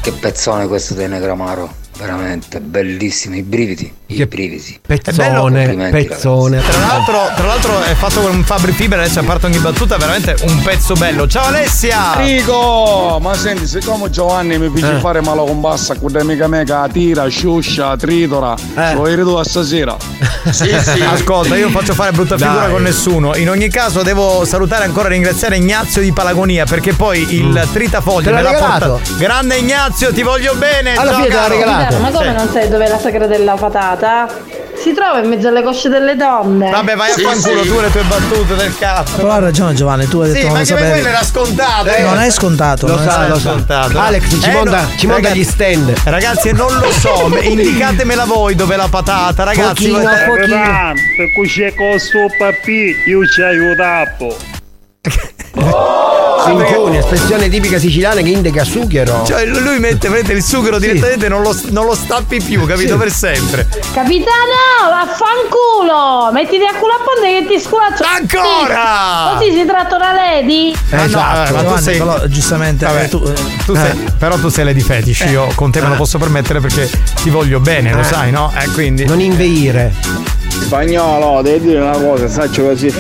Che pezzone questo dei Negramaro. Veramente bellissimo, i brividi. I brividi. Pezzone, pezzone. Tra l'altro, tra l'altro è fatto con un Fabri Fiber, adesso a parte ogni battuta, veramente un pezzo bello. Ciao Alessia! Rico, ma senti, siccome Giovanni mi piace Eh. fare malo con bassa, con mica mega tira, sciuscia, tritora, lo vedi tu stasera. Sì, sì. Ascolta, io non faccio fare brutta figura Dai. con nessuno. In ogni caso, devo salutare ancora e ringraziare Ignazio di Palagonia perché poi il tritafoglie Te l'ha me l'ha regalato? portato. Grande Ignazio, ti voglio bene. Alla ciao, fine te l'ha caro. Regalato. Ma come Sì. non sai dov'è la sagra della patata? Si trova in mezzo alle cosce delle donne. Vabbè, vai a fanculo tu e le tue battute del cazzo. Però ha ragione Giovanni, tu hai detto Sì, non ma lo che quello era scontato. eh. Non è scontato. Lo sa, lo scontato. Alex ci Eh, monta, no, ci monta ragazzi- gli stand. Ragazzi, non lo so, indicatemela voi dove è la patata, ragazzi. Pochino a voi- pochino. per cui c'è questo papì, io ci aiutato. Sinconi, espressione tipica siciliana che indica sughero. Cioè, lui mette, mette il sughero direttamente e non lo, non lo stappi più, capito? Sì. Per sempre. Capitano, vaffanculo! Mettiti a culo a ponte che ti sculaccio. Ancora! Così si tratta una lady? Ah, no, Esatto. eh, ma tu Giovanni, sei. però, giustamente Vabbè, eh, tu, eh, tu sei- però tu sei Lady Fetish, io con te me lo posso permettere perché ti voglio bene, lo Eh. sai, no? Eh, quindi. Non inveire. Spagnolo, devi dire una cosa, saccio così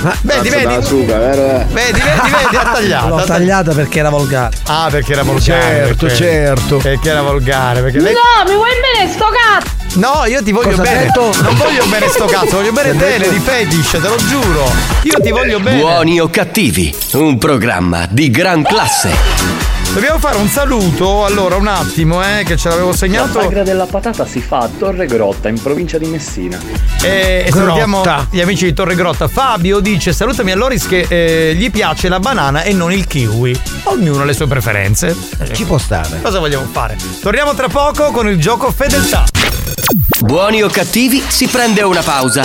fotto. Vedi, vedi? Suga, vero? Vedi, vedi, vedi, ha tagliato. l'ho tagliata perché era volgare. Ah, perché era volgare. Certo, perché- certo. Perché era volgare. Perché lei. No, mi vuoi bene sto cazzo? No, io ti voglio Cosa bene. detto? Non voglio bene sto cazzo, voglio bene te? Lady Fetish, te lo giuro. Io ti voglio bene. Buoni o cattivi, un programma di gran classe. Dobbiamo fare un saluto, allora un attimo, eh, che ce l'avevo La segnato. sagra della patata si fa a Torre Grotta, in provincia di Messina. E, e salutiamo gli amici di Torre Grotta. Fabio dice: Salutami a Loris che eh, gli piace la banana e non il kiwi. Ognuno ha le sue preferenze. Ci può stare. Cosa vogliamo fare? Torniamo tra poco con il gioco fedeltà. Buoni o cattivi, si prende una pausa.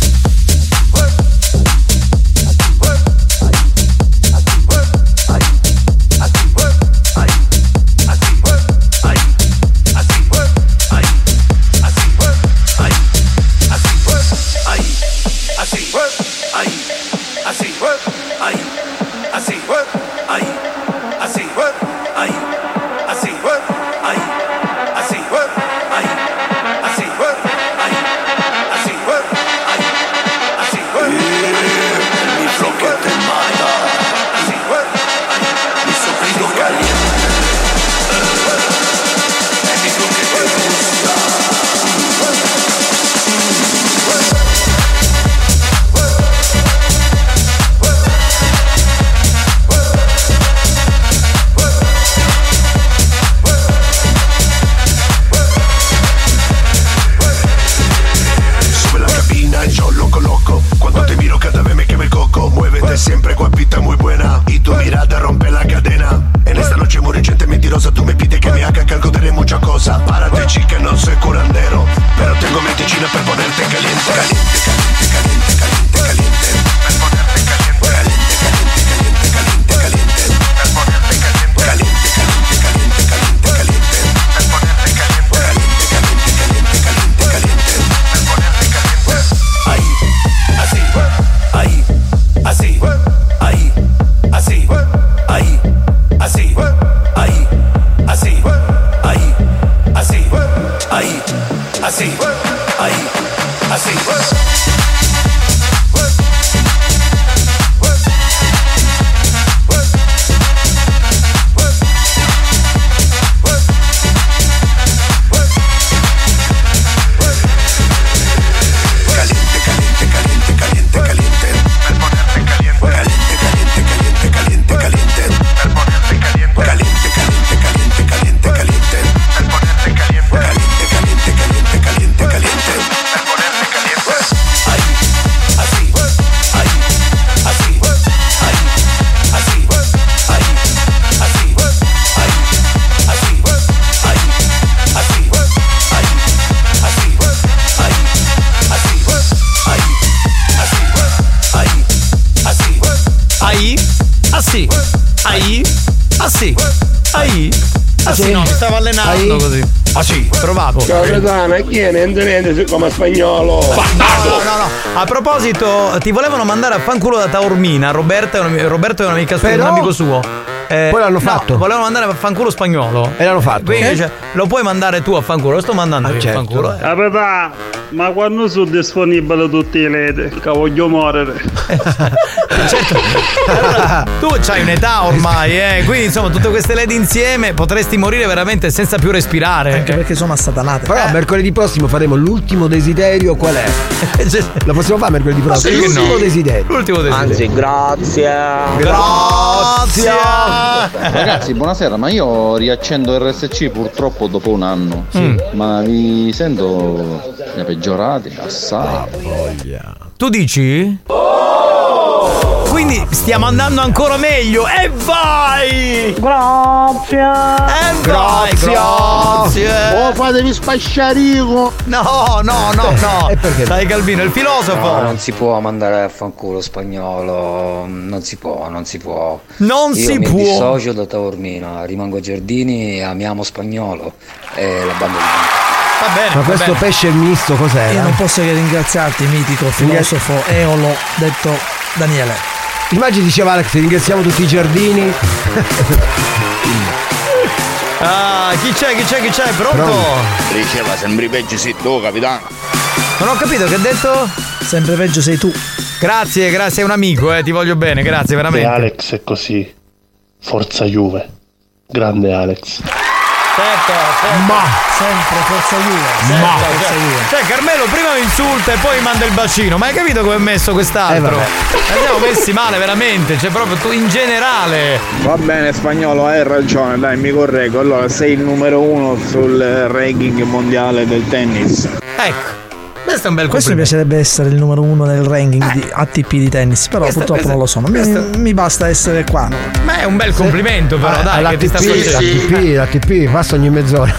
Capitano, chi è? Niente niente, come spagnolo. No, no, no. A proposito, ti volevano mandare a fanculo da Taormina. Roberto è un, Roberto è un'amica sua, Però- un amico suo. Eh, Poi l'hanno no, fatto. Volevano mandare a fanculo spagnolo. E l'hanno fatto. Quindi Eh? dice, lo puoi mandare tu a fanculo, lo sto mandando io a certo. fanculo. eh. Capitano, ma quando sono disponibili tutte le lede? Che voglio morire. Allora, tu c'hai un'età ormai, eh. Quindi insomma, tutte queste LED insieme potresti morire veramente senza più respirare. Anche perché sono assatanate. Però mercoledì prossimo faremo l'ultimo desiderio qual è? Lo possiamo fare mercoledì prossimo? Sì, l'ultimo no. desiderio. L'ultimo desiderio. Anzi, grazie. Grazie. Ragazzi, buonasera, ma io riaccendo RSC purtroppo dopo un anno. Mm. Ma vi sento peggiorati assai. Tu dici? Quindi stiamo andando ancora meglio e vai! Grazie. E vai, Grazie. grazie. Oh, fatevi spasciarico. No, no, no, no. E perché? Dai Calvino, il filosofo. No, non si può mandare a fanculo spagnolo, non si può, non si può. Non Io si mi può. dissocio da Taormina, rimango a Giardini, amiamo spagnolo e la banda Va bene. Ma va questo bene. pesce misto cos'era? Io non posso che ringraziarti, mitico filosofo eolo detto Daniele. Immagini diceva Alex, ringraziamo tutti i giardini. Ah, chi c'è, chi c'è, chi c'è? Pronto? Diceva sembri peggio sì tu, capitano. Non ho capito che ha detto? Sempre peggio sei tu. Grazie, grazie, è un amico, eh, ti voglio bene, grazie veramente. Alex è così, forza Juve. Grande Alex. Certo, certo. Ma sempre forza Juve. Ma Sempre forza Juve. cioè Carmelo prima mi insulta e poi manda il bacino. Ma hai capito come è messo quest'altro? Eh, Andiamo messi male veramente, cioè proprio tu in generale. Va bene spagnolo, hai ragione, dai mi correggo. Allora sei il numero uno sul ranking mondiale del tennis. Ecco. Questo è un bel Questo mi complimento. piacerebbe essere il numero uno nel ranking di ATP di tennis, però Questo- purtroppo questo- non lo sono. Mi, questo- mi basta essere qua. Ma è un bel complimento però, Ah, dai, che ti sta l'ATP, succedendo. l'ATP, l'ATP, passa ogni mezz'ora.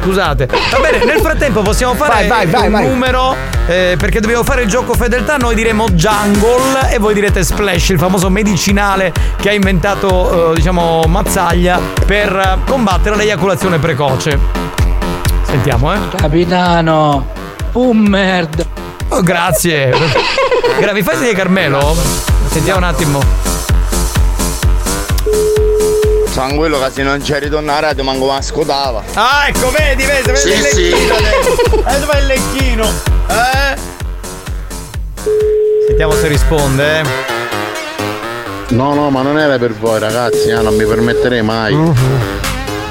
Scusate. Va bene, nel frattempo possiamo fare Vai, vai, vai, un vai. numero eh, perché dobbiamo fare il gioco fedeltà. Noi diremo Jungle e voi direte Splash, il famoso medicinale che ha inventato, eh, diciamo, Mazzaglia per eh, combattere l'eiaculazione precoce. Sentiamo, eh. Capitano, pummerd. Oh, grazie. Gra- mi fai sentire Carmelo? Sentiamo un attimo. Tranquillo che se non c'è ritorno a radio manco ma scotava. Ah, ecco, vedi, vedi, vedi Sì, il sì. lecchino adesso. Fa il lecchino. Eh? Sentiamo se risponde, eh. No, no, ma non era per voi ragazzi, eh, non mi permetterei mai.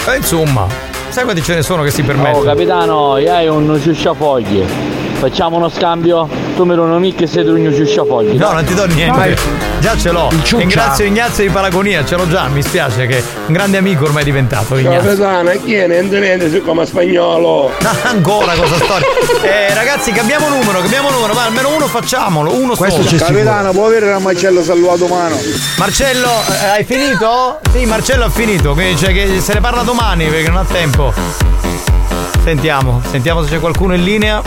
Eh, insomma, sai quanti ce ne sono che si Oh permettono? capitano, io hai un ciusciafogli. Facciamo uno scambio? Tu mi non mica sei un ciusciafogli. No, non ti do niente. Vai. Già ce l'ho. Ringrazio Ignazio di Paragonia, ce l'ho già, mi spiace che un grande amico ormai è diventato Ignazio. Capitano, chi è? Niente niente, come spagnolo. Ancora cosa storia. Eh, ragazzi, cambiamo numero, cambiamo numero, ma almeno uno facciamolo, uno solo. Capitano, può avere la Marcello saluto mano. Marcello, eh, hai finito? Sì, Marcello ha finito, quindi cioè che se ne parla domani perché non ha tempo. Sentiamo, sentiamo se c'è qualcuno in linea.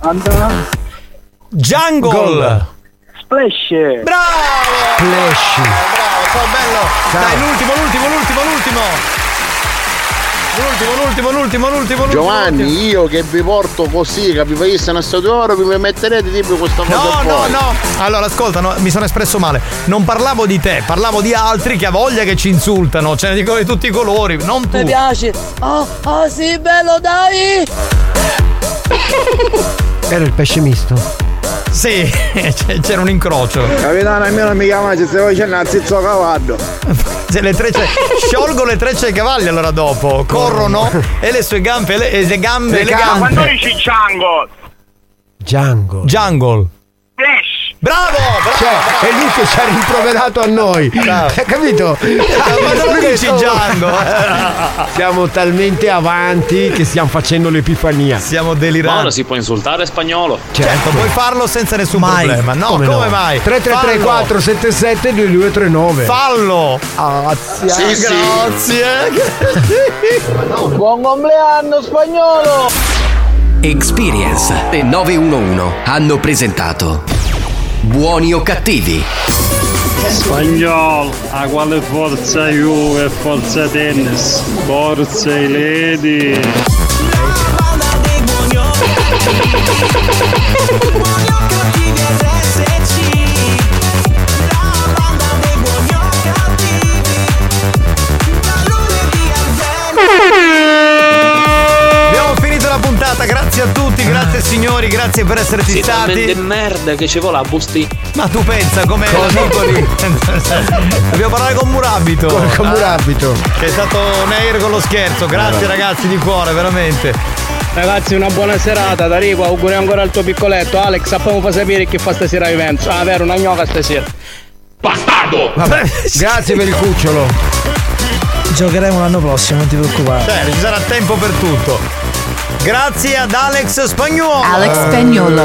Andrà. Jungle! Gol. Splash. Bravo! Flash. Bravo, so bello. Dai, l'ultimo, l'ultimo, l'ultimo, l'ultimo. L'ultimo, l'ultimo, l'ultimo, l'ultimo, l'ultimo. Giovanni, io che vi porto così, che vi facesse una statua d'oro, vi metterete tipo questa cosa No, no, fuori. no. Allora, ascolta, no, mi sono espresso male. Non parlavo di te, parlavo di altri che ha voglia che ci insultano. Ce ne dicono di tutti i colori, non tu. Mi piace. Oh, oh sì, bello, dai! Era il pesce misto. Sì, c'era un incrocio. Capitano, almeno mi chiamate se voi c'è una zizzo cavallo. Se le trecce, sciolgo le trecce ai cavalli allora dopo. Corrono e le sue gambe, le, e le gambe, Le le, gambe. gambe. Quando dici Django? Django. Jungle. Flash. Bravo, bravo. Cioè, è lui che ci ha rimproverato a noi. Hai capito? Ma non Lui che dici sto- Django. Siamo talmente avanti che stiamo facendo l'epifania. Stiamo Ma delirando. ora si può insultare spagnolo. Certo, puoi farlo senza nessun Mai. problema. No, come, no? mai? 3334 77 2239. Fallo. Grazie. Sì, sì. Grazie. Buon compleanno spagnolo! Experience e 911 hanno presentato Buoni o cattivi? Spagnolo, a quale forza Juve e forza tennis? Forza i lady. Grazie a tutti, grazie signori, grazie per esserci Sì, stati. talmente merda che ci vuole la busti. Ma tu pensa come. Dobbiamo parlare con Murabito. Con- con Murabito. Che è stato un air con lo scherzo. Grazie ragazzi di cuore, veramente. Ragazzi, una buona serata, Darico, auguri ancora al tuo piccoletto. Alex, sappiamo fa sapere chi fa stasera a Juventus. Ah, vero, una gnocca stasera. Bastardo! Vabbè, grazie per il cucciolo. Giocheremo l'anno prossimo, non ti preoccupare. Cioè, ci sarà tempo per tutto. Grazie ad Alex Spagnuolo. Alex Spagnuolo.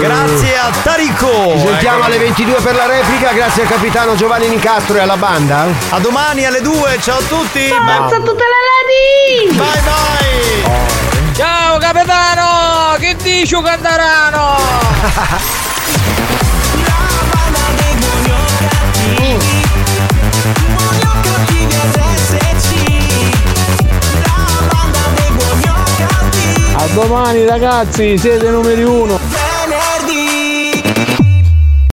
Grazie a Tarico. Ci sentiamo alle 22 per la replica, grazie al capitano Giovanni Nicastro e alla banda. A domani alle 2, ciao a tutti. Forza tutte le lady! Bye bye. Ciao capitano! Che dici Candarano? domani ragazzi, siete numeri uno.